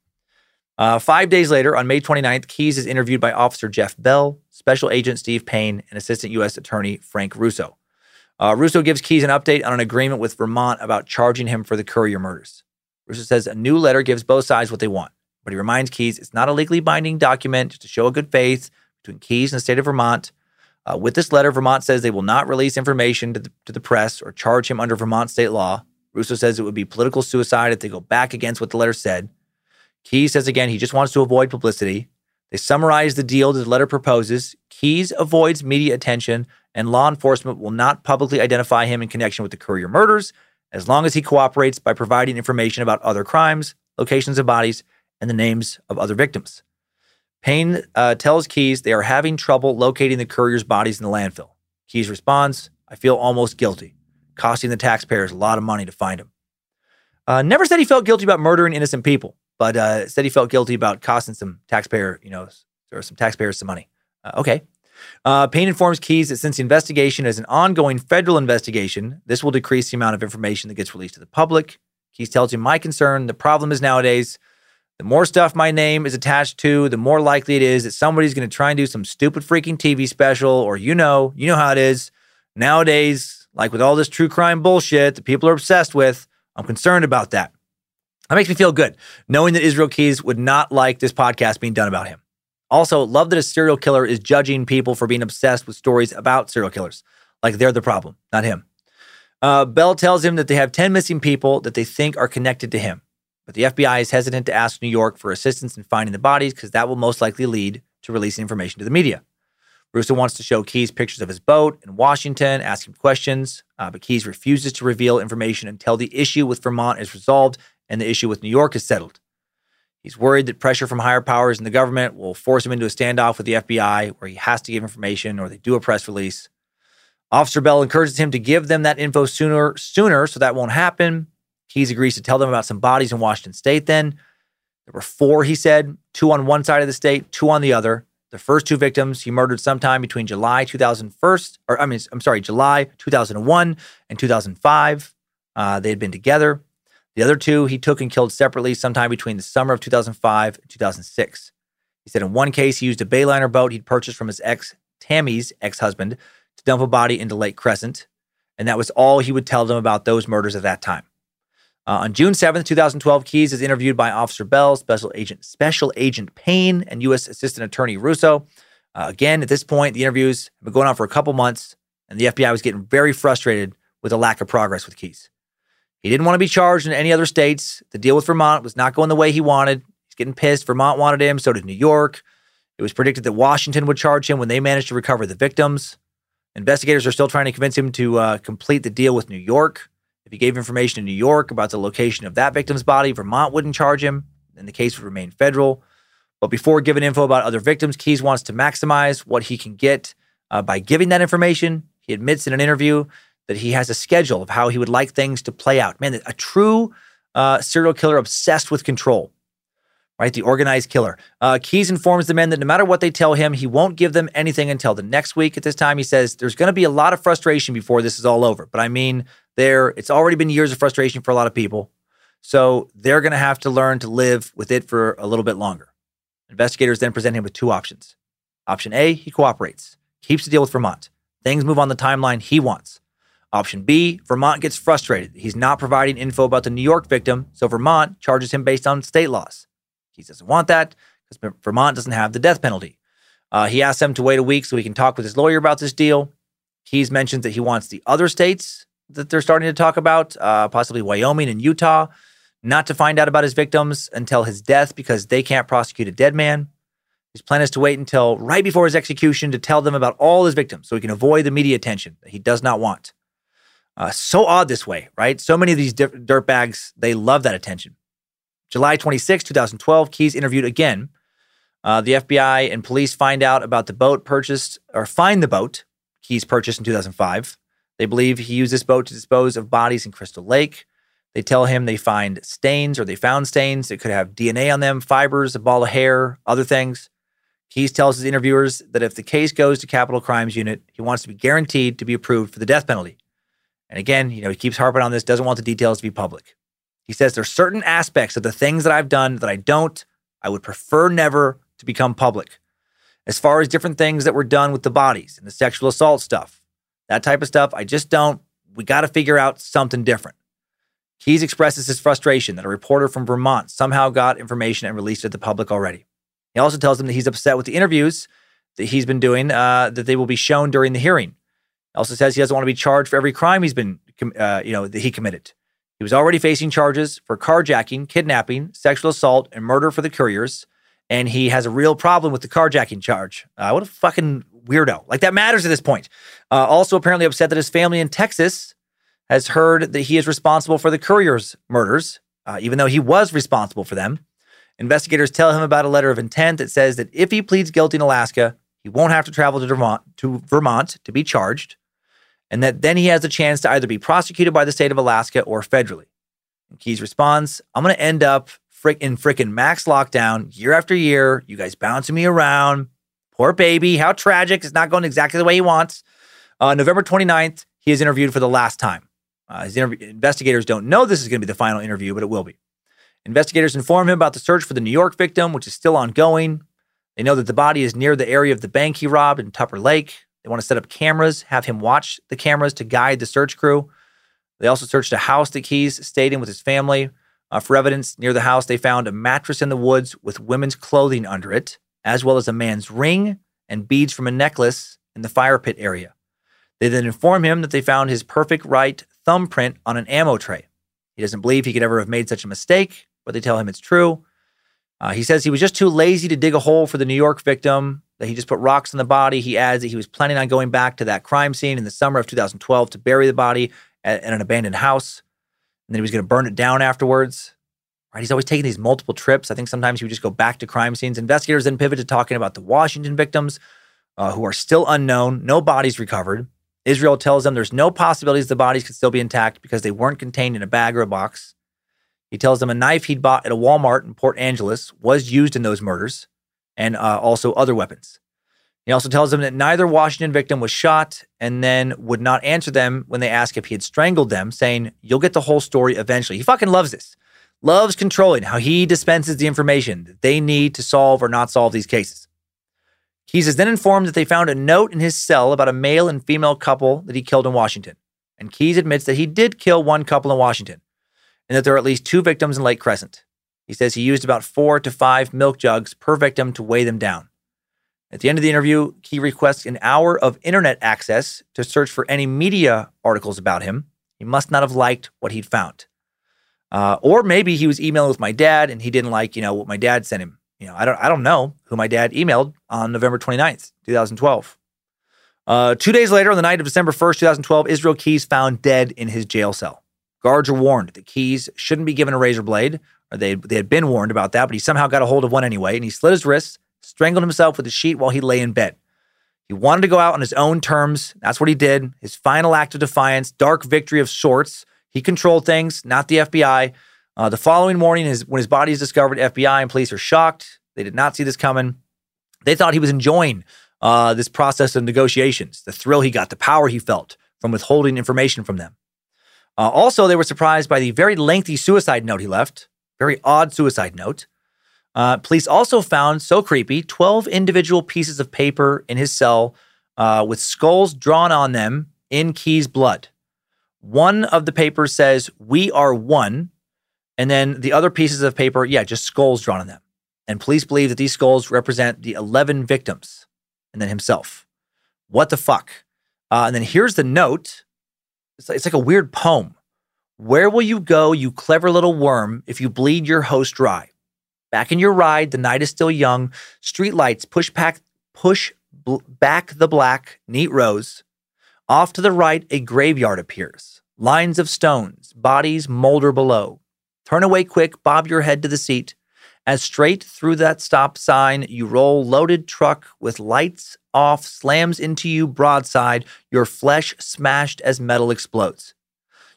Uh, five days later, on May 29th, Keyes is interviewed by Officer Jeff Bell, Special Agent Steve Payne, and Assistant U.S. Attorney Frank Russo. Uh, Russo gives Keyes an update on an agreement with Vermont about charging him for the Currier murders. Russo says a new letter gives both sides what they want, but he reminds Keyes it's not a legally binding document to show a good faith between Keyes and the state of Vermont. Uh, with this letter, Vermont says they will not release information to the, to the press or charge him under Vermont state law. Russo says it would be political suicide if they go back against what the letter said. Keyes says again he just wants to avoid publicity. They summarize the deal that the letter proposes. Keyes avoids media attention, and law enforcement will not publicly identify him in connection with the Currier murders as long as he cooperates by providing information about other crimes, locations of bodies, and the names of other victims. Payne uh, tells Keyes they are having trouble locating the Currier's bodies in the landfill. Keyes responds, I feel almost guilty, costing the taxpayers a lot of money to find him. Uh, never said he felt guilty about murdering innocent people but uh, said he felt guilty about costing some taxpayer, you know, or some taxpayers some money. Uh, okay. Uh, Payne informs Keyes that since the investigation is an ongoing federal investigation, this will decrease the amount of information that gets released to the public. Keyes tells him, My concern, the problem is nowadays, the more stuff my name is attached to, the more likely it is that somebody's going to try and do some stupid freaking TV special, or you know, you know how it is. Nowadays, like with all this true crime bullshit that people are obsessed with, I'm concerned about that. That makes me feel good, knowing that Israel Keyes would not like this podcast being done about him. Also, love that a serial killer is judging people for being obsessed with stories about serial killers. like they're the problem, not him. Uh, Bell tells him that they have 10 missing people that they think are connected to him. But the FBI is hesitant to ask New York for assistance in finding the bodies because that will most likely lead to releasing information to the media. Russo wants to show Keyes pictures of his boat in Washington, ask him questions, uh, but Keyes refuses to reveal information until the issue with Vermont is resolved and the issue with New York is settled. He's worried that pressure from higher powers in the government will force him into a standoff with the FBI where he has to give information or they do a press release. Officer Bell encourages him to give them that info sooner, sooner, so that won't happen. Keyes agrees to tell them about some bodies in Washington State. Then there were four, he said, two on one side of the state, two on the other. The first two victims he murdered sometime between July 2001, or I mean, I'm sorry, July 2001 and 2005. Uh, they had been together. The other two he took and killed separately sometime between the summer of 2005 and 2006. He said in one case he used a Bayliner boat he'd purchased from his ex, Tammy's ex husband, to dump a body into Lake Crescent. And that was all he would tell them about those murders at that time. Uh, on June 7th, 2012, Keyes is interviewed by Officer Bell, Special Agent Special Agent Payne, and U.S. Assistant Attorney Russo. Uh, again, at this point, the interviews have been going on for a couple months, and the FBI was getting very frustrated with the lack of progress with Keyes. He didn't want to be charged in any other states. The deal with Vermont was not going the way he wanted. He's getting pissed. Vermont wanted him, so did New York. It was predicted that Washington would charge him when they managed to recover the victims. Investigators are still trying to convince him to uh, complete the deal with New York. If he gave information to New York about the location of that victim's body, Vermont wouldn't charge him, and the case would remain federal. But before giving info about other victims, Keyes wants to maximize what he can get uh, by giving that information. He admits in an interview that he has a schedule of how he would like things to play out. Man, a true uh, serial killer obsessed with control right? The organized killer. Uh, Keyes informs the men that no matter what they tell him, he won't give them anything until the next week. At this time, he says there's going to be a lot of frustration before this is all over. But I mean, there it's already been years of frustration for a lot of people, so they're going to have to learn to live with it for a little bit longer. Investigators then present him with two options. Option A, he cooperates, keeps the deal with Vermont. Things move on the timeline he wants. Option B, Vermont gets frustrated. He's not providing info about the New York victim, so Vermont charges him based on state laws. He doesn't want that because Vermont doesn't have the death penalty. Uh, he asks them to wait a week so he can talk with his lawyer about this deal. Keyes mentions that he wants the other states that they're starting to talk about, uh, possibly Wyoming and Utah, not to find out about his victims until his death because they can't prosecute a dead man. His plan is to wait until right before his execution to tell them about all his victims so he can avoid the media attention that he does not want. Uh, so odd this way, right? So many of these dirt dirtbags, they love that attention. July 26, 2012, Keyes interviewed again. Uh, the FBI and police find out about the boat purchased or find the boat Keyes purchased in 2005. They believe he used this boat to dispose of bodies in Crystal Lake. They tell him they find stains or they found stains that could have DNA on them, fibers, a ball of hair, other things. Keyes tells his interviewers that if the case goes to Capital Crimes Unit, he wants to be guaranteed to be approved for the death penalty. And again, you know, he keeps harping on this, doesn't want the details to be public. He says there's certain aspects of the things that I've done that I don't, I would prefer never to become public. As far as different things that were done with the bodies and the sexual assault stuff, that type of stuff, I just don't. We got to figure out something different. Keyes expresses his frustration that a reporter from Vermont somehow got information and released it to the public already. He also tells them that he's upset with the interviews that he's been doing, uh, that they will be shown during the hearing. He also says he doesn't want to be charged for every crime he's been, uh, you know, that he committed. He was already facing charges for carjacking, kidnapping, sexual assault, and murder for the Curriers. And he has a real problem with the carjacking charge. Uh, what a fucking weirdo. Like that matters at this point. Uh, also, apparently upset that his family in Texas has heard that he is responsible for the Curriers' murders, uh, even though he was responsible for them. Investigators tell him about a letter of intent that says that if he pleads guilty in Alaska, he won't have to travel to Vermont to, Vermont to be charged and that then he has a chance to either be prosecuted by the state of Alaska or federally. And Keyes responds, I'm going to end up frick in frickin' max lockdown year after year. You guys bouncing me around. Poor baby. How tragic. It's not going exactly the way he wants. Uh, November 29th, he is interviewed for the last time. Uh, his interv- investigators don't know this is going to be the final interview, but it will be. Investigators inform him about the search for the New York victim, which is still ongoing. They know that the body is near the area of the bank he robbed in Tupper Lake. They want to set up cameras, have him watch the cameras to guide the search crew. They also searched a house that Keyes stayed in with his family. Uh, for evidence, near the house, they found a mattress in the woods with women's clothing under it, as well as a man's ring and beads from a necklace in the fire pit area. They then inform him that they found his perfect right thumbprint on an ammo tray. He doesn't believe he could ever have made such a mistake, but they tell him it's true. Uh, he says he was just too lazy to dig a hole for the New York victim, that he just put rocks in the body. He adds that he was planning on going back to that crime scene in the summer of 2012 to bury the body at, at an abandoned house, and then he was going to burn it down afterwards. Right? He's always taking these multiple trips. I think sometimes he would just go back to crime scenes. Investigators then pivot to talking about the Washington victims, uh, who are still unknown, no bodies recovered. Israel tells them there's no possibilities the bodies could still be intact because they weren't contained in a bag or a box. He tells them a knife he'd bought at a Walmart in Port Angeles was used in those murders and uh, also other weapons. He also tells them that neither Washington victim was shot and then would not answer them when they ask if he had strangled them, saying, You'll get the whole story eventually. He fucking loves this. Loves controlling how he dispenses the information that they need to solve or not solve these cases. Keyes is then informed that they found a note in his cell about a male and female couple that he killed in Washington. And Keyes admits that he did kill one couple in Washington and that there are at least two victims in Lake Crescent. He says he used about four to five milk jugs per victim to weigh them down. At the end of the interview, he requests an hour of internet access to search for any media articles about him. He must not have liked what he'd found. Uh, or maybe he was emailing with my dad and he didn't like, you know, what my dad sent him. You know, I don't, I don't know who my dad emailed on November 29th, 2012. Uh, two days later, on the night of December 1st, 2012, Israel Keyes found dead in his jail cell. Guards were warned that Keyes shouldn't be given a razor blade, or they, they had been warned about that, but he somehow got a hold of one anyway, and he slit his wrists, strangled himself with a sheet while he lay in bed. He wanted to go out on his own terms. That's what he did. His final act of defiance, dark victory of sorts. He controlled things, not the FBI. Uh, the following morning, when his body is discovered, FBI and police are shocked. They did not see this coming. They thought he was enjoying uh, this process of negotiations, the thrill he got, the power he felt from withholding information from them. Uh, also, they were surprised by the very lengthy suicide note he left, very odd suicide note. Uh, police also found, so creepy, 12 individual pieces of paper in his cell uh, with skulls drawn on them in Keyes' blood. One of the papers says, We are one. And then the other pieces of paper, yeah, just skulls drawn on them. And police believe that these skulls represent the 11 victims and then himself. What the fuck? Uh, and then here's the note it's like, it's like a weird poem. Where will you go, you clever little worm, if you bleed your host dry? Back in your ride, the night is still young. Street lights push back, push bl- back the black, neat rows. Off to the right, a graveyard appears. Lines of stones, bodies molder below. Turn away quick, bob your head to the seat. As straight through that stop sign, you roll loaded truck with lights off, slams into you broadside, your flesh smashed as metal explodes.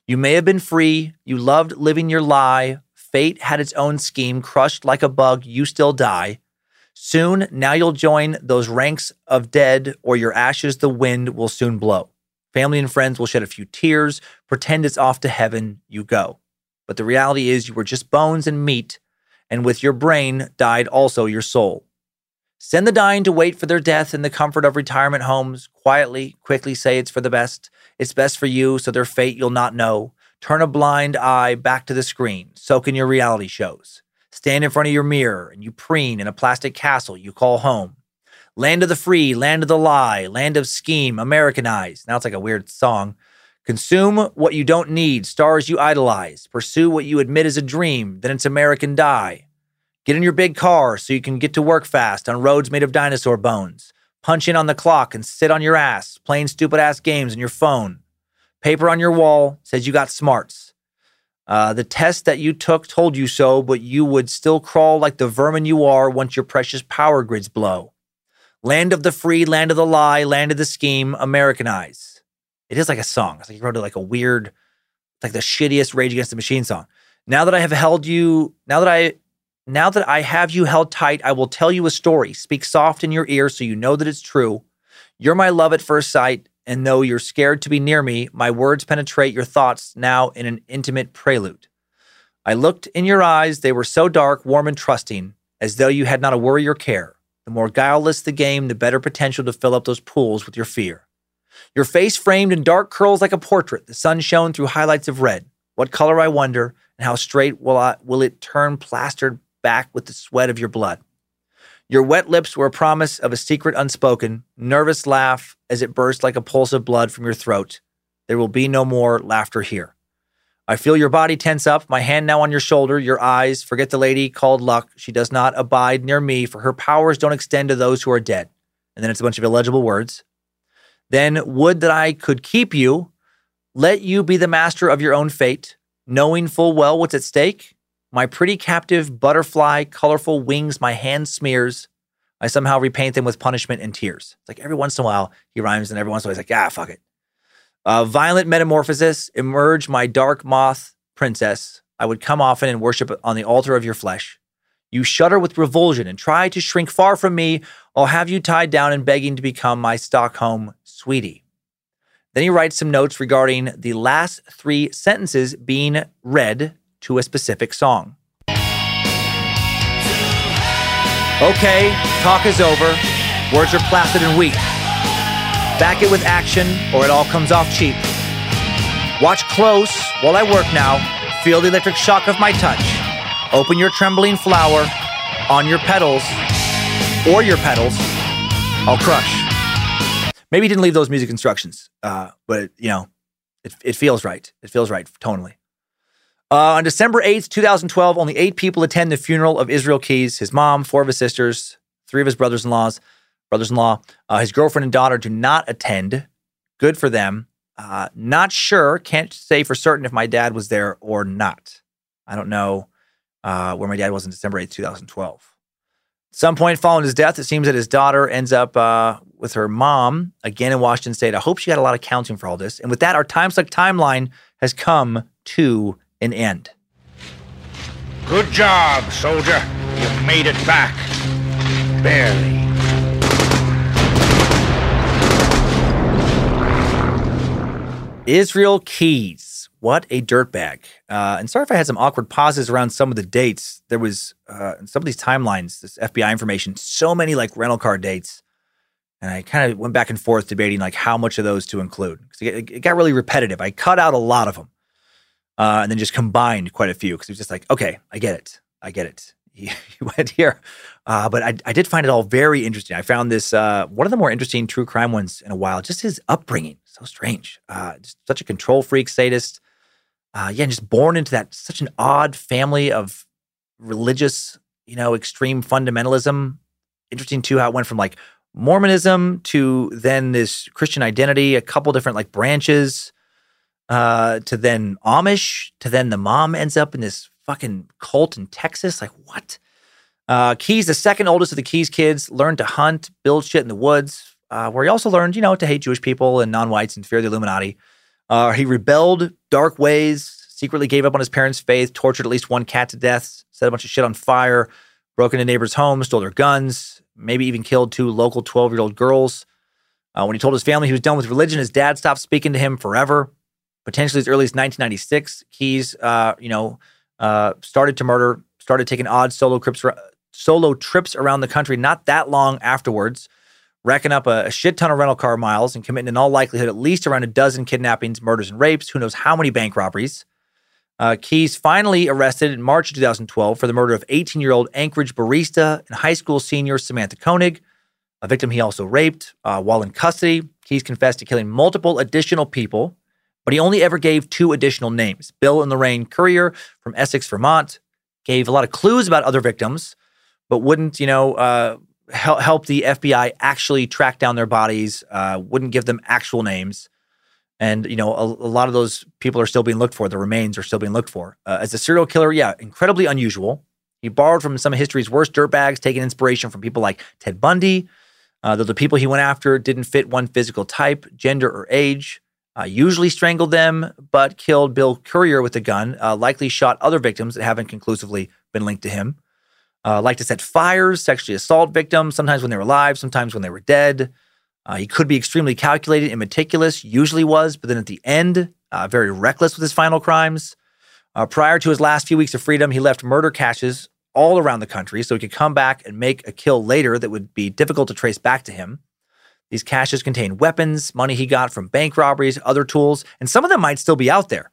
You may have been free, you loved living your lie. Fate had its own scheme, crushed like a bug, you still die. Soon, now you'll join those ranks of dead, or your ashes the wind will soon blow. Family and friends will shed a few tears, pretend it's off to heaven, you go. But the reality is, you were just bones and meat, and with your brain died also your soul. Send the dying to wait for their death in the comfort of retirement homes. Quietly, quickly say it's for the best. It's best for you, so their fate you'll not know. Turn a blind eye back to the screen. Soak in your reality shows. Stand in front of your mirror and you preen in a plastic castle you call home. Land of the free, land of the lie, land of scheme, Americanized. Now it's like a weird song. Consume what you don't need, stars you idolize. Pursue what you admit is a dream, then it's American die. Get in your big car so you can get to work fast on roads made of dinosaur bones. Punch in on the clock and sit on your ass playing stupid ass games on your phone. Paper on your wall says you got smarts. Uh, the test that you took told you so, but you would still crawl like the vermin you are once your precious power grids blow. Land of the free, land of the lie, land of the scheme, Americanize. It is like a song. It's like you wrote it like a weird, like the shittiest Rage Against the Machine song. Now that I have held you, now that I now that I have you held tight, I will tell you a story. Speak soft in your ear so you know that it's true. You're my love at first sight, and though you're scared to be near me, my words penetrate your thoughts now in an intimate prelude. I looked in your eyes, they were so dark, warm, and trusting, as though you had not a worry or care. The more guileless the game, the better potential to fill up those pools with your fear. Your face framed in dark curls like a portrait, the sun shone through highlights of red. What color, I wonder, and how straight will, I, will it turn plastered back with the sweat of your blood. Your wet lips were a promise of a secret unspoken, nervous laugh as it burst like a pulse of blood from your throat. There will be no more laughter here. I feel your body tense up, my hand now on your shoulder, your eyes. Forget the lady called luck. She does not abide near me, for her powers don't extend to those who are dead. And then it's a bunch of illegible words. Then would that I could keep you, let you be the master of your own fate, knowing full well what's at stake. My pretty captive butterfly, colorful wings, my hand smears. I somehow repaint them with punishment and tears. It's like every once in a while he rhymes, and every once in a while he's like, ah, fuck it. Uh, violent metamorphosis, emerge my dark moth princess. I would come often and worship on the altar of your flesh. You shudder with revulsion and try to shrink far from me. I'll have you tied down and begging to become my Stockholm sweetie. Then he writes some notes regarding the last three sentences being read to a specific song. Okay, talk is over. Words are placid and weak. Back it with action, or it all comes off cheap. Watch close while I work now. Feel the electric shock of my touch. Open your trembling flower on your petals, or your petals. I'll crush. Maybe he didn't leave those music instructions, uh, but you know, it, it feels right. It feels right tonally. Uh, on December 8th, 2012, only eight people attend the funeral of Israel Keyes his mom, four of his sisters, three of his brothers in laws, brothers in law. Uh, his girlfriend and daughter do not attend. Good for them. Uh, not sure. Can't say for certain if my dad was there or not. I don't know uh, where my dad was on December 8th, 2012. At some point following his death, it seems that his daughter ends up uh, with her mom again in Washington State. I hope she got a lot of counseling for all this. And with that, our time suck timeline has come to an end. Good job, soldier. You've made it back. Barely. Israel Keyes. What a dirtbag. Uh, and sorry if I had some awkward pauses around some of the dates. There was, uh, some of these timelines, this FBI information, so many like rental car dates. And I kind of went back and forth debating like how much of those to include. Because it, it, got really repetitive. I cut out a lot of them uh, and then just combined quite a few because it was just like, okay, I get it. I get it. <laughs> You, went here. Uh, but I, I did find it all very interesting. I found this uh, one of the more interesting true crime ones in a while. Just his upbringing, so strange. Uh, such a control freak, sadist. Uh, yeah, and just born into that such an odd family of religious, you know, extreme fundamentalism. Interesting too how it went from like Mormonism to then this Christian identity, a couple different like branches, uh, to then Amish, to then the mom ends up in this fucking cult in Texas. Like, what? Uh, Keyes, the second oldest of the Keyes kids, learned to hunt, build shit in the woods, uh, where he also learned, you know, to hate Jewish people and non whites and fear the Illuminati. Uh, he rebelled dark ways, secretly gave up on his parents' faith, tortured at least one cat to death, set a bunch of shit on fire, broke into neighbors' homes, stole their guns, maybe even killed two local 12 year old girls. Uh, when he told his family he was done with religion, his dad stopped speaking to him forever. Potentially as early as 1996, Keyes, uh, you know, uh, started to murder, started taking odd solo trips, solo trips around the country not that long afterwards, racking up a, a, shit ton of rental car miles and committing in all likelihood at least around a dozen kidnappings, murders, and rapes, who knows how many bank robberies. Uh, Keyes finally arrested in March of 2012 for the murder of 18 year old Anchorage barista and high school senior Samantha Koenig, a victim he also raped. Uh, while in custody, Keyes confessed to killing multiple additional people but he only ever gave two additional names Bill and Lorraine Currier from Essex, Vermont. Gave a lot of clues about other victims, but wouldn't, you know, uh, help, help the FBI actually track down their bodies, uh, wouldn't give them actual names. And, you know, a, a, lot of those people are still being looked for. The remains are still being looked for. Uh, as a serial killer, yeah, incredibly unusual. He borrowed from some of history's worst dirtbags, taking inspiration from people like Ted Bundy, uh, though the people he went after didn't fit one physical type, gender, or age uh, usually strangled them, but killed Bill Currier with a gun, uh, likely shot other victims that haven't conclusively been linked to him. Uh, like to set fires, sexually assault victims, sometimes when they were alive, sometimes when they were dead. Uh, he could be extremely calculated and meticulous, usually was, but then at the end, uh, very reckless with his final crimes. Uh, prior to his last few weeks of freedom, he left murder caches all around the country so he could come back and make a kill later that would be difficult to trace back to him. These caches contain weapons, money he got from bank robberies, other tools, and some of them might still be out there.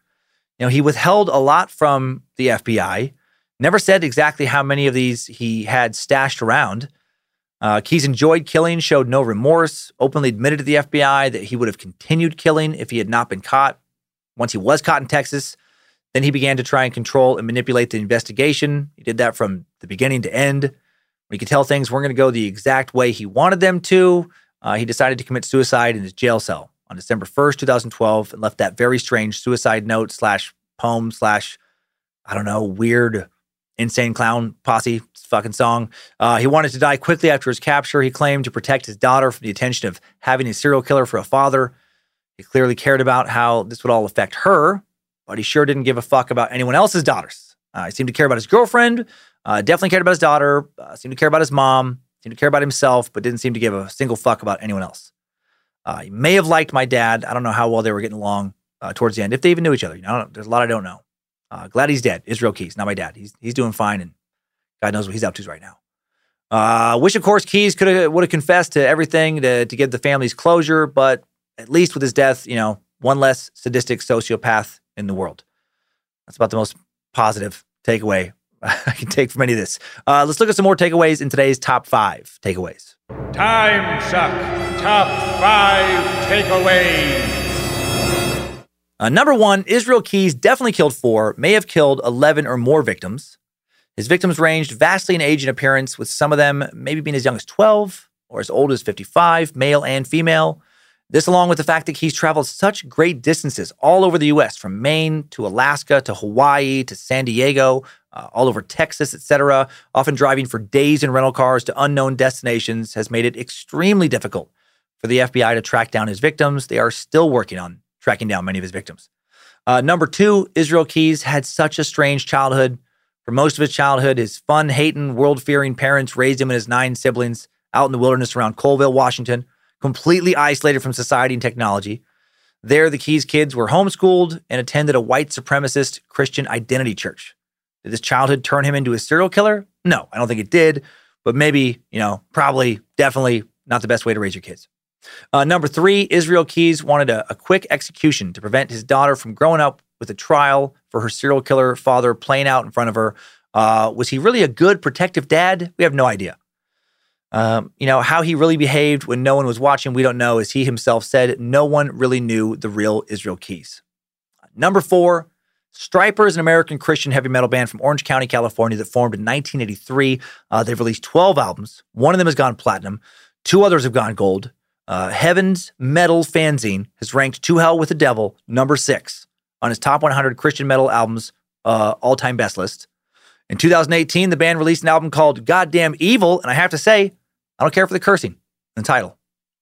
You know, he withheld a lot from the FBI, never said exactly how many of these he had stashed around. Uh, Keyes enjoyed killing, showed no remorse, openly admitted to the FBI that he would have continued killing if he had not been caught. Once he was caught in Texas, then he began to try and control and manipulate the investigation. He did that from the beginning to end. He could tell things weren't going to go the exact way he wanted them to, uh, he decided to commit suicide in his jail cell on December 1st, 2012, and left that very strange suicide note slash poem slash, I don't know, weird, insane clown posse fucking song. Uh, he wanted to die quickly after his capture. He claimed to protect his daughter from the attention of having a serial killer for a father. He clearly cared about how this would all affect her, but he sure didn't give a fuck about anyone else's daughters. Uh, he seemed to care about his girlfriend, uh, definitely cared about his daughter, uh, seemed to care about his mom, seemed to care about himself, but didn't seem to give a single fuck about anyone else. Uh, he may have liked my dad. I don't know how well they were getting along uh, towards the end, if they even knew each other. You know, there's a lot I don't know. Uh, glad he's dead. Israel Keyes, not my dad. He's he's doing fine, and God knows what he's up to right now. Uh, wish, of course, Keyes could have would have confessed to everything to to give the families closure, but at least with his death, you know, one less sadistic sociopath in the world. That's about the most positive takeaway <laughs> I can take from any of this. Uh, let's look at some more takeaways in today's top five takeaways. Time suck. Top five takeaways. Uh, number one, Israel Keyes definitely killed four, may have killed 11 or more victims. His victims ranged vastly in age and appearance, with some of them maybe being as young as 12 or as old as 55, male and female. This, along with the fact that he's traveled such great distances all over the US, from Maine to Alaska to Hawaii to San Diego, uh, all over Texas, etc., often driving for days in rental cars to unknown destinations, has made it extremely difficult for the FBI to track down his victims. They are still working on tracking down many of his victims. Uh, number two, Israel Keyes had such a strange childhood. For most of his childhood, his fun hating, world fearing parents raised him and his nine siblings out in the wilderness around Colville, Washington, completely isolated from society and technology. There, the Keyes kids were homeschooled and attended a white supremacist Christian identity church. Did this childhood turn him into a serial killer? No, I don't think it did, but maybe, you know, probably, definitely not the best way to raise your kids. Uh, number three, Israel Keyes wanted a, a quick execution to prevent his daughter from growing up with a trial for her serial killer father playing out in front of her. Uh, was he really a good protective dad? We have no idea. Um, you know, how he really behaved when no one was watching, we don't know. As he himself said, no one really knew the real Israel Keyes. Number four, Stryper is an American Christian heavy metal band from Orange County, California that formed in 1983. Uh, they've released 12 albums. One of them has gone platinum. Two others have gone gold. Uh, Heaven's Metal Fanzine has ranked To Hell with the Devil number six on his top 100 Christian metal albums uh, all time best list. In 2018, the band released an album called Goddamn Evil, and I have to say, I don't care for the cursing in the title.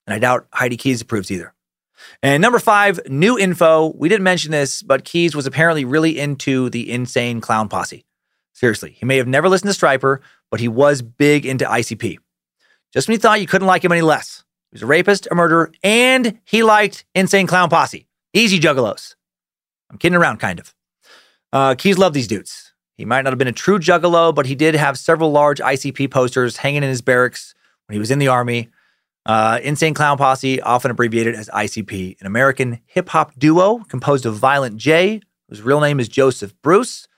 And I doubt Heidi Keyes approves either. And number five, new info. We didn't mention this, but Keyes was apparently really into the insane clown posse. Seriously, he may have never listened to Stryper, but he was big into ICP. Just when you thought you couldn't like him any less. He was a rapist, a murderer, and he liked Insane Clown Posse. Easy juggalos. I'm kidding around, kind of. Uh, Keyes loved these dudes. He might not have been a true juggalo, but he did have several large ICP posters hanging in his barracks when he was in the army. Uh, Insane Clown Posse, often abbreviated as ICP, an American hip hop duo composed of Violent J, whose real name is Joseph Bruce,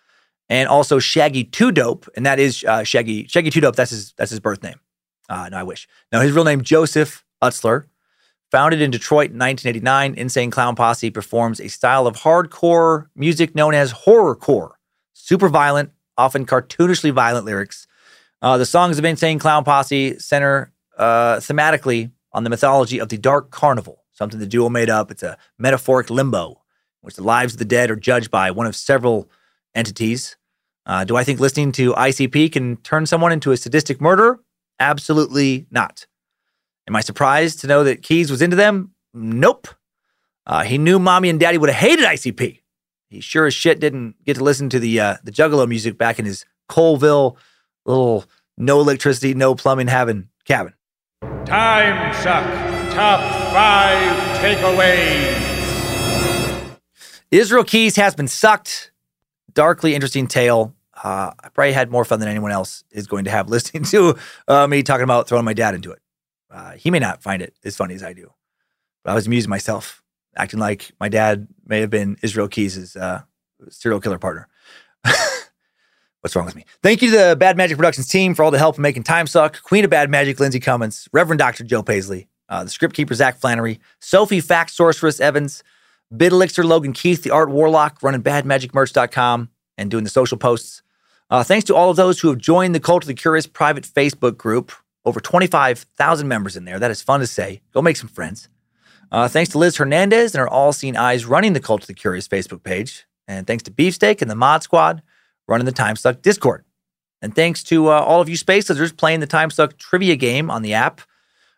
and also Shaggy Two Dope, and that is uh, Shaggy Shaggy Two Dope. That's his that's his birth name. Uh, no, I wish. No, his real name Joseph Utsler. Founded in Detroit in 1989, Insane Clown Posse performs a style of hardcore music known as horrorcore. Super violent, often cartoonishly violent lyrics. Uh, the songs of Insane Clown Posse center uh, thematically on the mythology of the Dark Carnival, something the duo made up. It's a metaphoric limbo in which the lives of the dead are judged by one of several entities. Uh, do I think listening to ICP can turn someone into a sadistic murderer? Absolutely not. Am I surprised to know that Keyes was into them? Nope. Uh, he knew mommy and daddy would have hated ICP. He sure as shit didn't get to listen to the uh, the Juggalo music back in his Colville little no electricity, no plumbing having cabin. Time suck. Top five takeaways. Israel Keyes has been sucked. Darkly interesting tale. Uh, I probably had more fun than anyone else is going to have <laughs> listening to uh, me talking about throwing my dad into it. Uh, he may not find it as funny as I do, but I was amusing myself, acting like my dad may have been Israel Keyes' uh, serial killer partner. <laughs> What's wrong with me? Thank you to the Bad Magic Productions team for all the help in making Time Suck. Queen of Bad Magic, Lindsay Cummins. Reverend Dr. Joe Paisley. Uh, the script keeper, Zach Flannery. Sophie Fact Sorceress Evans. Bid Elixir, Logan Keith, the art warlock, running badmagicmerch.com and doing the social posts. Uh, thanks to all of those who have joined the Cult of the Curious private Facebook group. Over 25,000 members in there. That is fun to say. Go make some friends. Uh, thanks to Liz Hernandez and her All Seen Eyes running the Cult of the Curious Facebook page. And thanks to Beefsteak and the Mod Squad running the Time Suck Discord. And thanks to uh, all of you Space Lizards playing the Time Suck trivia game on the app.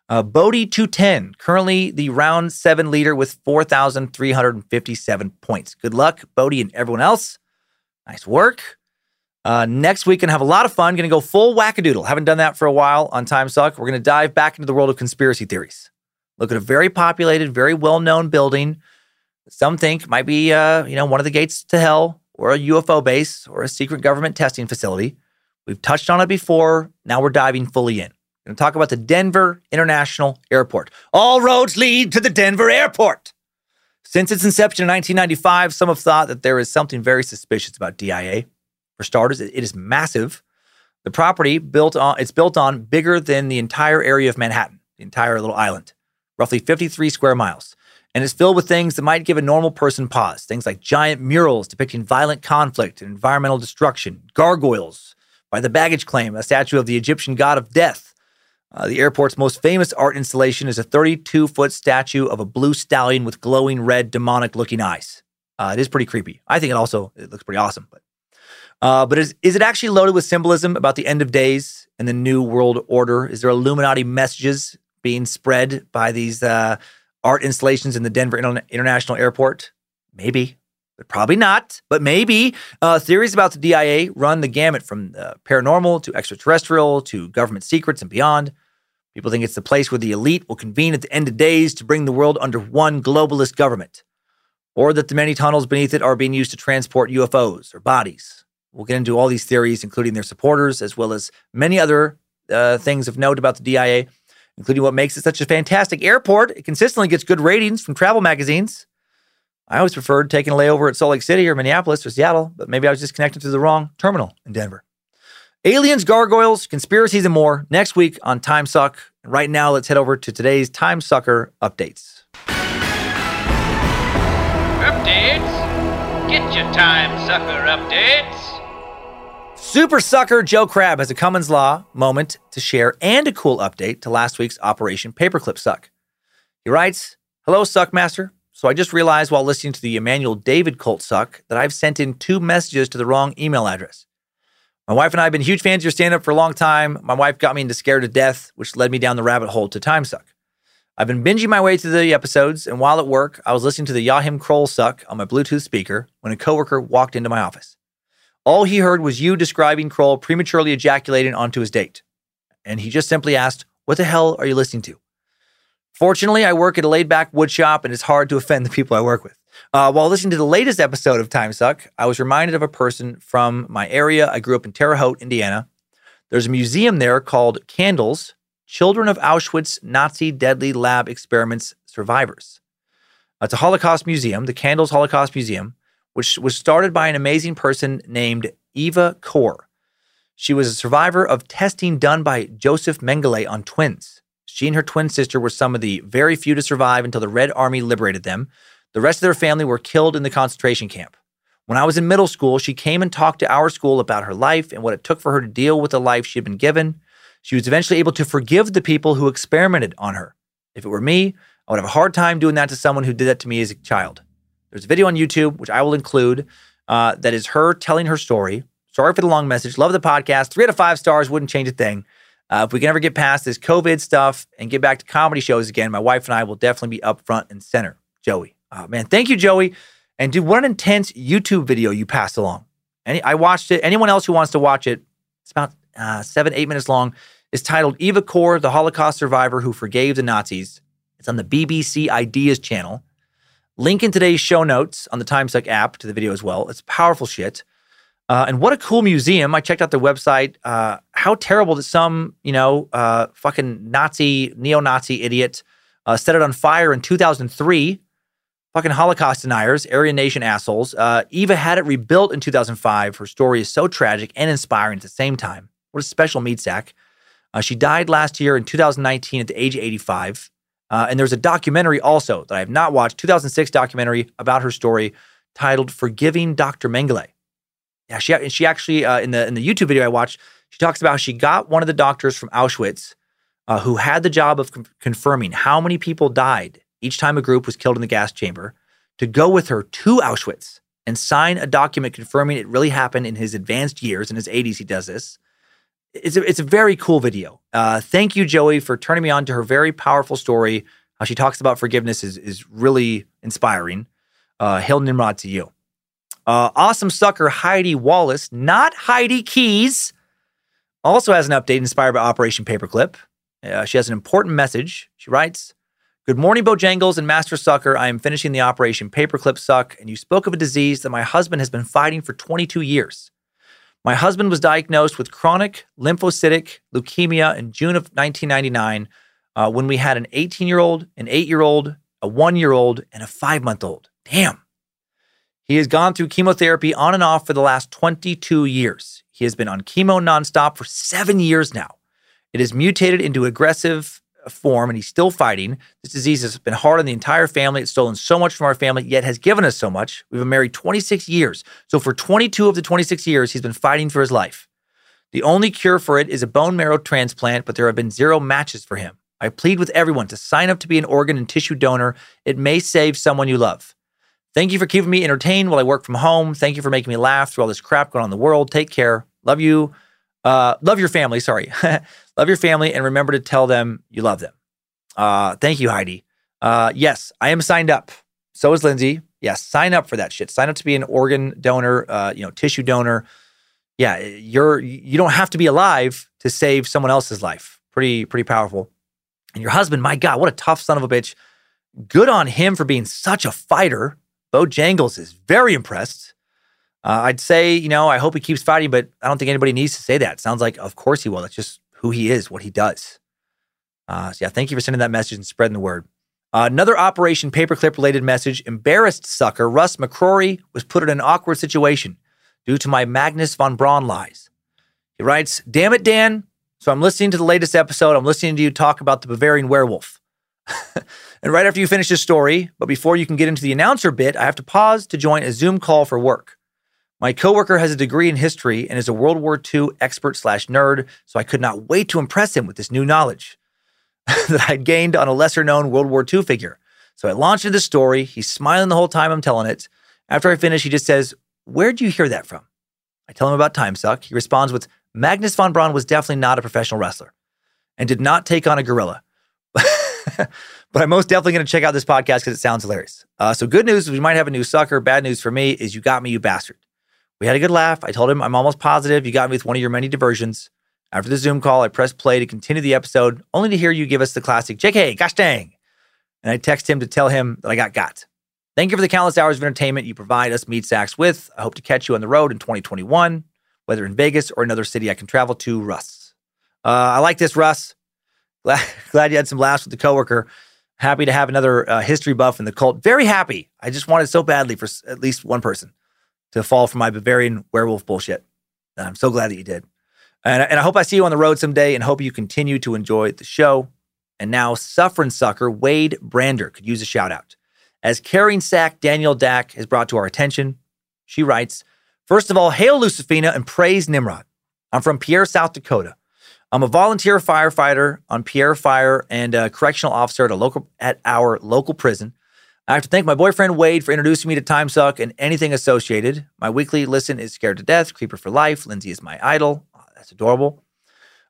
Uh, Bodie210, currently the round seven leader with 4,357 points. Good luck, Bodie and everyone else. Nice work. Uh, next week, gonna have a lot of fun. Gonna go full wackadoodle. Haven't done that for a while on Time Suck. We're gonna dive back into the world of conspiracy theories. Look at a very populated, very well-known building. Some think might be, uh, you know, one of the gates to hell, or a UFO base, or a secret government testing facility. We've touched on it before. Now we're diving fully in. We're going to talk about the Denver International Airport. All roads lead to the Denver Airport. Since its inception in 1995, some have thought that there is something very suspicious about DIA. For starters, it is massive. The property built on it's built on bigger than the entire area of Manhattan, the entire little island, roughly 53 square miles, and is filled with things that might give a normal person pause. Things like giant murals depicting violent conflict and environmental destruction, gargoyles, by the baggage claim, a statue of the Egyptian god of death. Uh, the airport's most famous art installation is a 32 foot statue of a blue stallion with glowing red, demonic looking eyes. Uh, it is pretty creepy. I think it also it looks pretty awesome. But uh, but is, is it actually loaded with symbolism about the end of days and the new world order? Is there Illuminati messages being spread by these uh, art installations in the Denver Inter- International Airport? Maybe but probably not. But maybe uh, theories about the DIA run the gamut from uh, paranormal to extraterrestrial to government secrets and beyond. People think it's the place where the elite will convene at the end of days to bring the world under one globalist government, or that the many tunnels beneath it are being used to transport UFOs or bodies. We'll get into all these theories, including their supporters, as well as many other uh, things of note about the DIA, including what makes it such a fantastic airport. It consistently gets good ratings from travel magazines. I always preferred taking a layover at Salt Lake City or Minneapolis or Seattle, but maybe I was just connected to the wrong terminal in Denver. Aliens, gargoyles, conspiracies, and more next week on Time Suck. Right now, let's head over to today's Time Sucker updates. Updates? Get your Time Sucker updates. Super Sucker Joe Crab has a Cummins Law moment to share and a cool update to last week's Operation Paperclip Suck. He writes, Hello, Suckmaster. So I just realized while listening to the Emmanuel David cult suck that I've sent in two messages to the wrong email address. My wife and I have been huge fans of your stand up for a long time. My wife got me into Scared to Death, which led me down the rabbit hole to Time Suck. I've been binging my way through the episodes, and while at work, I was listening to the Joachim Kroll suck on my Bluetooth speaker when a coworker walked into my office. All he heard was you describing Kroll prematurely ejaculating onto his date. And he just simply asked, What the hell are you listening to? Fortunately, I work at a laid back woodshop and it's hard to offend the people I work with. Uh, while listening to the latest episode of Time Suck, I was reminded of a person from my area. I grew up in Terre Haute, Indiana. There's a museum there called Candles Children of Auschwitz Nazi Deadly Lab Experiments Survivors. It's a Holocaust museum, the Candles Holocaust Museum, which was started by an amazing person named Eva Kor. She was a survivor of testing done by Joseph Mengele on twins. She and her twin sister were some of the very few to survive until the Red Army liberated them. The rest of their family were killed in the concentration camp. When I was in middle school, she came and talked to our school about her life and what it took for her to deal with the life she had been given. She was eventually able to forgive the people who experimented on her. If it were me, I would have a hard time doing that to someone who did that to me as a child. There's a video on YouTube, which I will include, uh, that is her telling her story. Sorry for the long message. Love the podcast. Three out of five stars wouldn't change a thing. Uh, if we can ever get past this COVID stuff and get back to comedy shows again, my wife and I will definitely be up front and center. Joey, oh, man, thank you, Joey. And dude, what an intense YouTube video you passed along. Any, I watched it. Anyone else who wants to watch it, it's about uh, seven, eight minutes long. It's titled Eva Kor, the Holocaust survivor who forgave the Nazis. It's on the BBC Ideas channel. Link in today's show notes on the TimeSuck app to the video as well. It's powerful shit. Uh, and what a cool museum. I checked out their website. Uh, how terrible that some, you know, uh, fucking Nazi, neo Nazi idiot uh, set it on fire in 2003. fucking Holocaust deniers, Aryan Nation assholes. Uh, Eva had it rebuilt in 2005. Her story is so tragic and inspiring at the same time. What a special meat sack. Uh, she died last year in 2019 at the age of 85. Uh, and there's a documentary also that I have not watched, 2006 documentary about her story titled "Forgiving Dr. Mengele." Yeah, she she actually uh, in the in the YouTube video I watched, she talks about how she got one of the doctors from Auschwitz uh, who had the job of con- confirming how many people died each time a group was killed in the gas chamber to go with her to Auschwitz and sign a document confirming it really happened in his advanced years. In his 80s, he does this. It's a, it's a very cool video. Uh, thank you, Joey, for turning me on to her very powerful story. How she talks about forgiveness is, is really inspiring. Uh, Hail Nimrod to you. Uh, awesome sucker Heidi Wallace, not Heidi Keyes, also has an update inspired by Operation Paperclip. Uh, she has an important message. She writes, Good morning, Bojangles and Master Sucker. I am finishing the Operation Paperclip Suck, and you spoke of a disease that my husband has been fighting for 22 years. My husband was diagnosed with chronic lymphocytic leukemia in June of 1999 uh, when we had an 18 year old, an eight year old, a one year old, and a five month old. Damn. He has gone through chemotherapy on and off for the last 22 years. He has been on chemo nonstop for seven years now. It has mutated into aggressive form and he's still fighting. This disease has been hard on the entire family. It's stolen so much from our family, yet has given us so much. We've been married 26 years. So for 22 of the 26 years, he's been fighting for his life. The only cure for it is a bone marrow transplant, but there have been zero matches for him. I plead with everyone to sign up to be an organ and tissue donor. It may save someone you love. Thank you for keeping me entertained while I work from home. Thank you for making me laugh through all this crap going on in the world. Take care. Love you. Uh, love your family. Sorry. <laughs> love your family and remember to tell them you love them. Uh, thank you, Heidi. Uh, yes, I am signed up. So is Lindsay. Yes, sign up for that shit. Sign up to be an organ donor, uh, you know, tissue donor. Yeah, you're you don't have to be alive to save someone else's life. Pretty pretty powerful. And your husband, my God, what a tough son of a bitch. Good on him for being such a fighter. Bojangles is very impressed. Uh, I'd say, you know, I hope he keeps fighting, but I don't think anybody needs to say that. sounds like, of course he will. That's just who he is, what he does. Uh, so yeah, thank you for sending that message and spreading the word. Uh, another Operation Paperclip related message. Embarrassed sucker Russ McCrory was put in an awkward situation due to my Magnus von Braun lies. He writes, Damn it, Dan. So I'm listening to the latest episode. I'm listening to you talk about the Bavarian werewolf. <laughs> and right after you finish this story, but before you can get into the announcer bit, I have to pause to join a Zoom call for work. My coworker has a degree in history and is a World War II expert slash nerd, so I could not wait to impress him with this new knowledge <laughs> that I'd gained on a lesser known World War II figure. So I launched into the story. He's smiling the whole time I'm telling it. After I finish, he just says, Where'd you hear that from? I tell him about Time Suck. He responds with, Magnus von Braun was definitely not a professional wrestler and did not take on a gorilla. <laughs> but I'm most definitely going to check out this podcast because it sounds hilarious. Uh, so, good news we might have a new sucker. Bad news for me is you got me, you bastard. We had a good laugh. I told him I'm almost positive you got me with one of your many diversions. After the Zoom call, I pressed play to continue the episode, only to hear you give us the classic JK, gosh dang. And I text him to tell him that I got got. Thank you for the countless hours of entertainment you provide us meat sacks with. I hope to catch you on the road in 2021, whether in Vegas or another city I can travel to, Russ. Uh, I like this, Russ. Glad, <laughs> glad you had some laughs with the coworker. Happy to have another uh, history buff in the cult. Very happy. I just wanted so badly for at least one person to fall for my Bavarian werewolf bullshit. And I'm so glad that you did. And, and I hope I see you on the road someday and hope you continue to enjoy the show. And now, suffering sucker Wade Brander could use a shout out. As carrying sack Danielle Dack has brought to our attention, she writes First of all, hail Lucifina and praise Nimrod. I'm from Pierre, South Dakota. I'm a volunteer firefighter on Pierre Fire and a correctional officer at, a local, at our local prison. I have to thank my boyfriend Wade for introducing me to Time Suck and anything associated. My weekly listen is Scared to Death, Creeper for Life. Lindsay is my idol. Oh, that's adorable.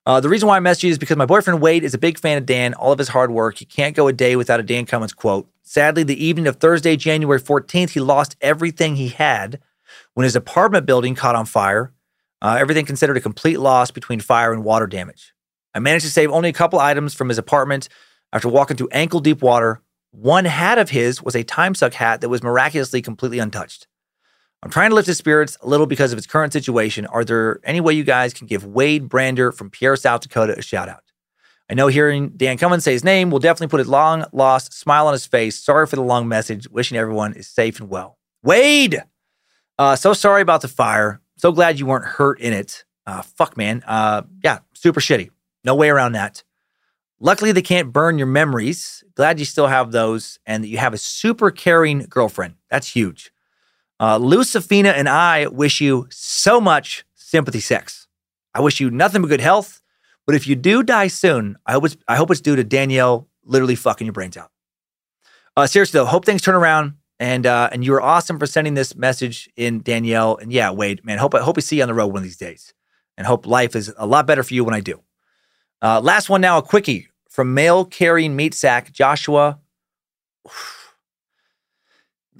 Uh, the reason why I messaged you is because my boyfriend Wade is a big fan of Dan, all of his hard work. He can't go a day without a Dan Cummins quote. Sadly, the evening of Thursday, January 14th, he lost everything he had when his apartment building caught on fire. Uh, everything considered a complete loss between fire and water damage. I managed to save only a couple items from his apartment after walking through ankle deep water one hat of his was a time suck hat that was miraculously completely untouched. I'm trying to lift his spirits a little because of his current situation. Are there any way you guys can give Wade Brander from Pierre, South Dakota a shout out? I know hearing Dan Cummins say his name will definitely put a long lost smile on his face. Sorry for the long message. Wishing everyone is safe and well. Wade, uh, so sorry about the fire. So glad you weren't hurt in it. Uh, fuck, man. Uh, yeah, super shitty. No way around that. Luckily, they can't burn your memories. Glad you still have those and that you have a super caring girlfriend. That's huge. Uh, Lucifina and I wish you so much sympathy sex. I wish you nothing but good health. But if you do die soon, I hope it's, I hope it's due to Danielle literally fucking your brains out. Uh, seriously though, hope things turn around. And uh, and you were awesome for sending this message in Danielle. And yeah, Wade, man, hope I hope we see you on the road one of these days. And hope life is a lot better for you when I do. Uh, last one now, a quickie from mail carrying meat sack Joshua. <sighs>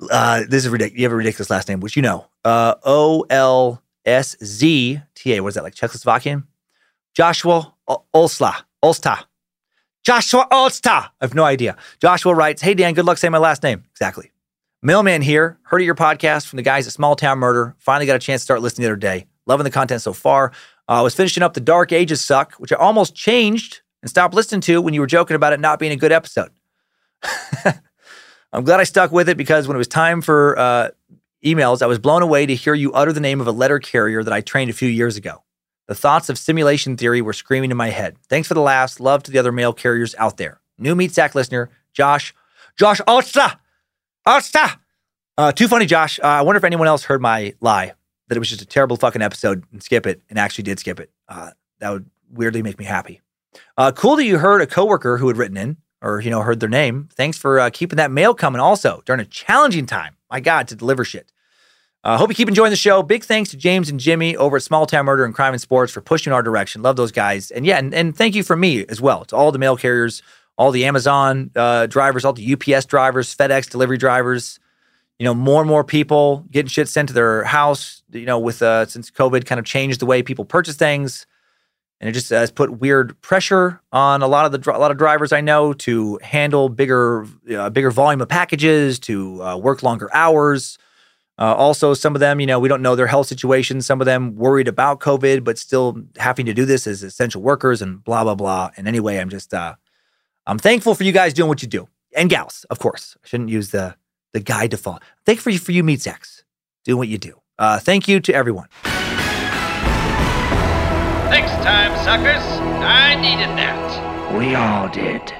Uh, this is ridiculous. You have a ridiculous last name, which you know. Uh, o L S Z T A. What is that like Czechoslovakian? Joshua Olsla. Olsta. Joshua Olsta. I have no idea. Joshua writes, Hey Dan, good luck saying my last name. Exactly. Mailman here. Heard of your podcast from the guys at Small Town Murder. Finally got a chance to start listening the other day. Loving the content so far. Uh, I was finishing up The Dark Ages Suck, which I almost changed and stopped listening to when you were joking about it not being a good episode. <laughs> I'm glad I stuck with it because when it was time for uh, emails, I was blown away to hear you utter the name of a letter carrier that I trained a few years ago. The thoughts of simulation theory were screaming in my head. Thanks for the laughs. Love to the other mail carriers out there. New Meat Sack listener, Josh, Josh Alsta, Alsta. Uh, too funny, Josh. Uh, I wonder if anyone else heard my lie that it was just a terrible fucking episode and skip it and actually did skip it. Uh, that would weirdly make me happy. Uh, cool that you heard a coworker who had written in or you know heard their name. Thanks for uh, keeping that mail coming. Also during a challenging time, my God, to deliver shit. I uh, hope you keep enjoying the show. Big thanks to James and Jimmy over at Small Town Murder and Crime and Sports for pushing our direction. Love those guys. And yeah, and, and thank you for me as well to all the mail carriers, all the Amazon uh, drivers, all the UPS drivers, FedEx delivery drivers. You know, more and more people getting shit sent to their house. You know, with uh, since COVID kind of changed the way people purchase things and it just has put weird pressure on a lot of the a lot of drivers I know to handle bigger uh, bigger volume of packages, to uh, work longer hours. Uh, also, some of them, you know, we don't know their health situation. Some of them worried about COVID, but still having to do this as essential workers and blah blah blah. And anyway, I'm just uh, I'm thankful for you guys doing what you do and gals, of course. I shouldn't use the the guy default. Thank you for you for you meat sacks doing what you do. Uh, thank you to everyone. Next time, suckers. I needed that. We all did.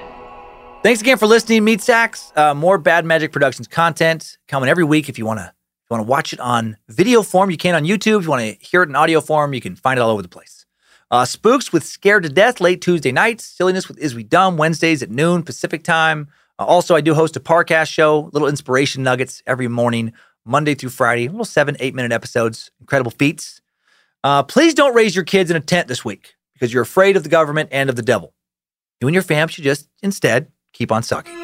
Thanks again for listening, Meat Sacks. Uh, more Bad Magic Productions content coming every week. If you want to, you want to watch it on video form, you can on YouTube. If you want to hear it in audio form, you can find it all over the place. Uh, Spooks with Scared to Death late Tuesday nights. Silliness with Is We Dumb Wednesdays at noon Pacific time. Uh, also, I do host a podcast show, little inspiration nuggets every morning, Monday through Friday, little seven, eight minute episodes, incredible feats. Uh, please don't raise your kids in a tent this week because you're afraid of the government and of the devil. You and your fam should just instead keep on sucking.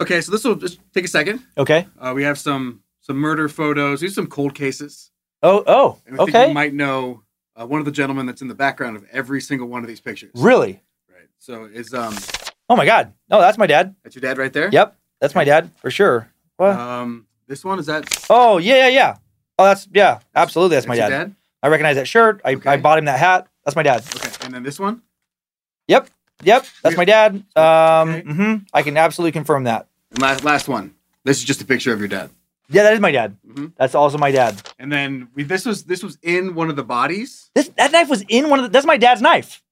Okay, so this will just take a second. Okay. Uh, we have some some murder photos. These are some cold cases. Oh, oh, And I think okay. you might know uh, one of the gentlemen that's in the background of every single one of these pictures. Really? Right. So is um Oh my God. No, that's my dad. that's your dad right there? Yep, that's my dad for sure. What? Um, this one is that. oh yeah, yeah, yeah. Oh, that's yeah, absolutely. That's, my your dad. I recognize that shirt. I, I bought him that hat. That's my dad. Okay, and then this one. Yep, yep. That's my dad. Um, Okay. hmm I can absolutely confirm that. And last last one. This is just a picture of your dad. Yeah, that is my dad. Mhm. That's also my dad. And then we, this was this was in one of the bodies. This that knife was in one of the. That's my dad's knife.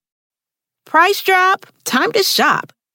Price drop? Time to shop.